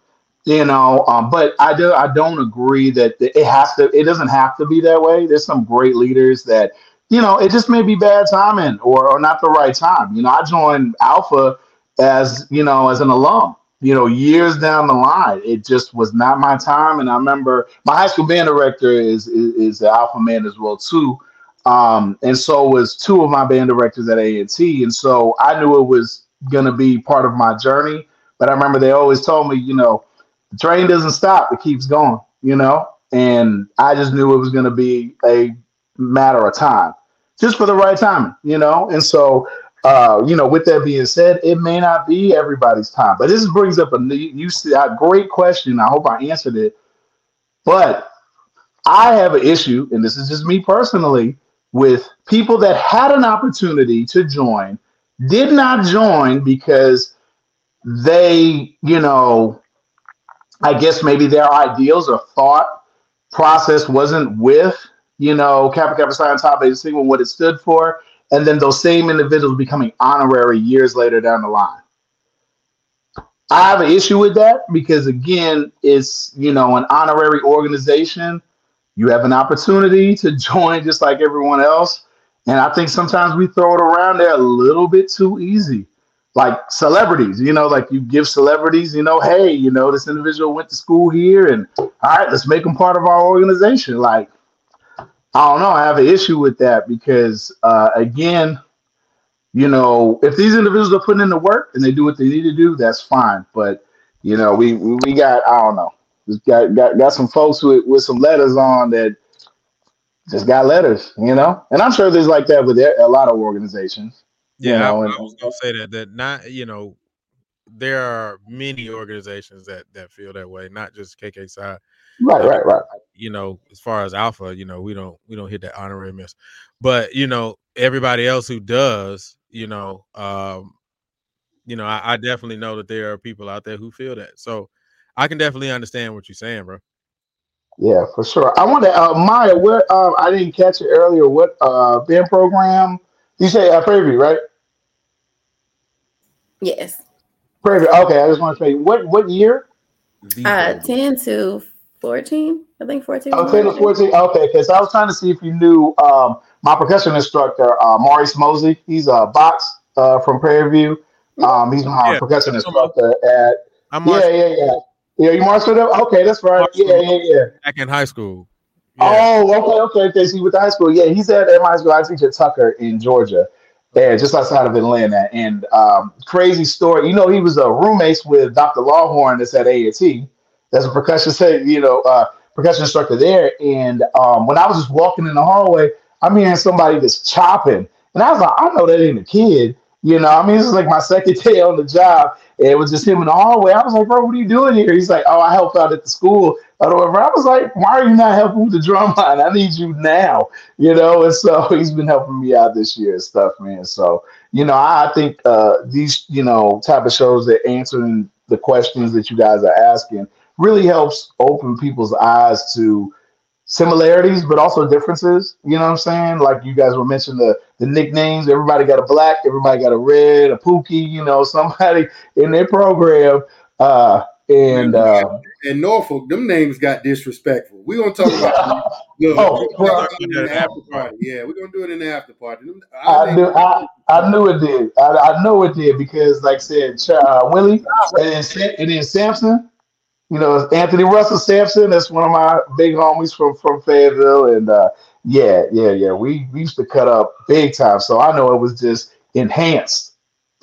you know um, but i do i don't agree that it has to it doesn't have to be that way. There's some great leaders that you know it just may be bad timing or, or not the right time. You know i joined alpha as you know as an alum you know years down the line. It just was not my time. And i remember my high school band director is is, is the alpha man as well too. Um, and so was two of my band directors at A&T and so i knew it was going to be part of my journey. But i remember they always told me you know the train doesn't stop; it keeps going. You know, and I just knew it was going to be a matter of time, just for the right timing. You know, and so. Uh, you know, with that being said, it may not be everybody's time, but this brings up a new, you see a great question. I hope I answered it, but I have an issue, and this is just me personally, with people that had an opportunity to join, did not join because they, you know, I guess maybe their ideals or thought process wasn't with, you know, Kappa Kappa Psi Tau Beta Sigma, what it stood for, and then those same individuals becoming honorary years later down the line. I have an issue with that because again, it's you know an honorary organization. You have an opportunity to join just like everyone else, and I think sometimes we throw it around there a little bit too easy like celebrities, you know, like you give celebrities, you know, hey, you know, this individual went to school here and all right, let's make them part of our organization. Like, I don't know, I have an issue with that because uh, again, you know, if these individuals are putting in the work and they do what they need to do, that's fine. But you know, we we got I don't know, just got got got some folks with with some letters on that just got letters, you know, and I'm sure there's like that with a lot of organizations. Yeah, you know, I, I, was gonna say that that not you know there are many organizations that that feel that way, not just KK Psi. Right, uh, right, right. You know, as far as Alpha, you know, we don't we don't hit that honorary miss, but you know everybody else who does, you know, um, you know, I, I definitely know that there are people out there who feel that. So I can definitely understand what you're saying, bro. Yeah, for sure. I want to, uh, Maya. What uh, I didn't catch it earlier. What uh, band program you say uh, Prairie, View, right? Yes. Prairie. View. Okay, I just want to say what what year? Uh, ten to 14. I think 14. Oh, Taylor 14. Okay, because I was trying to see if you knew um, my percussion instructor, uh, Maurice Mosley. He's a box uh, from Prairie View. Um, he's my Yeah. percussion instructor at. I'm Yeah, yeah, yeah. Yeah, you marched with him? Okay, that's right. Yeah, yeah, yeah. back in high school. Yeah. Oh, okay, okay, okay. See, with the high school, yeah, he's at, at high school. I teach at Tucker in Georgia, there, just outside of Atlanta. And um, crazy story, you know, he was a roommate with Dr. Lawhorn that's at A&T. That's a percussion, you know, uh, percussion instructor there. And um, when I was just walking in the hallway, I'm hearing somebody just chopping, and I was like, I know that ain't a kid. You know, I mean, this is like my second day on the job. And it was just him in the hallway. I was like, bro, what are you doing here? He's like, oh, I help out at the school or whatever. I was like, why are you not helping with the drum line? I need you now, you know? And so he's been helping me out this year and stuff, man. So, you know, I think uh, these, you know, type of shows that answering the questions that you guys are asking really helps open people's eyes to similarities, but also differences. You know what I'm saying? Like you guys were mentioning the the nicknames. Everybody got a black, everybody got a red, a pookie. You know, somebody in their program. Uh, and uh, In Norfolk, them names got disrespectful. We're gonna talk about the, Oh, we're well- gonna do it in the after party. Yeah, we're gonna do it in the after party. Them- I knew I, I knew it did. I, I know it did because, like I said, uh, Willie and then, and then Sampson. You know, Anthony Russell Sampson. That's one of my big homies from from Fayetteville, and uh, yeah, yeah, yeah. We, we used to cut up big time, so I know it was just enhanced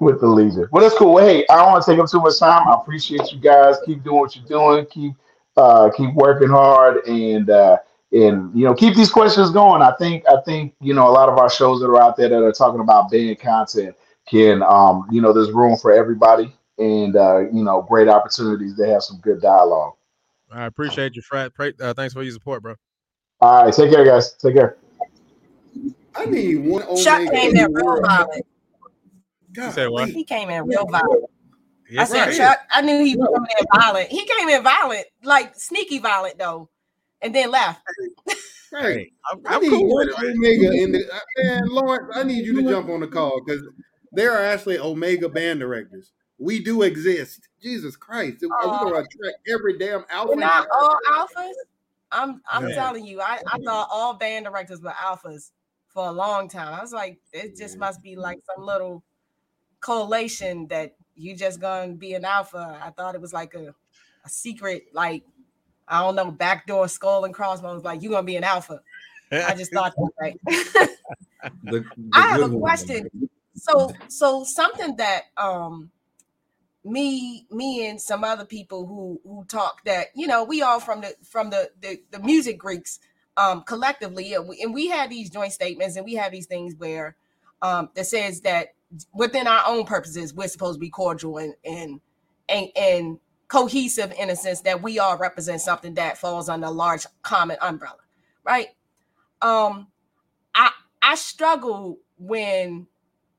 with the Legion. Well, that's cool. Well, hey, I don't want to take up too much time. I appreciate you guys. Keep doing what you're doing. Keep uh, keep working hard, and uh, and you know keep these questions going. I think I think you know a lot of our shows that are out there that are talking about band content can um, you know there's room for everybody, and uh, you know great opportunities to have some good dialogue. I appreciate you, Frat. Pray, uh, thanks for your support, bro. All right, take care, guys. Take care. I need one Chuck Omega came in in the real You said what? He came in real violent. I said, it is. Chuck, I knew he was coming in violent. He came in violent, like sneaky violent though, and then left. Right. Hey, I'm, I I'm need cool one with it. Omega in the uh, man, Lawrence. I need you to jump on the call because there are actually Omega band directors. We do exist. Jesus Christ, are we gonna attract every damn alpha? Not all alphas. I'm I'm Yeah. telling you, I, I thought all band directors were alphas for a long time. I was like, it just must be like some little collation that you just gonna be an alpha. I thought it was like a, a secret, like I don't know, backdoor skull and crossbones, like you're gonna be an alpha. I just thought that right. The- the I have a one. question. So so something that um me me and some other people who who talk that you know we all from the from the the, the music Greeks um collectively and we, and we have these joint statements and we have these things where um that says that within our own purposes we're supposed to be cordial and and and, and cohesive in a sense that we all represent something that falls under a large common umbrella right um i i struggle when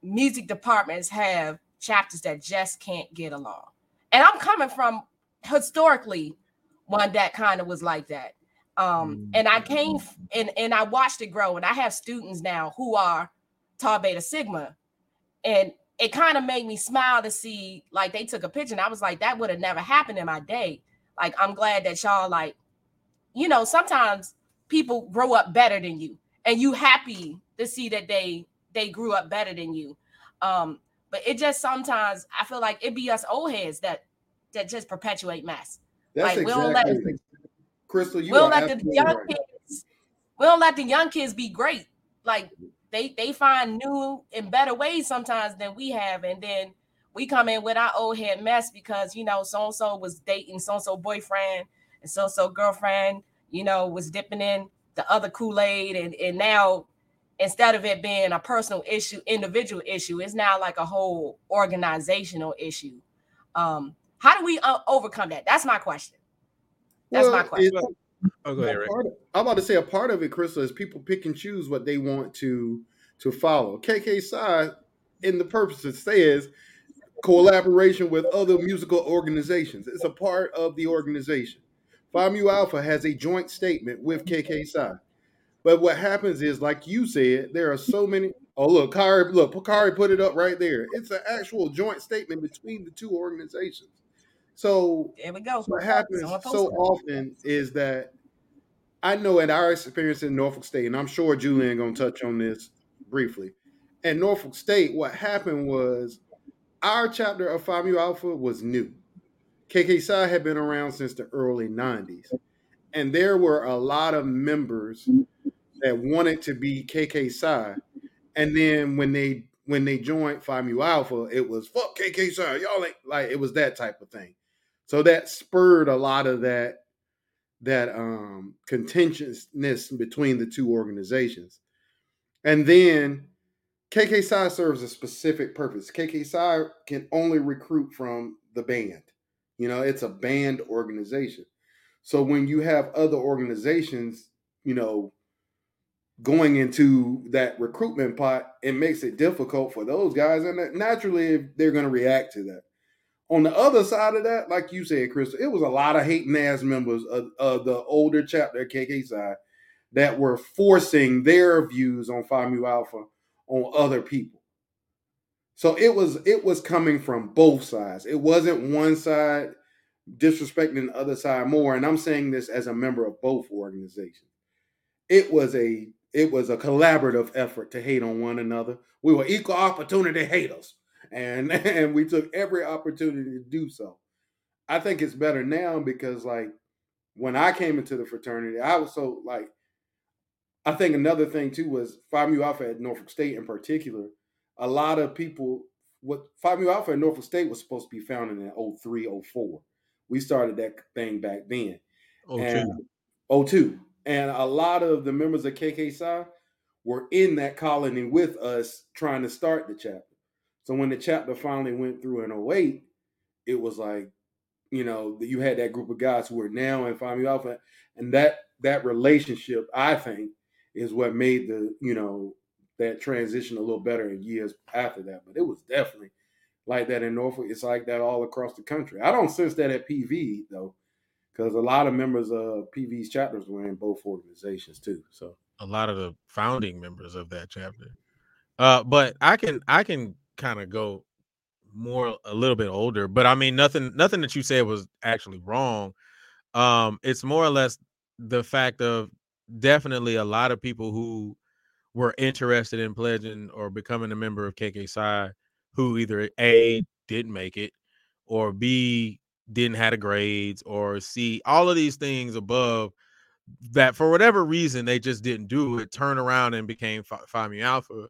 music departments have chapters that just can't get along. And I'm coming from historically one that kind of was like that. Um, and I came f- and, and I watched it grow, and I have students now who are Tau Beta Sigma. And it kind of made me smile to see like they took a picture, and I was like, that would have never happened in my day. Like, I'm glad that y'all like, you know, sometimes people grow up better than you, and you happy to see that they they grew up better than you. Um, but it just sometimes I feel like it be us old heads that that just perpetuate mess. That's like, we don't let- exactly. Krystal, you we don't let the young right. kids we don't let the young kids be great. Like they they find new and better ways sometimes than we have, and then we come in with our old head mess because you know so and so was dating so and so boyfriend and so and so girlfriend, you know, was dipping in the other Kool Aid, and and now instead of it being a personal issue, individual issue, it's now like a whole organizational issue. Um, how do we uh, overcome that? That's my question. That's my Well, question. it's- Oh, go ahead, Rick. of- I'm about to say a part of it, Krystal, is people pick and choose what they want to to follow. KK Psi in the purpose it says collaboration with other musical organizations. It's a part of the organization. Phi Mu Alpha has a joint statement with KK Psi. But what happens is, like you said, there are so many. Oh, look, Kari, look, Kari put it up right there. It's an actual joint statement between the two organizations. So there we go. What happens so often is that I know at our experience in Norfolk State, and I'm sure Julian gonna touch on this briefly. At Norfolk State, what happened was our chapter of Phi Mu Alpha was new. KK Psi had been around since the early 90s. And there were a lot of members that wanted to be KK Psi. And then when they when they joined Phi Mu Alpha, it was fuck KK Psi. Y'all ain't like it was that type of thing. So that spurred a lot of that that um contentiousness between the two organizations. And then KK Psi serves a specific purpose. KK Psi can only recruit from the band. You know, it's a band organization. So when you have other organizations, you know, going into that recruitment pot, it makes it difficult for those guys. And naturally, they're going to react to that. On the other side of that, like you said, Chris, it was a lot of hating ass members of, of the older chapter KK Psi that were forcing their views on Phi Mu Alpha on other people. So it was it was coming from both sides. It wasn't one side disrespecting the other side more. And I'm saying this as a member of both organizations. It was a it was a collaborative effort to hate on one another. We were equal opportunity haters. And and we took every opportunity to do so. I think it's better now because like when I came into the fraternity, I was so like I think another thing too was Phi Mu Alpha at Norfolk State in particular. A lot of people, what Phi Mu Alpha at Norfolk State was supposed to be founded in 03, 04. We started that thing back then. Oh, and, 02. And a lot of the members of KK Psi were in that colony with us trying to start the chapter. So when the chapter finally went through in 08, it was like, you know, you had that group of guys who are now in Phi Mu Alpha. And that that relationship, I think, is what made the you know that transition a little better in years after that. But it was definitely like that in Norfolk. It's like that all across the country. I don't sense that at PV though, because a lot of members of PV's chapters were in both organizations too. So a lot of the founding members of that chapter. Uh, but I can I can kind of go more a little bit older, but I mean nothing nothing that you said was actually wrong. Um, it's more or less the fact of definitely a lot of people who were interested in pledging or becoming a member of KK Psi who either A didn't make it or B didn't have the grades or C all of these things above that for whatever reason they just didn't do it turn around and became Phi Mu Alpha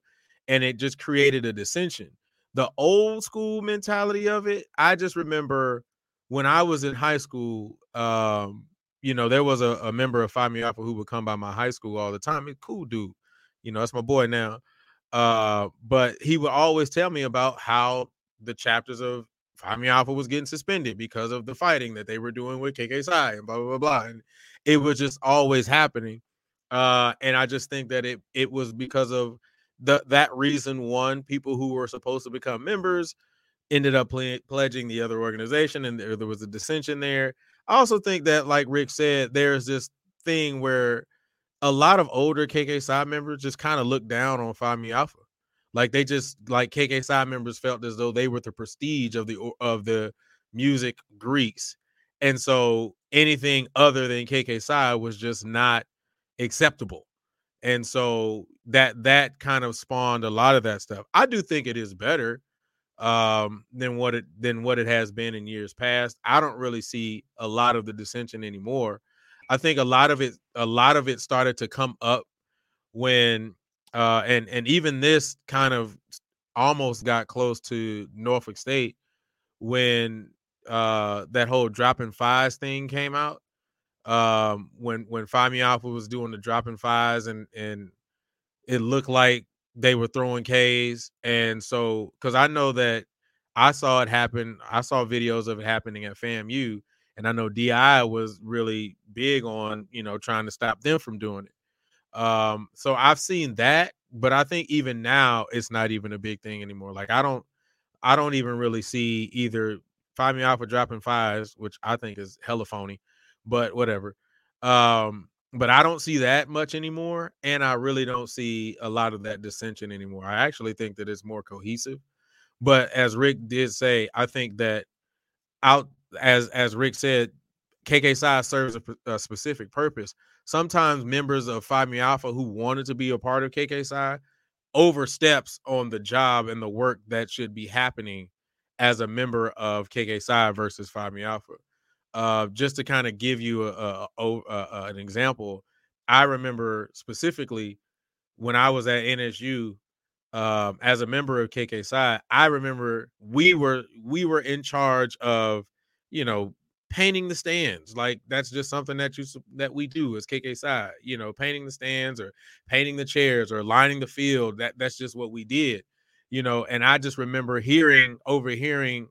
and it just created a dissension the old school mentality of it I just remember when I was in high school um you know, there was a, a member of Phi Mu Alpha who would come by my high school all the time. He's cool dude. You know, that's my boy now. Uh, but he would always tell me about how the chapters of Phi Mu Alpha was getting suspended because of the fighting that they were doing with KK Psi and blah, blah, blah, blah. And it was just always happening. Uh, and I just think that it it was because of the that reason. One, people who were supposed to become members ended up ple- pledging the other organization, and there, there was a dissension there. I also think that, like Rick said, there's this thing where a lot of older KK Psi members just kind of look down on Phi Mu Alpha. Like they just like KK Psi members felt as though they were the prestige of the of the music Greeks. And so anything other than KK Psi was just not acceptable. And so that that kind of spawned a lot of that stuff. I do think it is better um, than what it than what it has been in years past. I don't really see a lot of the dissension anymore. I think a lot of it a lot of it started to come up when uh and and even this kind of almost got close to Norfolk State when uh that whole dropping fives thing came out. Um when when Alpha was doing the dropping fives and and it looked like they were throwing K's. And so, because I know that I saw it happen, I saw videos of it happening at FAMU, and I know DI was really big on, you know, trying to stop them from doing it. Um, so I've seen that, but I think even now it's not even a big thing anymore. Like I don't, I don't even really see either Alpha dropping fives, which I think is hella phony, but whatever. Um, but I don't see that much anymore, and I really don't see a lot of that dissension anymore. I actually think that it's more cohesive. But as Rick did say, I think that out as as Rick said, KK serves a, a, specific purpose. Sometimes members of Phi Mu Alpha who wanted to be a part of KK oversteps on the job and the work that should be happening as a member of KK versus Phi Mu Alpha. Uh, just to kind of give you a, a, a, an example, I remember specifically when I was at NSU um, as a member of KK Psi. I remember we were we were in charge of you know painting the stands. Like that's just something that you that we do as KK Psi. You know, painting the stands or painting the chairs or lining the field. That that's just what we did. You know, and I just remember hearing overhearing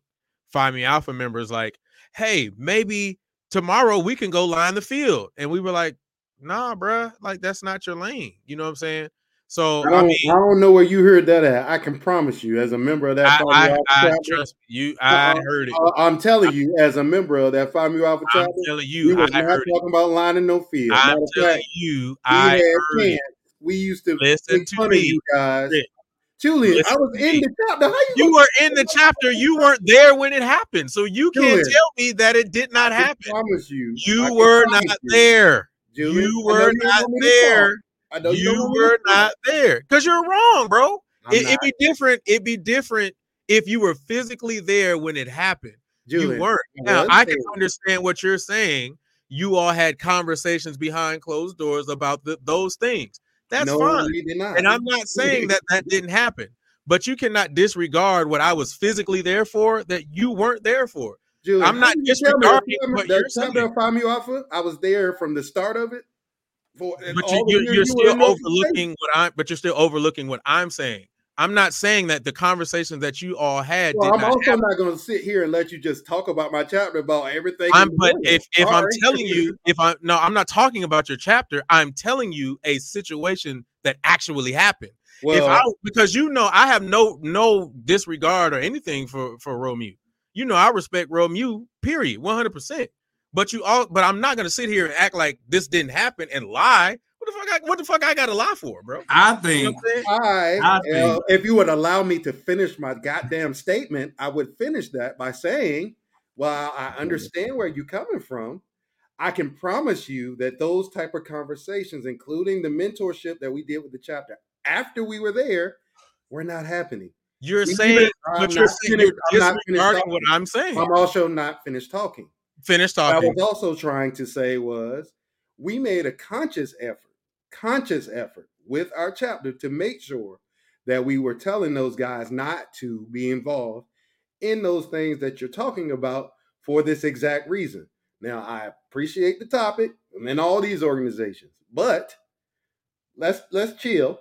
Phi Mu Alpha members like, "Hey, maybe tomorrow we can go line the field," and we were like, "Nah, bruh, like that's not your lane." You know what I'm saying? So I don't, I, mean, I don't know where you heard that at. I can promise you, as a member of that, I, I, I trust you. I uh, heard it. uh, I'm telling you, as a member of that Phi Mu Alpha I'm telling we you, was I not heard it. talking about lining no field. I'm telling fact, you, I heard it. We used to Listen to me. you guys. Rick, Julian, I was in the chapter. You? You were in the chapter. You weren't there when it happened, so you can't tell me that it did not happen. I promise you. You can were not you. there. Julian, You were you not want me to talk. there. I know you, don't You want me were not there because you're wrong, bro. I'm It, it'd be different. It'd be different if you were physically there when it happened. You weren't. I Now I can understand what you're saying. You all had conversations behind closed doors about the, those things. That's no, fine. And I'm not saying that that didn't happen, but you cannot disregard what I was physically there for that you weren't there for. Julian, I'm not can you tell me- disregarding me what you're saying. of Phi Mu I was there from the start of it. For But you, you're, you're you still overlooking what I'm. But you're still overlooking what I'm saying. I'm not saying that the conversations that you all had Well, did I'm not also happen. not going to sit here and let you just talk about my chapter about everything. I'm, but if if I'm telling you, if I no, I'm not talking about your chapter. I'm telling you a situation that actually happened. if well, I because you know I have no no disregard or anything for for Romeo. You know I respect Romeo. Period, one hundred percent. But you all, but I'm not gonna sit here and act like this didn't happen and lie. What the fuck? I, what the fuck I got to lie for, bro? I You know think I'm? I, I uh, think- if you would allow me to finish my goddamn statement, I would finish that by saying, while I understand where you're coming from, I can promise you that those type of conversations, including the mentorship that we did with the chapter after we were there, were not happening. You're Even- saying, I'm but you're not saying finished- you're I'm not finished disregarding what I'm saying. I'm also not finished talking. Finish What I was also trying to say was we made a conscious effort, conscious effort with our chapter to make sure that we were telling those guys not to be involved in those things that you're talking about for this exact reason. Now, I appreciate the topic and then all these organizations, but let's let's chill.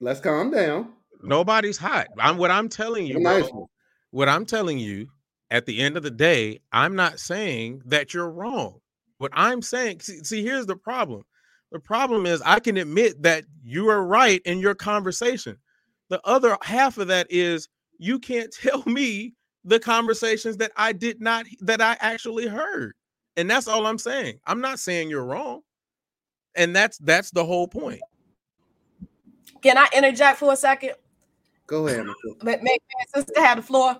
Let's calm down. Nobody's hot. I'm what I'm telling you, bro. what I'm telling you at the end of the day, I'm not saying that you're wrong. What I'm saying, see, see, here's the problem. The problem is I can admit that you are right in your conversation. The other half of that is you can't tell me the conversations that I did not that I actually heard. And that's all I'm saying. I'm not saying you're wrong. And that's that's the whole point. Can I interject for a second? Go ahead. Nicole. Make make my sister have the floor.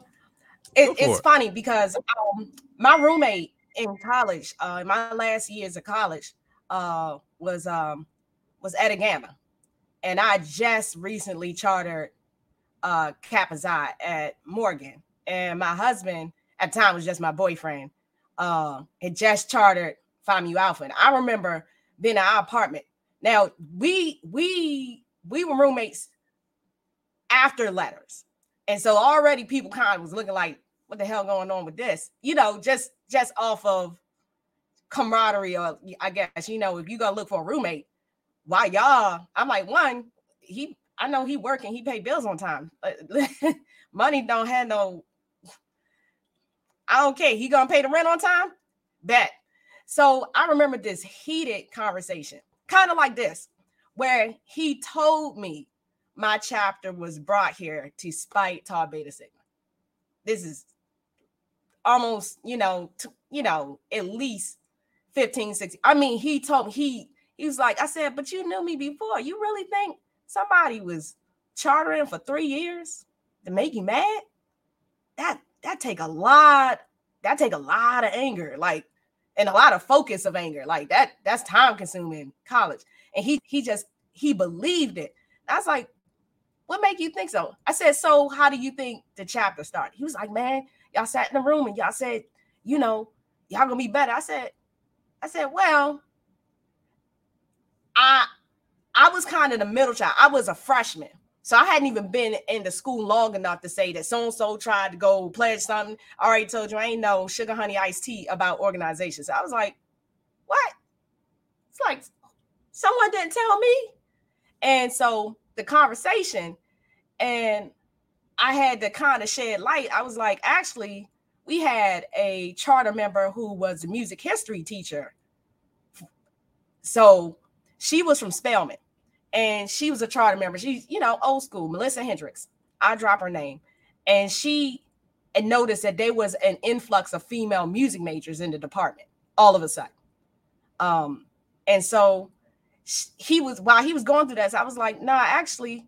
It, it's it. funny because um, my roommate in college, uh, in my last years of college, uh, was um, was Gamma, and I just recently chartered uh, Xi at Morgan, and my husband at the time was just my boyfriend. Uh, had just chartered Phi Mu Alpha, and I remember being in our apartment. Now we we we were roommates after letters. And so already people kind of was looking like, what the hell going on with this? You know, just just off of camaraderie, or I guess, you know, if you gonna look for a roommate, why y'all? I'm like, one, he I know he working, he pay bills on time. Money don't have no, I don't care. He gonna pay the rent on time? Bet. So I remember this heated conversation, kind of like this, where he told me my chapter was brought here to spite Tau Beta Sigma. This is almost, you know, t- you know, at least 15, 16. I mean, he told me he he was like, I said, but you knew me before. You really think somebody was chartering for three years to make you mad? That that take a lot, that take a lot of anger, like and a lot of focus of anger. Like that, that's time consuming college. And he he just he believed it. I was like, what make you think so? I said, so how do you think the chapter started? He was like, man, y'all sat in the room and y'all said, you know, y'all gonna be better. I said, I said, well, I I was kind of the middle child. I was a freshman. So I hadn't even been in the school long enough to say that so and so tried to go pledge something. I already told you I ain't no sugar honey iced tea about organizations. So I was like, what? It's like someone didn't tell me. And so the conversation, and I had to kind of shed light. I was like, actually, we had a charter member who was a music history teacher. So she was from Spelman and she was a charter member. She's, you know, old school, Melissa Hendricks. I drop her name. And she and noticed that there was an influx of female music majors in the department all of a sudden. Um, and so he was while he was going through that, I was like, nah, actually,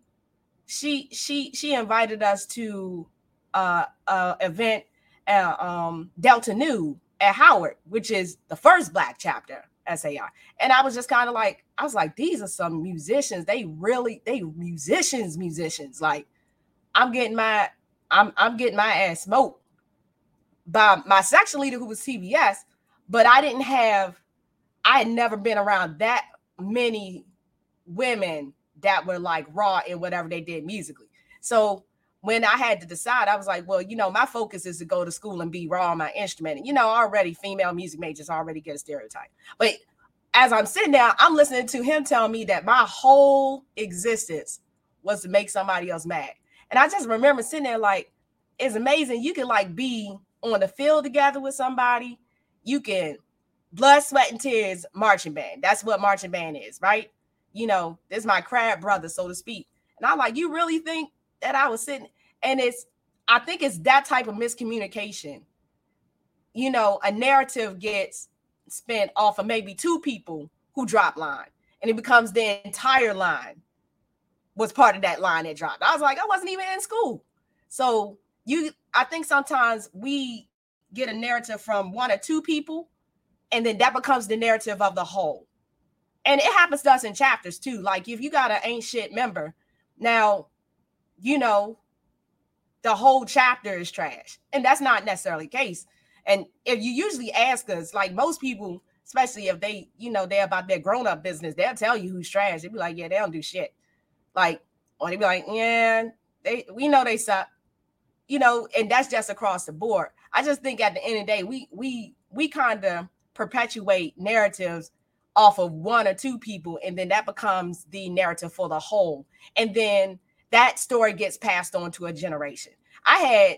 she she she invited us to uh uh event at um Delta Nu at Howard, which is the first black chapter SAI. And I was just kind of like, I was like, these are some musicians. They really, they musicians, musicians. Like, I'm getting my, I'm I'm getting my ass smoked by my section leader who was TBS, but I didn't have, I had never been around that many women that were like raw in whatever they did musically. So when I had to decide, I was like, well, you know, my focus is to go to school and be raw on my instrument. And, you know, already female music majors already get a stereotype. But as I'm sitting there, I'm listening to him tell me that my whole existence was to make somebody else mad. And I just remember sitting there like, it's amazing. You can like be on the field together with somebody. You can blood, sweat, and tears marching band. That's what marching band is, right? You know, this is my crab brother, so to speak. And I'm like, you really think that I was sitting, and it's I think it's that type of miscommunication. You know, a narrative gets spent off of maybe two people who drop line, and it becomes the entire line was part of that line that dropped. I was like, I wasn't even in school. So you I think sometimes we get a narrative from one or two people, and then that becomes the narrative of the whole. And it happens to us in chapters too. Like if you got an ain't shit member, now you know, the whole chapter is trash. And that's not necessarily the case. And if you usually ask us, like most people, especially if they, you know, they're about their grown-up business, they'll tell you who's trash. They'll be like, yeah, they don't do shit. Like, or they be like, yeah, they we know they suck. You know, and that's just across the board. I just think at the end of the day, we we we kind of perpetuate narratives off of one or two people, and then that becomes the narrative for the whole. And then that story gets passed on to a generation. I had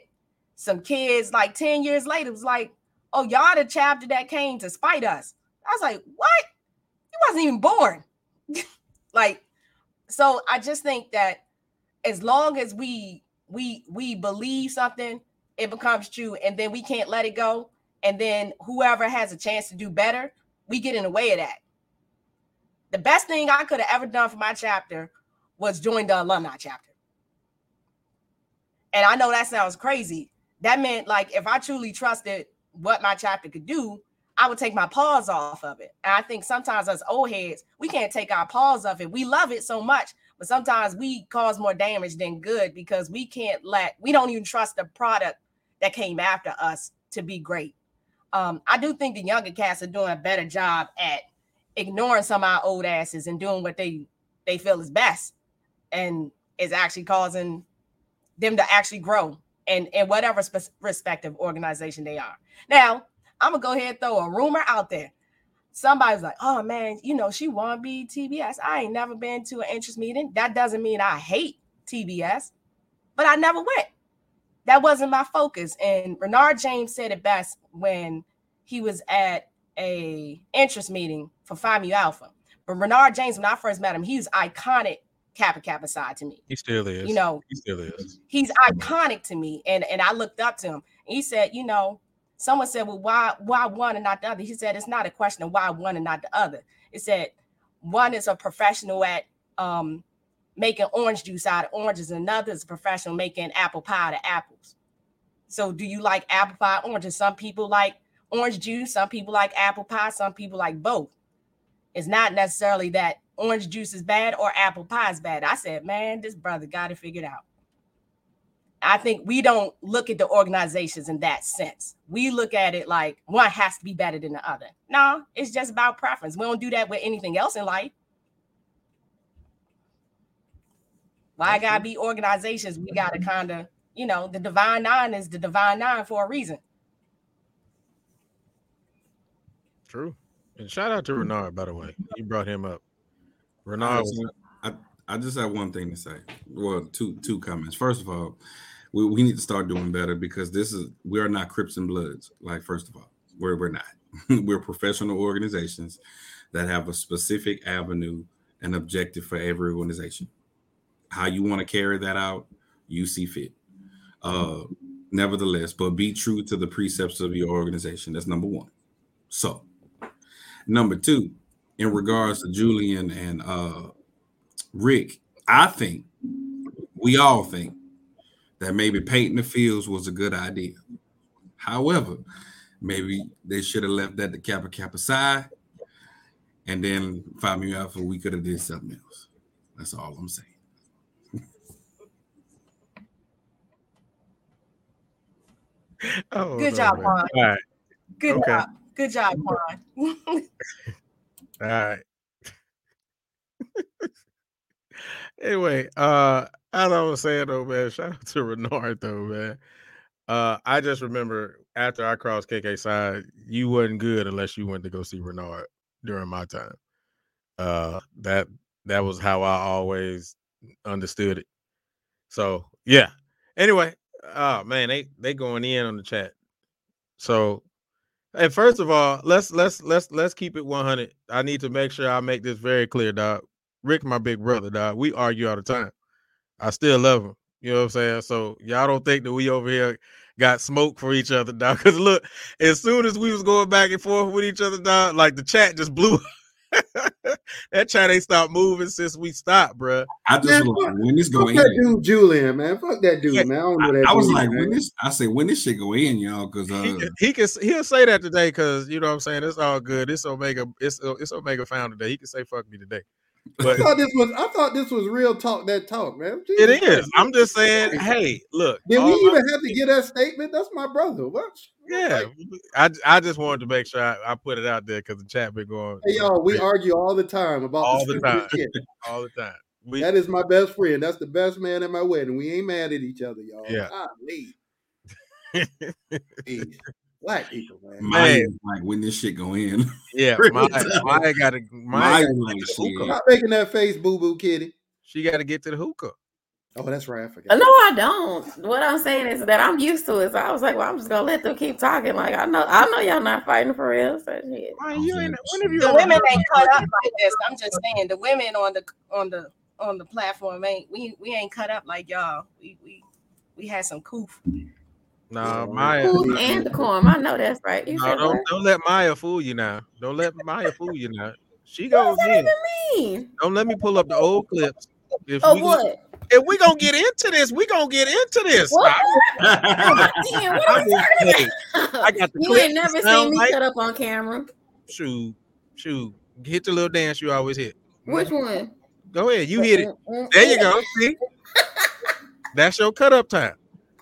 some kids like 10 years later it was like, oh, y'all the chapter that came to spite us. I was like, what? He wasn't even born. like, so I just think that as long as we we we believe something, it becomes true, and then we can't let it go. And then whoever has a chance to do better, we get in the way of that. The best thing I could have ever done for my chapter was join the alumni chapter. And I know that sounds crazy. That meant like if I truly trusted what my chapter could do, I would take my paws off of it. And I think sometimes as old heads, we can't take our paws off it. We love it so much, but sometimes we cause more damage than good because we can't let we don't even trust the product that came after us to be great. Um, I do think the younger cats are doing a better job at ignoring some of our old asses and doing what they they feel is best and is actually causing them to actually grow and in whatever spe- respective organization they are. Now, I'm gonna go ahead and throw a rumor out there. Somebody's like, "Oh man, you know she won't be TBS." I ain't never been to an interest meeting. That doesn't mean I hate TBS, but I never went. That wasn't my focus. And Renard James said it best when he was at a interest meeting for Phi Mu Alpha. But Renard James, when I first met him, he was iconic Kappa Kappa Psi to me. He still is. You know, he still is. He's iconic to me, and and I looked up to him. he said, you know, someone said, well, why why one and not the other? He said, it's not a question of why one and not the other. It said one is a professional at um, making orange juice out of oranges, and another is a professional making apple pie out of apples. So do you like apple pie, oranges? Some people like orange juice, some people like apple pie, some people like both. It's not necessarily that orange juice is bad or apple pie is bad. I said, man, this brother got it figured out. I think we don't look at the organizations in that sense. We look at it like one has to be better than the other. No, it's just about preference. We don't do that with anything else in life. Why gotta be organizations? We gotta kind of, you know, the divine nine is the divine nine for a reason. True. And shout out to Renard, by the way. You brought him up. I, Renard, I, I just have one thing to say. Well, two two comments. First of all, we, we need to start doing better because this is we are not Crips and Bloods. Like, first of all, we're we're not. we're professional organizations that have a specific avenue and objective for every organization. How you want to carry that out, you see fit. Uh, nevertheless, but be true to the precepts of your organization. That's number one. So, number two, in regards to Julian and uh, Rick, I think we all think that maybe painting the fields was a good idea. However, maybe they should have left that to Kappa Kappa Psi and then Phi Mu Alpha we could have did something else. That's all I'm saying. oh, Good no, job, man. Juan. All right. Good Okay. job. Good job, Juan. All right. anyway, uh, as I was saying though, man, shout out to Renard though, man. Uh, I just remember after I crossed KK Psi, you wasn't good unless you went to go see Renard during my time. Uh, that that was how I always understood it. So yeah. Anyway, oh man, they they going in on the chat. So Hey, first of all, let's let's let's let's keep it 100. I need to make sure I make this very clear, dog. Rick, my big brother, dog. We argue all the time. I still love him. You know what I'm saying? So y'all don't think that we over here got smoke for each other, dog. Because look, as soon as we was going back and forth with each other, dog, like the chat just blew. that chat ain't stopped moving since we stopped, bruh. I just Man, was like, when this Fuck go in, that dude, Julian, man. Fuck that dude, Yeah, man. I don't know that I, I was dude, like, man. when this, I say, when this shit go in, y'all, because uh, He, can- he can he'll say that today because you know what I'm saying it's all good. It's Omega, it's it's Omega found today. He can say fuck me today. I thought this was I thought this was real talk that talk, man. It Jesus is. Christ. I'm just saying, hey, look. Did we even my- have to get that statement? That's my brother. What? yeah, I I just wanted to make sure I, I put it out there because the chat been going Hey y'all, we argue all the time about All the the time. all the time. We That is my best friend. That's the best man at my wedding. We ain't mad at each other, y'all. Yeah. Golly. Black people, man. Maya was like, when this shit go in, yeah, Real Maya, got to Maya Maya was like, shit. Stop making that face, boo boo kitty. she got to get to the hookah. Oh, that's right. I forgot. No, I don't. What I'm saying is that I'm used to it. So I was like, well, I'm just gonna let them keep talking. Like I know, I know y'all not fighting for real. So shit. Maya, you ain't. When have you the women ain't cut up like this. I'm just saying the women on the on the on the platform ain't we we ain't cut up like y'all. We we we had some coof. Nah, Maya. Food and corn. I know that's right. You No, don't what? don't let Maya fool you now. Don't let Maya fool you now. She goes What goes does that in. even mean? Don't let me pull up the old clips. If Oh we what? if we gonna get into this, we gonna get into this. What? I- oh, Damn, what I are we talking hey, about? I got the you clip, ain't never seen me bite. cut up on camera. shoot, shoot, hit the little dance you always hit. Which one? Go ahead, you hit it. Mm, mm, there you mm. go. See, that's your cut up time.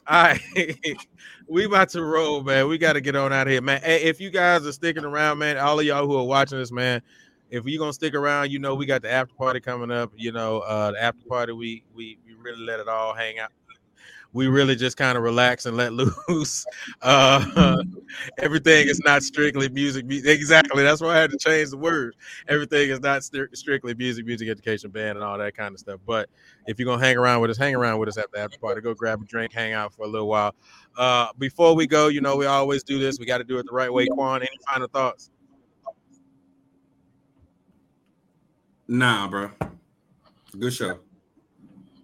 All right, we about to roll, man. We got to get on out of here, man. Hey, if you guys are sticking around, man, all of y'all who are watching this, man, if you're gonna stick around, you know we got the after party coming up. You know, uh, the after party, we we we really let it all hang out. We really just kind of relax and let loose. Uh, everything is not strictly music. Exactly. That's why I had to change the word. Everything is not stri- strictly music, music education, band, and all that kind of stuff. But if you're gonna hang around with us, hang around with us at the after party. Go grab a drink, hang out for a little while. Uh, before we go, you know we always do this. We got to do it the right way. Quan, any final thoughts? nah, bro. Good show.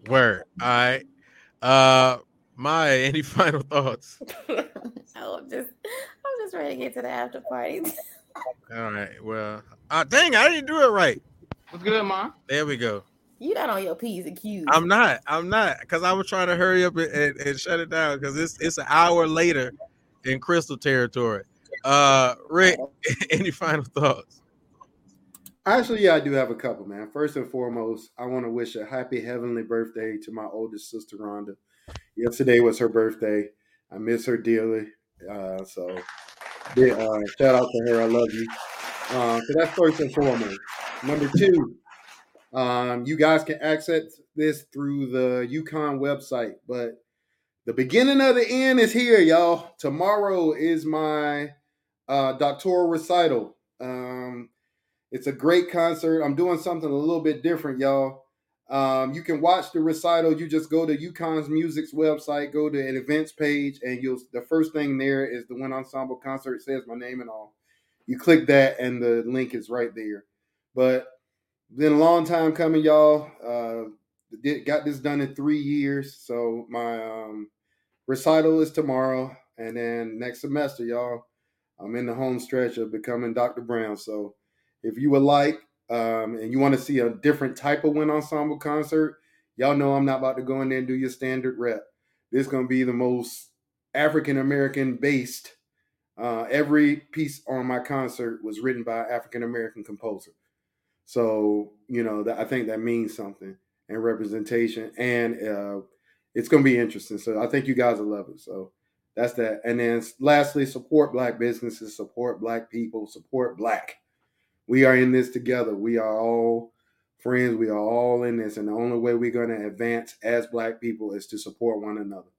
Word. All right. Uh, Maya, any final thoughts? oh, I'm just, I'm just ready to get to the after party. All right. Well, uh, dang, I didn't do it right. What's good, man? There we go. You not on your P's and Q's. I'm not. I'm not because I was trying to hurry up and, and, and shut it down because it's it's an hour later in Krystal territory. Uh Rick, any final thoughts? Actually, yeah, I do have a couple, man. First and foremost, I want to wish a happy heavenly birthday to my oldest sister, Rhonda. Yesterday was her birthday. I miss her dearly. Uh, so, uh, shout out to her. I love you. Uh, so that's first and foremost. Number two, um, you guys can access this through the UConn website, but the beginning of the end is here, y'all. Tomorrow is my uh, doctoral recital. Um, it's a great concert. I'm doing something a little bit different, y'all. Um, you can watch the recital. You just go to UConn's Music's website, go to an events page, and you'll the first thing there is the Wind Ensemble concert. It says my name and all. You click that, and the link is right there. But been a long time coming, y'all. Uh, did, got this done in three years. So my um, recital is tomorrow, and then next semester, y'all, I'm in the home stretch of becoming Dr. Brown. So if you would like, um, and you want to see a different type of wind ensemble concert, y'all know I'm not about to go in there and do your standard rep. This is going to be the most African American based. Uh, every piece on my concert was written by African American composer. So you know that I think that means something and representation, and uh, it's going to be interesting. So I think you guys will love it. So that's that. And then lastly, support black businesses, support black people, support black. We are in this together. We are all friends. We are all in this, and the only way we're going to advance as black people is to support one another,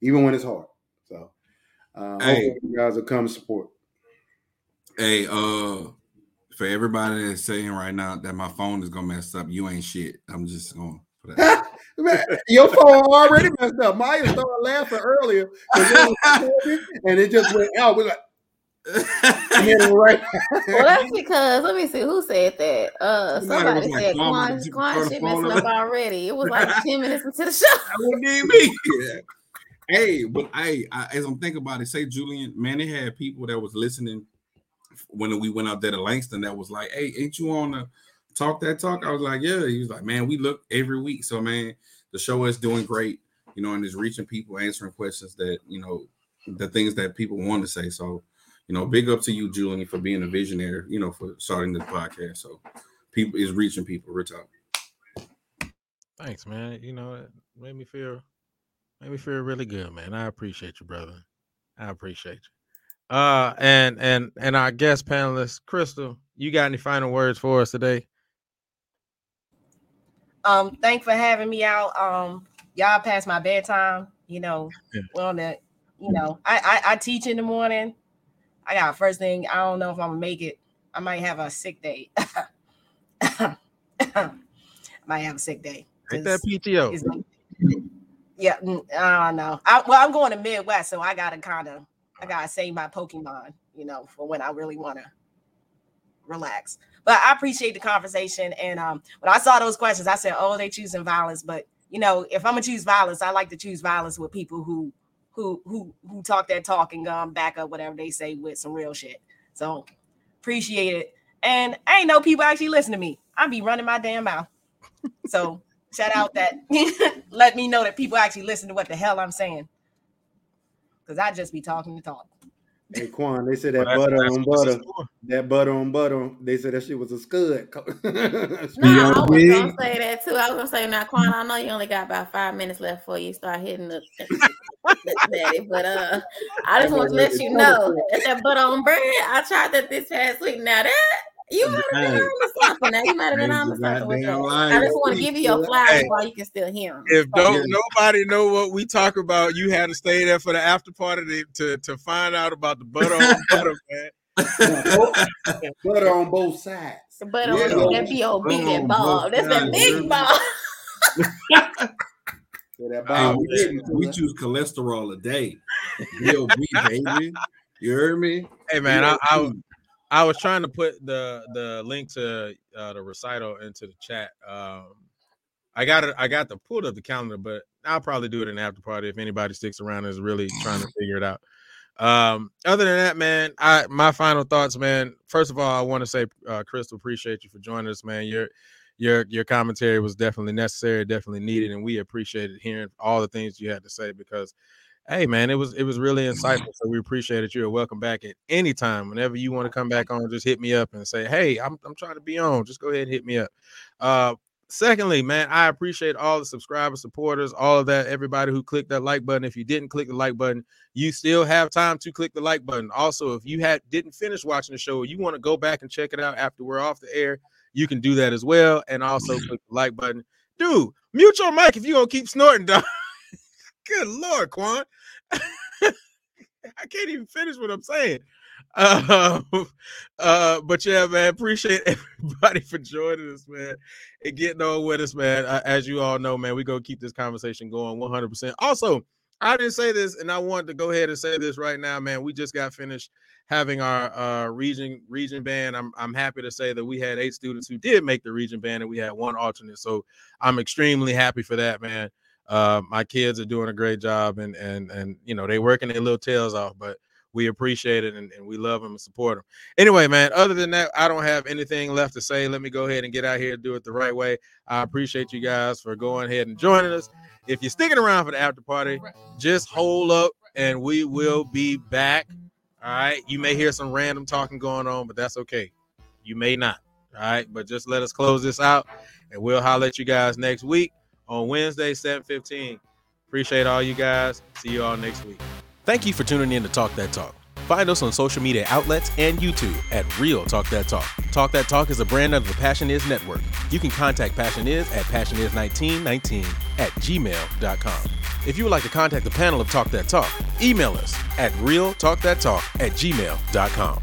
even when it's hard. So, uh, Hey. hopefully you guys will come support. Hey, uh, for everybody that's saying right now that my phone is gonna mess up, you ain't shit. I'm just going for that. Man, your phone already messed up. Maya started laughing earlier, it and it just went out. We're like, hit it right. well, that's because let me see who said that. Uh, Somebody like, said "Mama, Quan, Quan shit messing up already. It was like ten minutes into the show. That wouldn't be. Yeah. Hey, but hey, I, as I'm thinking about it, say Julian, man, they had people that was listening when we went out there to Langston that was like, "Hey, ain't you on the talk that talk?" I was like, "Yeah." He was like, "Man, we look every week, so man, the show is doing great, you know, and it's reaching people, answering questions that you know, the things that people want to say." So, you know, big up to you, Julian, for being a visionary, you know, for starting this podcast. So, people is reaching people. Real talk. Thanks, man. You know, it made me feel made me feel really good, man. I appreciate you, brother. I appreciate you. Uh and and and our guest panelist, Krystal, you got any final words for us today? Um, thank for having me out. Um, y'all past my bedtime. You know, Yeah. well, that you know, I, I I teach in the morning. I got first thing. I don't know if I'm gonna make it. I might have a sick day. I might have a sick day. Ain't that PTO? Yeah, mm, I don't know. I, well, I'm going to Midwest, so I gotta kind of, I gotta save my Pokemon, you know, for when I really want to relax. But I appreciate the conversation, and um, when I saw those questions, I said, "Oh, they choosing violence." But you know, if I'm gonna choose violence, I like to choose violence with people who, who, who, who talk that talk and um, back up whatever they say with some real shit. So appreciate it. And I ain't know people actually listen to me. I be running my damn mouth. So shout out that let me know that people actually listen to what the hell I'm saying. Cause I just be talking to talk. Hey Quan, they said that Well, butter on what this is butter, that butter on butter. They said that shit was a scud. No, I was B.O.B.. gonna say that too. I was gonna say now, Quan. I know you only got about five minutes left before you start hitting the daddy, but uh, I just want to let you know that that butter on bread. I tried that this past week. Now that you might have been Hey. on to something. Now you might have been Ain't on to the something with that. I just want to give you your flowers Hey. while you can still hear them. If don't Yeah. nobody know what we talk about, you had to stay there for the after party to to, to find out about the butter on butter, man. butter on both sides. The butter Yeah. on that B.O.B. Oh, that ball. That's that big ball. So that Hey, we, we choose cholesterol a day. BOB, baby. You heard me? Hey man, I, I BOB. I was trying to put the the link to uh, the recital into the chat. Um, I got it. I got the pulled up the calendar, but I'll probably do it in the after party if anybody sticks around and is really trying to figure it out. Um, other than that, man, I my final thoughts, man. First of all, I want to say, uh, Krystal, appreciate you for joining us, man. You're your your commentary was definitely necessary, definitely needed, and we appreciated hearing all the things you had to say because hey man, it was it was really insightful. So we appreciate it. You're welcome back at any time. Whenever you want to come back on, just hit me up and say, Hey, I'm I'm trying to be on. Just go ahead and hit me up. Uh secondly, man, I appreciate all the subscribers, supporters, all of that, everybody who clicked that like button. If you didn't click the like button, you still have time to click the like button. Also, if you had didn't finish watching the show, you want to go back and check it out after we're off the air, you can do that as well. And also click the like button. Dude, mute your mic if you're gonna keep snorting, dog. Good lord, Quan. I can't even finish what I'm saying. Uh, uh, but yeah, man, appreciate everybody for joining us, man, and getting on with us, man. As you all know, man, we go keep this conversation going 100%. Also, I didn't say this, and I wanted to go ahead and say this right now, man. We just got finished having our uh, region region band. I'm I'm happy to say that we had eight students who did make the region band, and we had one alternate. So I'm extremely happy for that, man. Uh, my kids are doing a great job, and and and you know they working their little tails off, but we appreciate it and, and we love them and support them. Anyway, man, other than that, I don't have anything left to say. Let me go ahead and get out here and do it the right way. I appreciate you guys for going ahead and joining us. If you're sticking around for the after party, just hold up and we will be back. All right. You may hear some random talking going on, but that's okay. You may not. All right. But just let us close this out and we'll holler at you guys next week on Wednesday, 7:15. Appreciate all you guys. See you all next week. Thank you for tuning in to Talk That Talk. Find us on social media outlets and YouTube at Real Talk That Talk. Talk That Talk is a brand of the Passion Is Network. You can contact Passion Is at passionis1919 at gmail.com. If you would like to contact the panel of Talk That Talk, email us at realtalkthattalk at gmail.com.